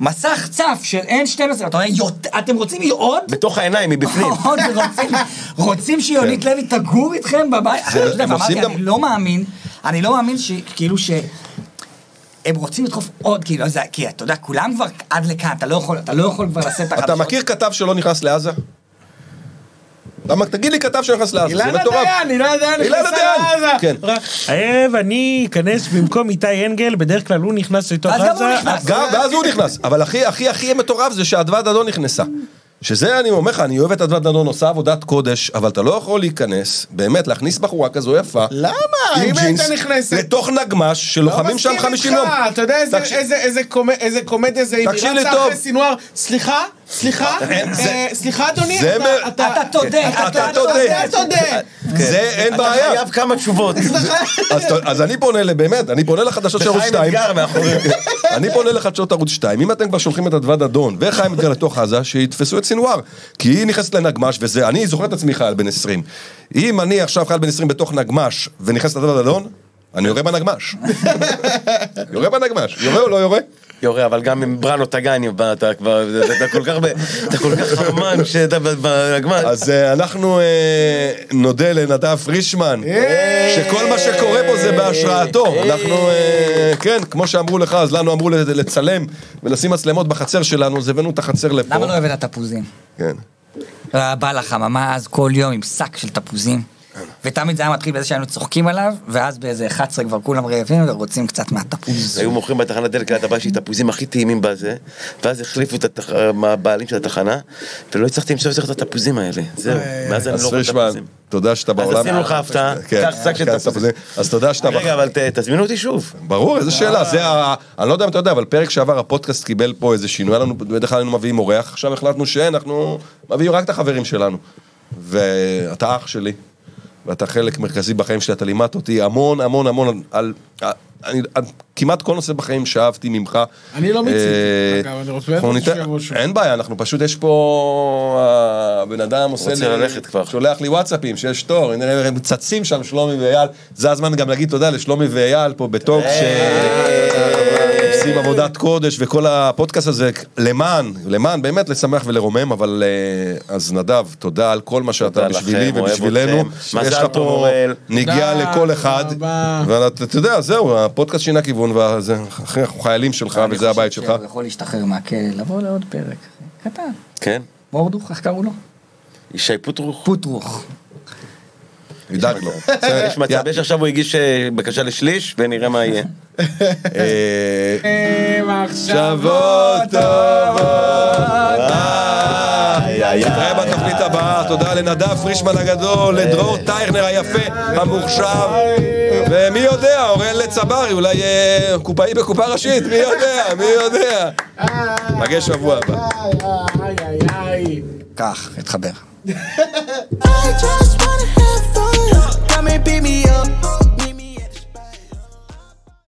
מסך צף של N12, אתה אומר, "יות- אתם רוצים עוד?
בתוך העיניים, מבפנים.
עוד רוצים, רוצים שיונית לוי תגור איתכם בבית.
גם-
אני לא מאמין, אני לא מאמין שכאילו ש... הם רוצים לדחוף עוד, כאילו, זה, כי אתה יודע, כולם כבר עד לכאן, אתה לא יכול, אתה לא יכול כבר לשאת את החדשות.
אתה מכיר כתב שלא נכנס לעזה? למה, תגיד לי כתב שנכנס לעזה, זה
אילנה
מטורף.
דיין, אילנה דיין
אילנה
נכנסה
דיין,
לעזה.
כן.
הערב אני אכנס במקום איתי אנגל, בדרך כלל הוא נכנס לתוך
אז גם הוא
עזה.
נכנס.
גם, ואז הוא נכנס. אבל הכי, הכי, הכי מטורף זה שאדוה דדון נכנסה. שזה, אני אומר לך, אני אוהב את אדוה דדון, עושה עבודת קודש, אבל אתה לא יכול להיכנס, באמת, להכניס בחורה כזו יפה.
למה? אם
ג'ינס,
הייתה נכנסת...
לתוך נגמש, שלוחמים שם 50
לא
יום.
מסכים איתך, אתה יודע איזה- קומדיה זה, היא רצה. אחרי סינואר, סליחה, סליחה,
אין, זה-
אה, סליחה אדוני, אתה- אתה...
אתה תודה,
אתה
אתה
תודה.
אתה תודה.
זה אין
אתה
בעיה.
חייב כמה תשובות.
אז, אני פונה, באמת, אני פונה לחדשות של ערוץ
וחיים
2.
אתגר מאחורי.
אני פונה לחדשות ערוץ 2, אם אתם כבר שולחים את אדוה דדון וחיים אתגר לתוך עזה, שיתפסו את סינואר. כי היא נכנסת לנגמש, וזה, אני זוכר את עצמי חייל בן 20. אם אני עכשיו חייל בן 20 בתוך נגמש, ונכנסת אדוה דדון, אני יורה בנגמש. יורה בנגמש. יורה או לא יורה?
יורה, אבל גם עם בראנו טגני, אתה כבר, אתה כל כך, אתה כל כך חרמן שאתה בנגמ"ש.
אז אה, אנחנו אה, נודה לנדב פרישמן, שכל מה שקורה פה זה בהשראתו. אנחנו, אה, כן, כמו שאמרו לך, אז לנו אמרו לצלם ולשים מצלמות בחצר שלנו, אז הבאנו את החצר לפה.
למה לא הבאת תפוזים?
כן.
בא לחממה אז כל יום עם שק של תפוזים. ותמיד זה היה מתחיל בזה שהיינו צוחקים עליו, ואז באיזה 11 כבר כולם רעבים ורוצים קצת מהתפוז.
היו מוכרים בתחנת דלק ליד הבית שלי תפוזים הכי טעימים בזה, ואז החליפו את התח- הבעלים של התחנה, ולא הצלחתי למצוא את התפוזים האלה. זהו, מאז אני
אז
לא רואה תפוזים.
תודה שאתה
אז
בעולם.
עשינו לך הפתעה,
כן,
קח שק של תפוזים.
אז תודה שאתה...
רגע, אבל תזמינו אותי שוב.
ברור, איזה שאלה, זה ה... אני לא יודע אם אתה יודע, אבל פרק שעבר הפודקאסט קיבל פה איזה שינוי, בדרך כלל היינו מביאים אורח, עכשיו החלטנו שאנחנו מביאים רק את החברים שלנו. ואתה אח שלי, ואתה חלק מרכזי בחיים שלי, אתה לימדת אותי המון המון המון על... אני, על כמעט כל נושא בחיים שאהבתי ממך.
אני לא מיציתי,
אה,
אגב, אני רוצה שיבוא שוב.
אין בעיה, אנחנו פשוט, יש פה... הבן אדם עושה
רוצה
לי...
ללכת כבר.
שולח לי וואטסאפים שיש תור, הם צצים שם שלומי ואייל, זה הזמן גם להגיד תודה לשלומי ואייל פה בתור ש... עושים עבודת קודש וכל הפודקאסט הזה למען, למען באמת לשמח ולרומם, אבל אה, אז נדב, תודה על כל מה שאתה בשבילי ובשבילנו. יש לך פה. נגיעה לכל אחד. ואתה אתה יודע, זהו, הפודקאסט שינה כיוון, וזה- אחי, אנחנו חיילים שלך
אני
וזה
חושב
הבית שלך.
שהוא יכול להשתחרר מהכלא, לבוא לעוד פרק. קטן.
כן?
מורדוך, איך קראו לו?
ישי פוטרוך.
פוטרוך.
נדאג לו.
יש מצב, יש עכשיו הוא הגיש אה, בקשה לשליש, ונראה מה יהיה.
אה,
מחשבות
טובות. נתראה בתוכנית הבאה, תודה לנדב פרישמן הגדול, לדרור טיירנר היפה, המוכשר, ומי יודע, אוראל צברי, אולי אה, קופאי בקופה ראשית, מי יודע, מי יודע. נפגש שבוע הבא.
איי איי איי
כך, התחבר.
I just wanna beat me up.